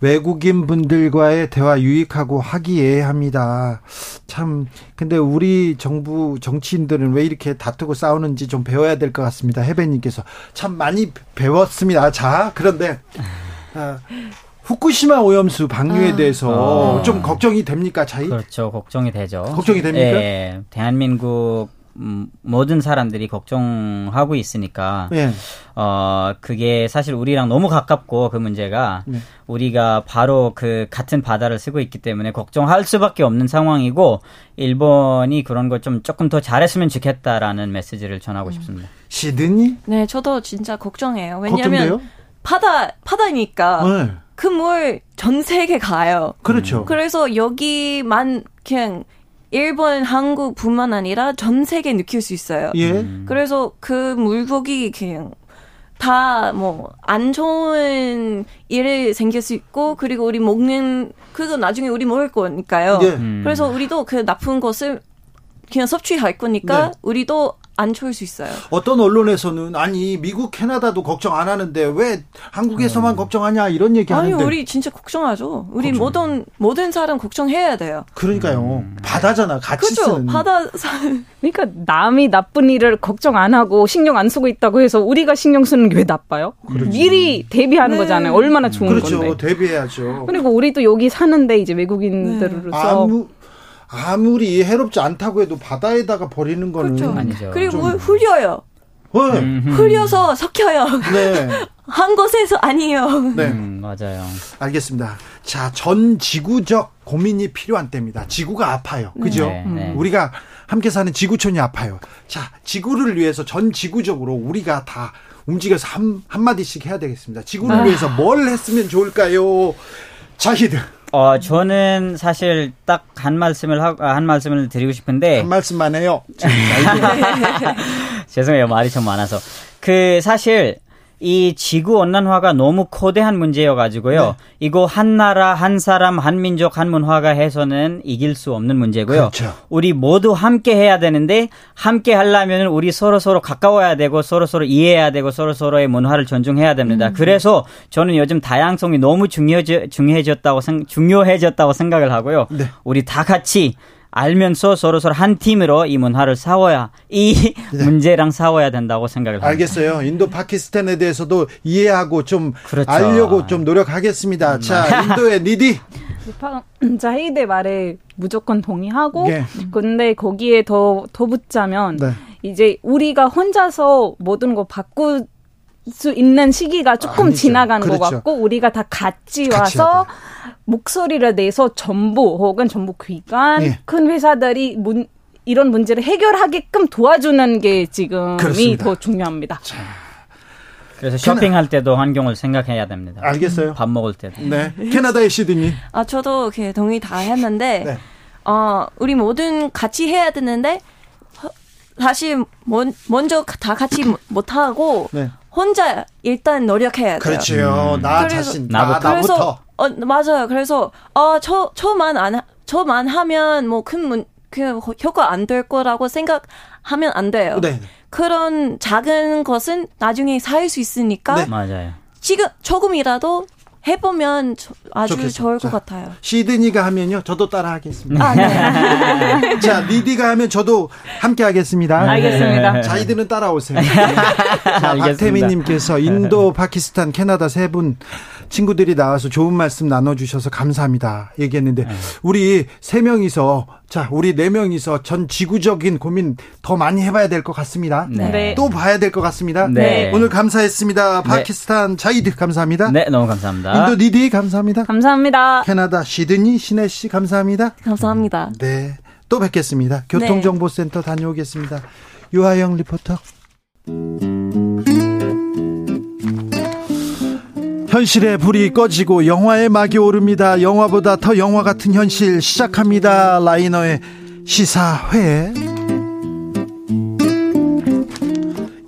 외국인 분들과의 대화 유익하고 화기애애합니다. 참 근데 우리 정부 정치인들은 왜 이렇게 다투고 싸우는지 좀 배워야 될 것 같습니다. 해배님께서 참 많이 배웠습니다. 자 그런데 아, 후쿠시마 오염수 방류에 아. 대해서 아. 좀 걱정이 됩니까, 차이? 그렇죠, 걱정이 되죠. 걱정이 됩니까? 예, 대한민국 음, 모든 사람들이 걱정하고 있으니까 네. 어 그게 사실 우리랑 너무 가깝고 그 문제가 네. 우리가 바로 그 같은 바다를 쓰고 있기 때문에 걱정할 수밖에 없는 상황이고 일본이 그런 걸 좀 조금 더 잘했으면 좋겠다라는 메시지를 전하고 음. 싶습니다. 시드니? 네, 저도 진짜 걱정해요. 왜냐하면 바다 바다니까 네. 그물 전 세계 가요. 그렇죠. 그래서 여기만 그냥 일본, 한국뿐만 아니라 전 세계 느낄 수 있어요. 예. 음. 그래서 그 물고기 그냥 다 뭐 안 좋은 일이 생길 수 있고 그리고 우리 먹는 그거 나중에 우리 먹을 거니까요. 예. 음. 그래서 우리도 그 나쁜 것을 그냥 섭취할 거니까 네. 우리도 안 좋을 수 있어요. 어떤 언론에서는 아니 미국 캐나다도 걱정 안 하는데 왜 한국에서만 음. 걱정하냐 이런 얘기 하는데 아니 우리 진짜 걱정하죠. 우리 걱정. 모든 모든 사람 걱정해야 돼요. 그러니까요. 음. 바다잖아. 같이 그죠? 쓰는. 바다 그러니까 남이 나쁜 일을 걱정 안 하고 신경 안 쓰고 있다고 해서 우리가 신경 쓰는 게 왜 나빠요? 그렇지. 미리 대비하는 네. 거잖아요. 얼마나 좋은 그렇죠. 건데. 그렇죠. 대비해야죠. 그리고 우리도 여기 사는데 이제 외국인들로서 네. 아무 아무리 해롭지 않다고 해도 바다에다가 버리는 거는 그렇죠. 아니죠. 그리고 흘려요. 네. 흘려서 섞여요. 네. 한 곳에서 아니에요. 네. 음, 맞아요. 알겠습니다. 자, 전 지구적 고민이 필요한 때입니다. 지구가 아파요. 그죠? 네, 네. 우리가 함께 사는 지구촌이 아파요. 자, 지구를 위해서 전 지구적으로 우리가 다 움직여서 한, 한마디씩 해야 되겠습니다. 지구를 아. 위해서 뭘 했으면 좋을까요? 자히드. 어, 저는 사실 딱 한 말씀을 하, 한 말씀을 드리고 싶은데. 한 말씀만 해요. 죄송해요. 말이 좀 많아서. 그 사실 이 지구 온난화가 너무 거대한 문제여 가지고요. 네. 이거 한 나라, 한 사람, 한 민족, 한 문화가 해서는 이길 수 없는 문제고요. 그렇죠. 우리 모두 함께 해야 되는데 함께 하려면 우리 서로 서로 가까워야 되고 서로 서로 이해해야 되고 서로 서로의 문화를 존중해야 됩니다. 음. 그래서 저는 요즘 다양성이 너무 중요해졌, 중요해졌다고 생, 중요해졌다고 생각을 하고요. 네. 우리 다 같이 알면서 서로 서로 한 팀으로 이 문화를 싸워야 이 네. 문제랑 싸워야 된다고 생각을 합니다. 알겠어요. 인도 파키스탄에 대해서도 이해하고 좀 그렇죠. 알려고 좀 노력하겠습니다. 음. 자, 인도의 니디. 자히데 말에 무조건 동의하고 네. 근데 거기에 더 더 붙자면 네. 이제 우리가 혼자서 모든 거 바꾸 수 있는 시기가 조금 아니죠. 지나간 그렇죠. 것 같고 우리가 다 같이 와서 같이 목소리를 내서 정부 혹은 정부 기관 예. 큰 회사들이 문, 이런 문제를 해결하게끔 도와주는 게 지금이 그렇습니다. 더 중요합니다. 자. 그래서 쇼핑할 때도 환경을 생각해야 됩니다. 알겠어요. 밥 먹을 때도. 네. 캐나다의 시드니. 아 저도 동의 다 했는데 네. 어 우리 모든 같이 해야 되는데 사실 먼저 다 같이 못 하고 네. 혼자 일단 노력해야 돼요. 그렇죠. 음. 나 자신, 나, 나부터. 어, 맞아요. 그래서, 어, 저, 저만 안, 저만 하면 뭐큰 문, 그 효과 안 될 거라고 생각하면 안 돼요. 네. 그런 작은 것은 나중에 살 수 있으니까. 네. 맞아요. 지금 조금이라도 해보면 아주 좋겠어. 좋을 것 같아요. 시드니가 하면요, 저도 따라 하겠습니다. 아, 네. 자, 리디가 하면 저도 함께 하겠습니다. 알겠습니다. 자이드는 따라오세요. 자, 박태민님께서 인도, 파키스탄, 캐나다 세 분 친구들이 나와서 좋은 말씀 나눠주셔서 감사합니다. 얘기했는데, 네. 우리 세 명이서 자, 우리 네 명이서 전 지구적인 고민 더 많이 해봐야 될 것 같습니다. 네. 네. 또 봐야 될 것 같습니다. 네. 오늘 감사했습니다. 네. 파키스탄 자이드 감사합니다. 네, 너무 감사합니다. 인도 니디 감사합니다. 감사합니다. 캐나다 시드니 신혜 씨 감사합니다. 감사합니다. 네, 또 뵙겠습니다. 교통정보센터 다녀오겠습니다. 유하영 리포터. 현실의 불이 꺼지고 영화의 막이 오릅니다. 영화보다 더 영화 같은 현실 시작합니다. 라이너의 시사회.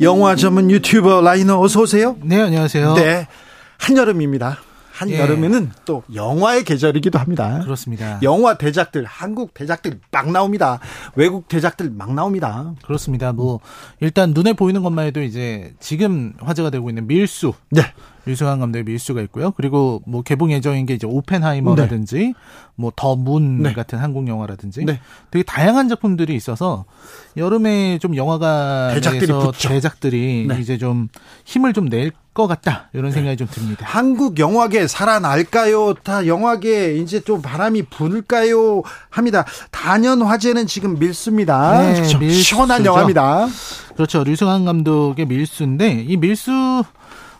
영화 전문 유튜버 라이너 어서 오세요. 네, 안녕하세요. 네. 한여름입니다. 한여름에는 예. 또 영화의 계절이기도 합니다. 그렇습니다. 영화 대작들, 한국 대작들 막 나옵니다. 외국 대작들 막 나옵니다. 그렇습니다. 뭐 일단 눈에 보이는 것만 해도 이제 지금 화제가 되고 있는 밀수. 네. 유승환 감독의 밀수가 있고요. 그리고 뭐 개봉 예정인 게 이제 오펜하이머라든지 네. 뭐 더문 네. 같은 한국 영화라든지 네. 되게 다양한 작품들이 있어서 여름에 좀 영화관에서 대작들이, 대작들이 네. 이제 좀 힘을 좀 낼 것 같다 이런 생각이 네. 좀 듭니다. 한국 영화계 살아날까요? 다 영화계 이제 좀 바람이 불까요? 합니다. 단연 화제는 지금 밀수입니다. 네. 밀수죠. 시원한 영화입니다. 그렇죠. 류승환 감독의 밀수인데 이 밀수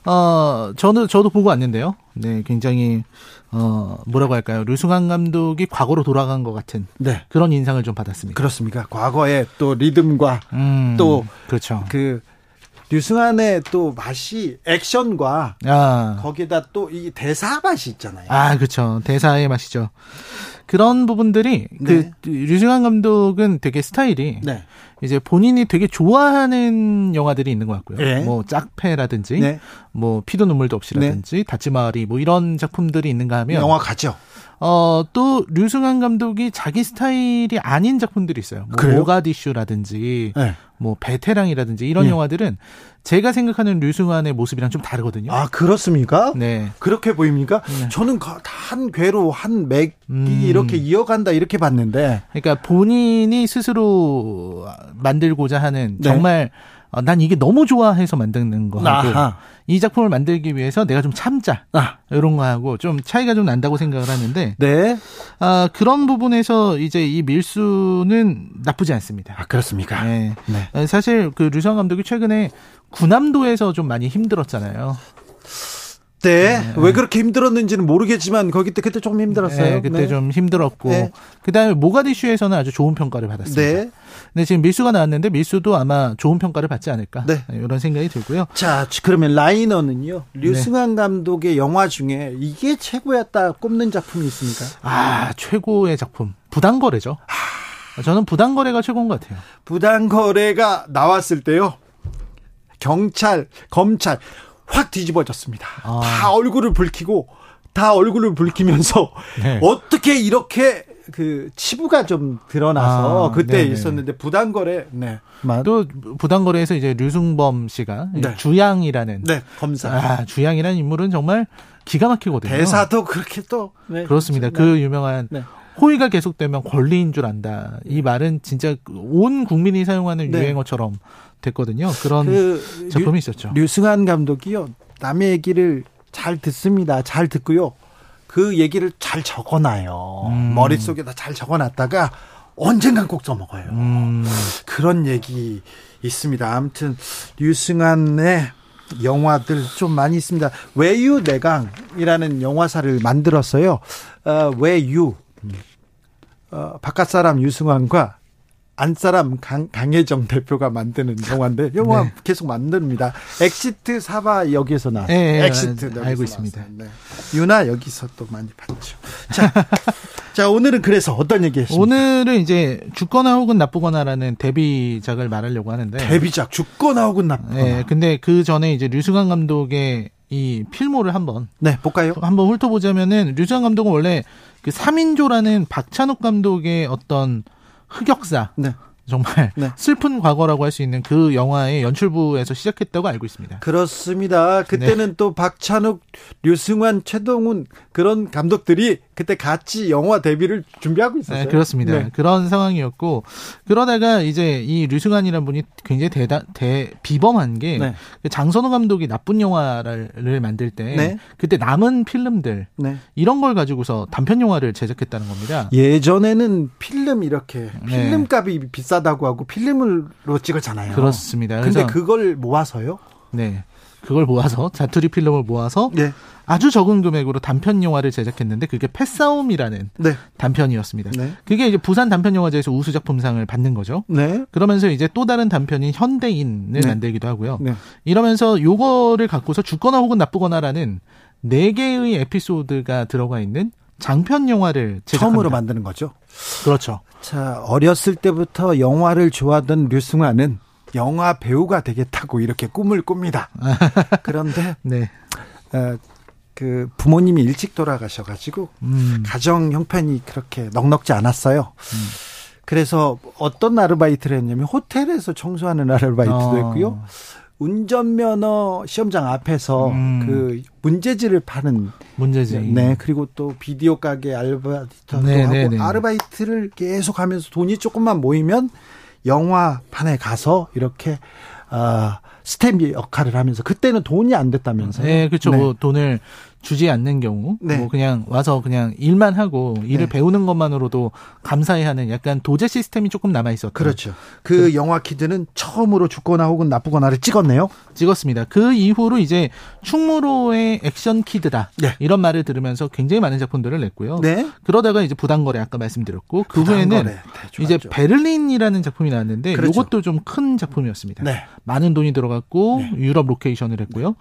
어 저는 저도 보고 왔는데요. 네, 굉장히 어 뭐라고 할까요? 류승환 감독이 과거로 돌아간 것 같은 네. 그런 인상을 좀 받았습니다. 그렇습니까? 과거의 또 리듬과 음, 또 그렇죠. 그 류승환의 또 맛이 액션과 아. 거기다 또 이 대사 맛이 있잖아요. 아, 그렇죠. 대사의 맛이죠. 그런 부분들이 그 네. 그 류승환 감독은 되게 스타일이 네. 이제 본인이 되게 좋아하는 영화들이 있는 것 같고요. 네. 뭐 짝패라든지 네. 뭐 피도 눈물도 없이라든지 네. 다치마을이 뭐 이런 작품들이 있는가 하면 영화 가죠. 어, 또 류승환 감독이 자기 스타일이 아닌 작품들이 있어요. 뭐 모가디슈라든지 네. 뭐 베테랑이라든지 이런 네. 영화들은 제가 생각하는 류승환의 모습이랑 좀 다르거든요. 아 그렇습니까? 네. 그렇게 보입니까? 네. 저는 한 괴로 한 맥이 음. 이렇게 이어간다 이렇게 봤는데. 그러니까 본인이 스스로 만들고자 하는 네. 정말 어, 난 이게 너무 좋아해서 만드는 거하고 아하. 이 작품을 만들기 위해서 내가 좀 참자 아. 이런 거하고 좀 차이가 좀 난다고 생각을 하는데 네. 아, 그런 부분에서 이제 이 밀수는 나쁘지 않습니다. 아 그렇습니까? 네. 네. 아, 사실 그 류성 감독이 최근에 군함도에서 좀 많이 힘들었잖아요. 때 네. 왜 그렇게 힘들었는지는 모르겠지만 거기 때 그때 조금 힘들었어요. 네, 그때 네. 좀 힘들었고 네. 그다음에 모가디슈에서는 아주 좋은 평가를 받았습니다. 네. 근데 지금 밀수가 나왔는데 밀수도 아마 좋은 평가를 받지 않을까 네. 이런 생각이 들고요. 자 그러면 라이너는요 류승환 감독의 영화 중에 이게 최고였다 꼽는 작품이 있습니까? 아 최고의 작품 부당거래죠. 아. 저는 부당거래가 최고인 것 같아요. 부당거래가 나왔을 때요 경찰 검찰 확 뒤집어졌습니다. 아. 다 얼굴을 붉히고 다 얼굴을 붉히면서 네. 어떻게 이렇게 그 치부가 좀 드러나서 아, 그때 네네. 있었는데 부당거래 네. 또 부당거래에서 이제 류승범 씨가 네. 주양이라는 네, 검사 아, 주양이라는 인물은 정말 기가 막히거든요. 대사도 그렇게 또 네, 그렇습니다. 그 유명한 네. 호의가 계속되면 권리인 줄 안다. 이 말은 진짜 온 국민이 사용하는 네. 유행어처럼 됐거든요. 그런 그 작품이 류, 있었죠. 류승환 감독이요. 남의 얘기를 잘 듣습니다. 잘 듣고요. 그 얘기를 잘 적어놔요. 음. 머릿속에다 잘 적어놨다가 언젠간 꼭 써먹어요. 음. 그런 얘기 있습니다. 아무튼 류승환의 영화들 좀 많이 있습니다. 외유 내강이라는 영화사를 만들었어요. 어, 외유 어, 바깥 사람 유승환과 안사람 강, 강혜정 대표가 만드는 영화인데 영화 네. 계속 만듭니다. 엑시트 사바하 여기에서 나왔어요. 네, 엑시트 네, 알고 있습니다. 네. 윤아 여기서 또 많이 봤죠. 자, 자 오늘은 그래서 어떤 얘기했습니까? 오늘은 이제 죽거나 혹은 나쁘거나라는 데뷔작을 말하려고 하는데 데뷔작 죽거나 혹은 나쁘거나. 네, 근데 그 전에 이제 류승완 감독의 이 필모를 한번 네 볼까요? 한번 훑어보자면은 류승완 감독은 원래 그 3인조라는 박찬욱 감독의 어떤 흑역사. 네. 정말 네. 슬픈 과거라고 할 수 있는 그 영화의 연출부에서 시작했다고 알고 있습니다. 그렇습니다. 그때는 네. 또 박찬욱, 류승환, 최동훈 그런 감독들이 그때 같이 영화 데뷔를 준비하고 있었어요. 네, 그렇습니다. 네. 그런 상황이었고 그러다가 이제 이 류승환이라는 분이 굉장히 대다 대 비범한 게 네. 그 장선호 감독이 나쁜 영화를 만들 때 네. 그때 남은 필름들 네. 이런 걸 가지고서 단편 영화를 제작했다는 겁니다. 예전에는 필름 이렇게 네. 필름 값이 비싸다고 하고 필름으로 찍었잖아요. 그렇습니다. 근데 그걸 모아서요? 네. 그걸 모아서 자투리 필름을 모아서 네. 아주 적은 금액으로 단편 영화를 제작했는데 그게 패싸움이라는 네. 단편이었습니다. 네. 그게 이제 부산 단편 영화제에서 우수 작품상을 받는 거죠. 네. 그러면서 이제 또 다른 단편인 현대인을 네. 만들기도 하고요. 네. 이러면서 요거를 갖고서 죽거나 혹은 나쁘거나라는 네 개의 에피소드가 들어가 있는 장편 영화를 제작합니다. 처음으로 만드는 거죠. 그렇죠. 자, 어렸을 때부터 영화를 좋아하던 류승환은 영화 배우가 되겠다고 이렇게 꿈을 꿉니다. 그런데 네. 어, 그 부모님이 일찍 돌아가셔가지고 음. 가정 형편이 그렇게 넉넉지 않았어요. 음. 그래서 어떤 아르바이트를 했냐면 호텔에서 청소하는 아르바이트도 어. 했고요. 운전면허 시험장 앞에서 음. 그 문제지를 파는 문제지. 네 그리고 또 비디오 가게 아르바이트도 네, 하고 네, 네. 아르바이트를 계속 하면서 돈이 조금만 모이면 영화판에 가서 이렇게 아 스탬비 역할을 하면서 그때는 돈이 안 됐다면서요. 네, 그렇죠. 네. 뭐 돈을 주지 않는 경우 네. 뭐 그냥 와서 그냥 일만 하고 일을 네. 배우는 것만으로도 감사해하는 약간 도제 시스템이 조금 남아 있었죠. 그렇죠. 그, 그 영화 키드는 처음으로 죽거나 혹은 나쁘거나를 찍었네요. 찍었습니다. 그 이후로 이제 충무로의 액션 kid다 네. 이런 말을 들으면서 굉장히 많은 작품들을 냈고요. 네. 그러다가 이제 부당거래 아까 말씀드렸고 그 후에는 네, 이제 베를린이라는 작품이 나왔는데 그렇죠. 이것도 좀 큰 작품이었습니다. 네. 많은 돈이 들어갔고 네. 유럽 로케이션을 했고요.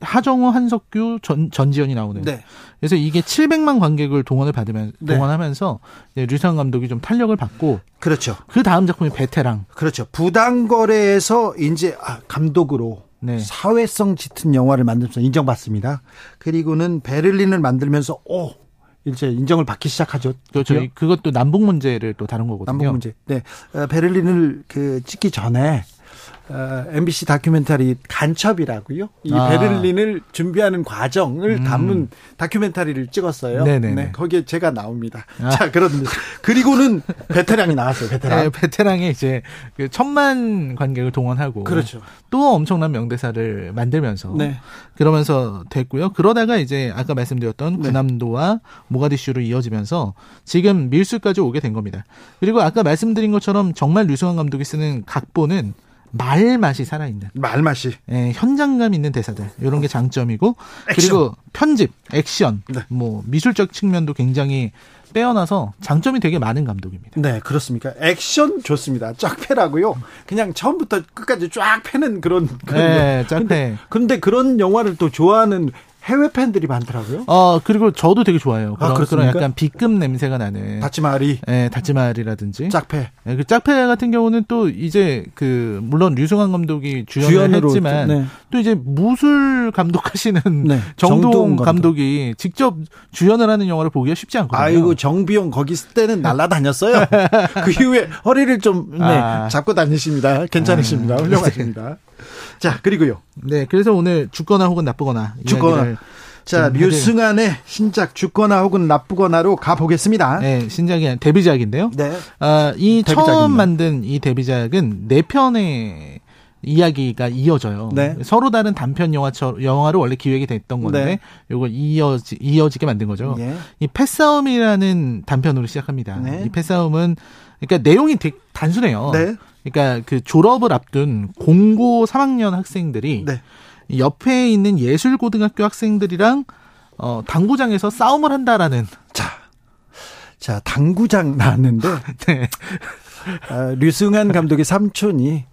하정우, 한석규, 전, 전지현 이 나오는. 네. 그래서 이게 700만 관객을 동원을 받으면 네. 동원하면서 류승완 감독이 좀 탄력을 받고 그렇죠. 그 다음 작품이 베테랑. 그렇죠. 부당 거래에서 이제 아, 감독으로 네. 사회성 짙은 영화를 만들면서 인정받습니다. 그리고는 베를린을 만들면서 오 이제 인정을 받기 시작하죠. 그렇죠. 그것도 남북 문제를 또 다룬 거거든요. 남북 문제. 네. 어, 베를린을 그 찍기 전에 어, MBC 다큐멘터리 간첩이라고요. 이 아. 베를린을 준비하는 과정을 음. 담은 다큐멘터리를 찍었어요. 네네 네, 거기에 제가 나옵니다. 아. 자, 그런데 그리고는 베테랑이 나왔어요. 베테랑. 네, 베테랑이 이제 그 천만 관객을 동원하고 그렇죠. 또 엄청난 명대사를 만들면서 네. 그러면서 됐고요. 그러다가 이제 아까 말씀드렸던 네. 군함도와 모가디슈로 이어지면서 지금 밀수까지 오게 된 겁니다. 그리고 아까 말씀드린 것처럼 정말 류승환 감독이 쓰는 각본은 말 맛이 살아있는 말 맛이 예, 현장감 있는 대사들 이런 게 장점이고 액션. 그리고 편집 액션 네. 뭐 미술적 측면도 굉장히 빼어나서 장점이 되게 많은 감독입니다. 네, 그렇습니까? 액션 좋습니다. 쫙 패라고요. 그냥 처음부터 끝까지 쫙 패는 그런. 그런 네, 쫙 패. 근데 그런 영화를 또 좋아하는 해외 팬들이 많더라고요. 어 그리고 저도 되게 좋아해요. 아, 그런 약간 B급 냄새가 나는 다치마리, 예, 다치마리라든지 짝패. 예, 그 짝패 같은 경우는 또 이제 그 물론 류승환 감독이 주연을 했지만 네. 또 이제 무술 감독하시는 네. 정동 감독이 직접 주연을 하는 영화를 보기가 쉽지 않거든요. 아이고 정비용 거기 있을 때는 날라다녔어요. 그 이후에 허리를 좀 네, 아. 잡고 다니십니다. 괜찮으십니다. 아. 훌륭하십니다. 자, 그리고요. 네, 그래서 오늘 죽거나 혹은 나쁘거나. 죽거나. 자, 류승안의 신작 죽거나 혹은 나쁘거나로 가보겠습니다. 네, 신작이 데뷔작인데요. 네. 아, 이 데뷔작입니다. 처음 만든 이 데뷔작은 네 편의 이야기가 이어져요. 네. 서로 다른 단편 영화처 영화로 원래 기획이 됐던 건데 네. 요걸 이어지 이어지게 만든 거죠. 예. 이 패싸움이라는 단편으로 시작합니다. 네. 이 패싸움은 그러니까 내용이 되게 단순해요. 네. 그러니까 그 졸업을 앞둔 공고 3학년 학생들이 네. 옆에 있는 예술 고등학교 학생들이랑 어 당구장에서 싸움을 한다라는 자. 자, 당구장 나왔는데 네. 아, 류승한 감독의 삼촌이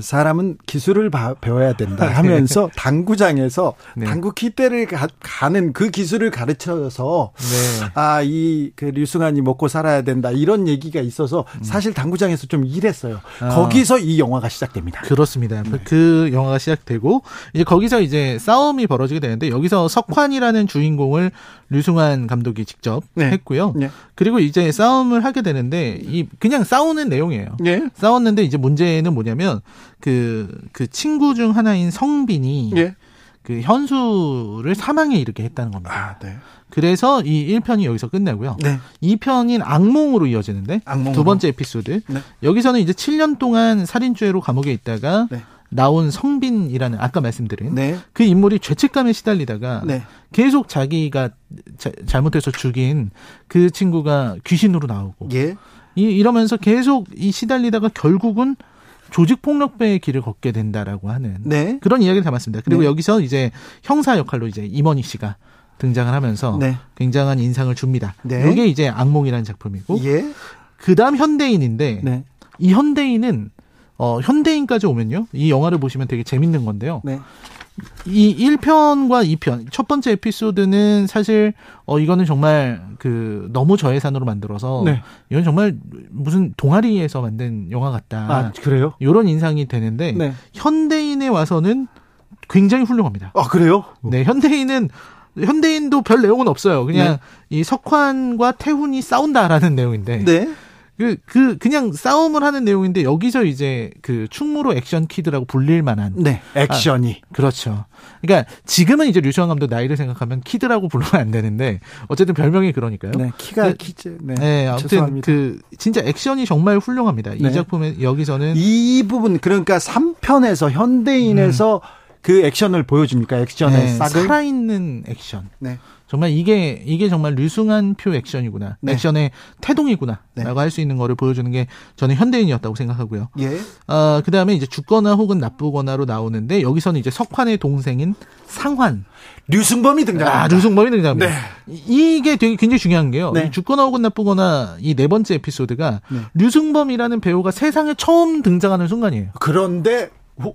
사람은 기술을 배워야 된다 하면서 당구장에서 네. 당구 키대를 가, 는그 기술을 가르쳐서 네. 아이 그 류승환이 먹고 살아야 된다 이런 얘기가 있어서 음. 사실 당구장에서 좀 일했어요. 아. 거기서 이 영화가 시작됩니다. 그렇습니다. 네. 그 영화가 시작되고 이제 거기서 이제 싸움이 벌어지게 되는데 여기서 석환이라는 주인공을 류승환 감독이 직접 네. 했고요. 네. 그리고 이제 싸움을 하게 되는데 이 그냥 싸우는 내용이에요. 네. 싸웠는데 이제 문제는 뭐냐면 그, 그 친구 중 하나인 성빈이 예. 그 현수를 사망에 이르게 했다는 겁니다. 아, 네. 그래서 이 1편이 여기서 끝내고요. 네. 2편인 악몽으로 이어지는데 악몽으로. 두 번째 에피소드. 네. 여기서는 이제 7년 동안 살인죄로 감옥에 있다가 네. 나온 성빈이라는 아까 말씀드린 네. 그 인물이 죄책감에 시달리다가 네. 계속 자기가 자, 잘못해서 죽인 그 친구가 귀신으로 나오고 예. 이, 이러면서 계속 이 시달리다가 결국은 조직 폭력배의 길을 걷게 된다라고 하는 네. 그런 이야기를 담았습니다. 그리고 네. 여기서 이제 형사 역할로 이제 임원희 씨가 등장을 하면서 네. 굉장한 인상을 줍니다. 네. 이게 이제 악몽이라는 작품이고 예. 그다음 현대인인데 네. 이 현대인은 어 현대인까지 오면요. 이 영화를 보시면 되게 재밌는 건데요. 네. 이 1편과 2편 첫 번째 에피소드는 사실 어 이거는 정말 그 너무 저예산으로 만들어서 네. 이건 정말 무슨 동아리에서 만든 영화 같다. 아, 그래요? 이런 인상이 되는데 네. 현대인에 와서는 굉장히 훌륭합니다. 아, 그래요? 네, 현대인은 현대인도 별 내용은 없어요. 그냥 네. 이 석환과 태훈이 싸운다라는 내용인데. 네. 그, 그, 그냥 싸움을 하는 내용인데 여기서 이제 그 충무로 액션 kid라고 불릴 만한. 네. 액션이. 아, 그렇죠. 그러니까 지금은 이제 류승완 감독 나이를 생각하면 kid라고 부르면 안 되는데 어쨌든 별명이 그러니까요. 네. 키가 네, kids. 네. 네 아무튼 죄송합니다. 그 진짜 액션이 정말 훌륭합니다. 이 네. 작품에 여기서는. 이 부분 그러니까 3편에서 현대인에서 음. 그 액션을 보여줍니까? 액션의 네, 싹을. 살아있는 액션. 네. 정말 이게 이게 정말 류승한 표 액션이구나 네. 액션의 태동이구나라고 네. 할수 있는 거를 보여주는 게 저는 현대인이었다고 생각하고요. 예. 어, 그다음에 이제 죽거나 혹은 나쁘거나로 나오는데 여기서는 이제 석환의 동생인 상환 류승범이 등장합니다. 아, 류승범이 등장합니다. 네. 이게 되게 굉장히 중요한 게요. 네. 죽거나 혹은 나쁘거나 이 네 번째 에피소드가 네. 류승범이라는 배우가 세상에 처음 등장하는 순간이에요. 그런데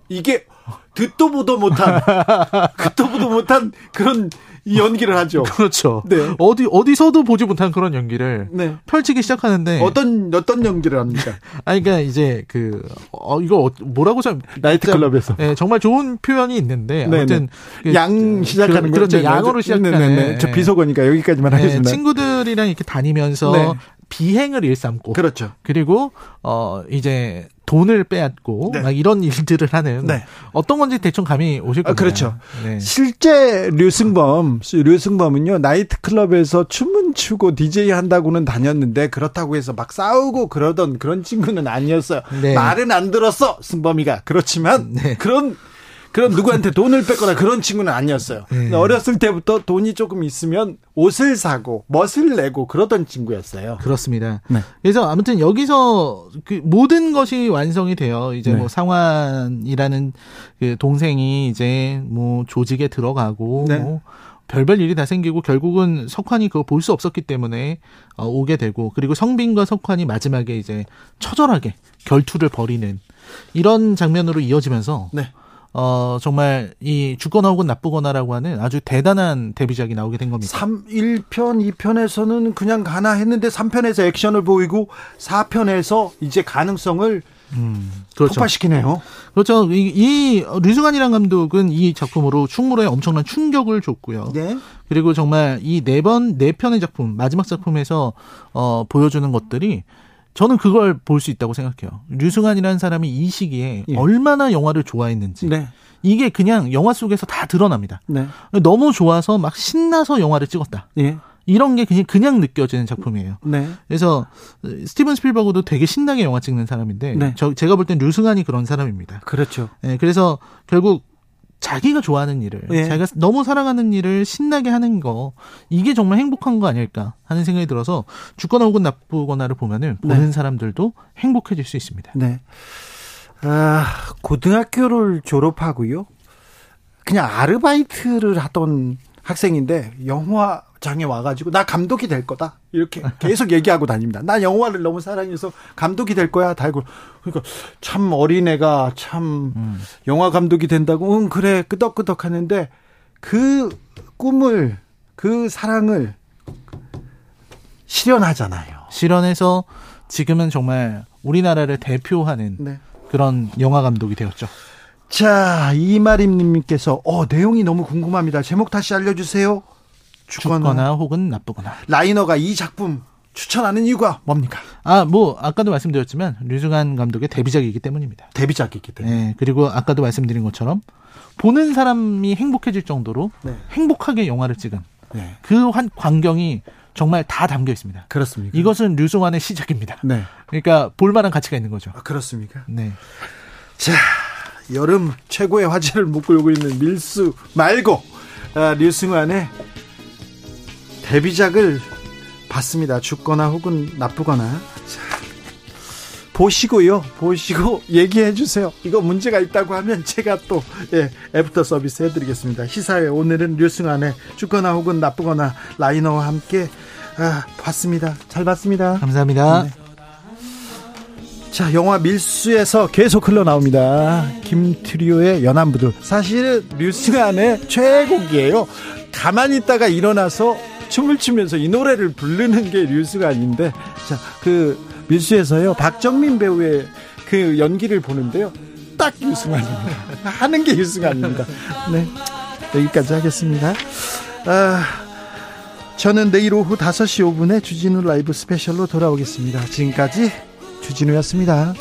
이게 듣도 보도 못한 듣도 보도 못한 그런 이 연기를 하죠. 그렇죠. 네. 어디 어디서도 보지 못한 그런 연기를 네. 펼치기 시작하는데 어떤 어떤 연기를 합니까? 아니 그러니까 이제 그 어, 이거 어, 뭐라고 참 나이트 클럽에서 네, 정말 좋은 표현이 있는데 네, 아무튼 그, 양 시작하는 그, 그렇죠. 양으로 시작하는 네, 저 비속어니까 여기까지만 하겠습니다. 친구들이랑 이렇게 다니면서 비행을 일삼고 그렇죠. 그리고 어 이제 돈을 빼앗고 네. 막 이런 일들을 하는 네. 어떤 건지 대충 감이 오실 겁니다. 아, 그렇죠. 네. 실제 류승범 류승범은요 나이트클럽에서 춤은 추고 DJ 한다고는 다녔는데 그렇다고 해서 막 싸우고 그러던 그런 친구는 아니었어요. 네. 말은 안 들었어 승범이가 그렇지만 네. 그런 그런 누구한테 돈을 뺏거나 그런 친구는 아니었어요. 네. 어렸을 때부터 돈이 조금 있으면 옷을 사고 멋을 내고 그러던 친구였어요. 그렇습니다. 네. 그래서 아무튼 여기서 그 모든 것이 완성이 돼요. 이제 네. 뭐 상환이라는 그 동생이 이제 뭐 조직에 들어가고 네. 뭐 별별 일이 다 생기고 결국은 석환이 그거 볼 수 없었기 때문에 어, 오게 되고 그리고 성빈과 석환이 마지막에 이제 처절하게 결투를 벌이는 이런 장면으로 이어지면서 네. 어, 정말 이 죽거나 혹은 나쁘거나라고 하는 아주 대단한 데뷔작이 나오게 된 겁니다. 3, 1편, 2편에서는 그냥 가나 했는데 3편에서 액션을 보이고 4편에서 이제 가능성을 음, 그렇죠. 폭발시키네요. 그렇죠. 이, 이 류승환이란 감독은 이 작품으로 충무로에 엄청난 충격을 줬고요. 네. 그리고 정말 이 네 번, 네 편의 작품, 마지막 작품에서 어, 보여주는 것들이 저는 그걸 볼 수 있다고 생각해요. 류승환이라는 사람이 이 시기에 예. 얼마나 영화를 좋아했는지. 네. 이게 그냥 영화 속에서 다 드러납니다. 네. 너무 좋아서 막 신나서 영화를 찍었다. 예. 이런 게 그냥 그냥 느껴지는 작품이에요. 네. 그래서 스티븐 스필버그도 되게 신나게 영화 찍는 사람인데 네. 저 제가 볼 땐 류승환이 그런 사람입니다. 그렇죠. 네, 그래서 결국 자기가 좋아하는 일을 예. 자기가 너무 사랑하는 일을 신나게 하는 거 이게 정말 행복한 거 아닐까 하는 생각이 들어서 죽거나 혹은 나쁘거나를 보면은 네. 보는 사람들도 행복해질 수 있습니다. 네. 아, 고등학교를 졸업하고요. 그냥 아르바이트를 하던 학생인데 영화 장에 와가지고 나 감독이 될 거다 이렇게 계속 얘기하고 다닙니다. 나 영화를 너무 사랑해서 감독이 될 거야 달고 그러니까 참 어린애가 참 음. 영화 감독이 된다고 응 그래 끄덕끄덕 하는데 그 꿈을 그 사랑을 실현하잖아요. 실현해서 지금은 정말 우리나라를 대표하는 네. 그런 영화 감독이 되었죠. 자, 이마림님께서, 어, 내용이 너무 궁금합니다. 제목 다시 알려주세요. 죽거나, 죽거나 혹은 나쁘거나. 라이너가 이 작품 추천하는 이유가 뭡니까? 아, 뭐, 아까도 말씀드렸지만, 류승환 감독의 데뷔작이기 때문입니다. 데뷔작이기 때문에. 네, 그리고 아까도 말씀드린 것처럼, 보는 사람이 행복해질 정도로 네. 행복하게 영화를 찍은 네. 그 환, 광경이 정말 다 담겨 있습니다. 그렇습니까? 이것은 류승환의 시작입니다. 네. 그러니까 볼만한 가치가 있는 거죠. 아, 그렇습니까? 네. 자, 여름 최고의 화제를 묶고 있는 밀수 말고 아, 류승환의 데뷔작을 봤습니다. 죽거나 혹은 나쁘거나. 자, 보시고요. 보시고 얘기해 주세요. 이거 문제가 있다고 하면 제가 또 예, 애프터 서비스 해드리겠습니다. 시사회 오늘은 류승완의 죽거나 혹은 나쁘거나 라이너와 함께 아, 봤습니다. 잘 봤습니다. 감사합니다. 네. 자, 영화 밀수에서 계속 흘러나옵니다. 김트리오의 연안부두. 사실은 류승완의 최애곡이에요. 가만히 있다가 일어나서 춤을 추면서 이 노래를 부르는 게 류승완인데, 자, 그 밀수에서요, 박정민 배우의 그 연기를 보는데요. 딱 류승환입니다. 하는 게 류승환입니다. 네. 여기까지 하겠습니다. 아, 저는 내일 오후 5시 5분에 주진우 라이브 스페셜로 돌아오겠습니다. 지금까지 주진우였습니다.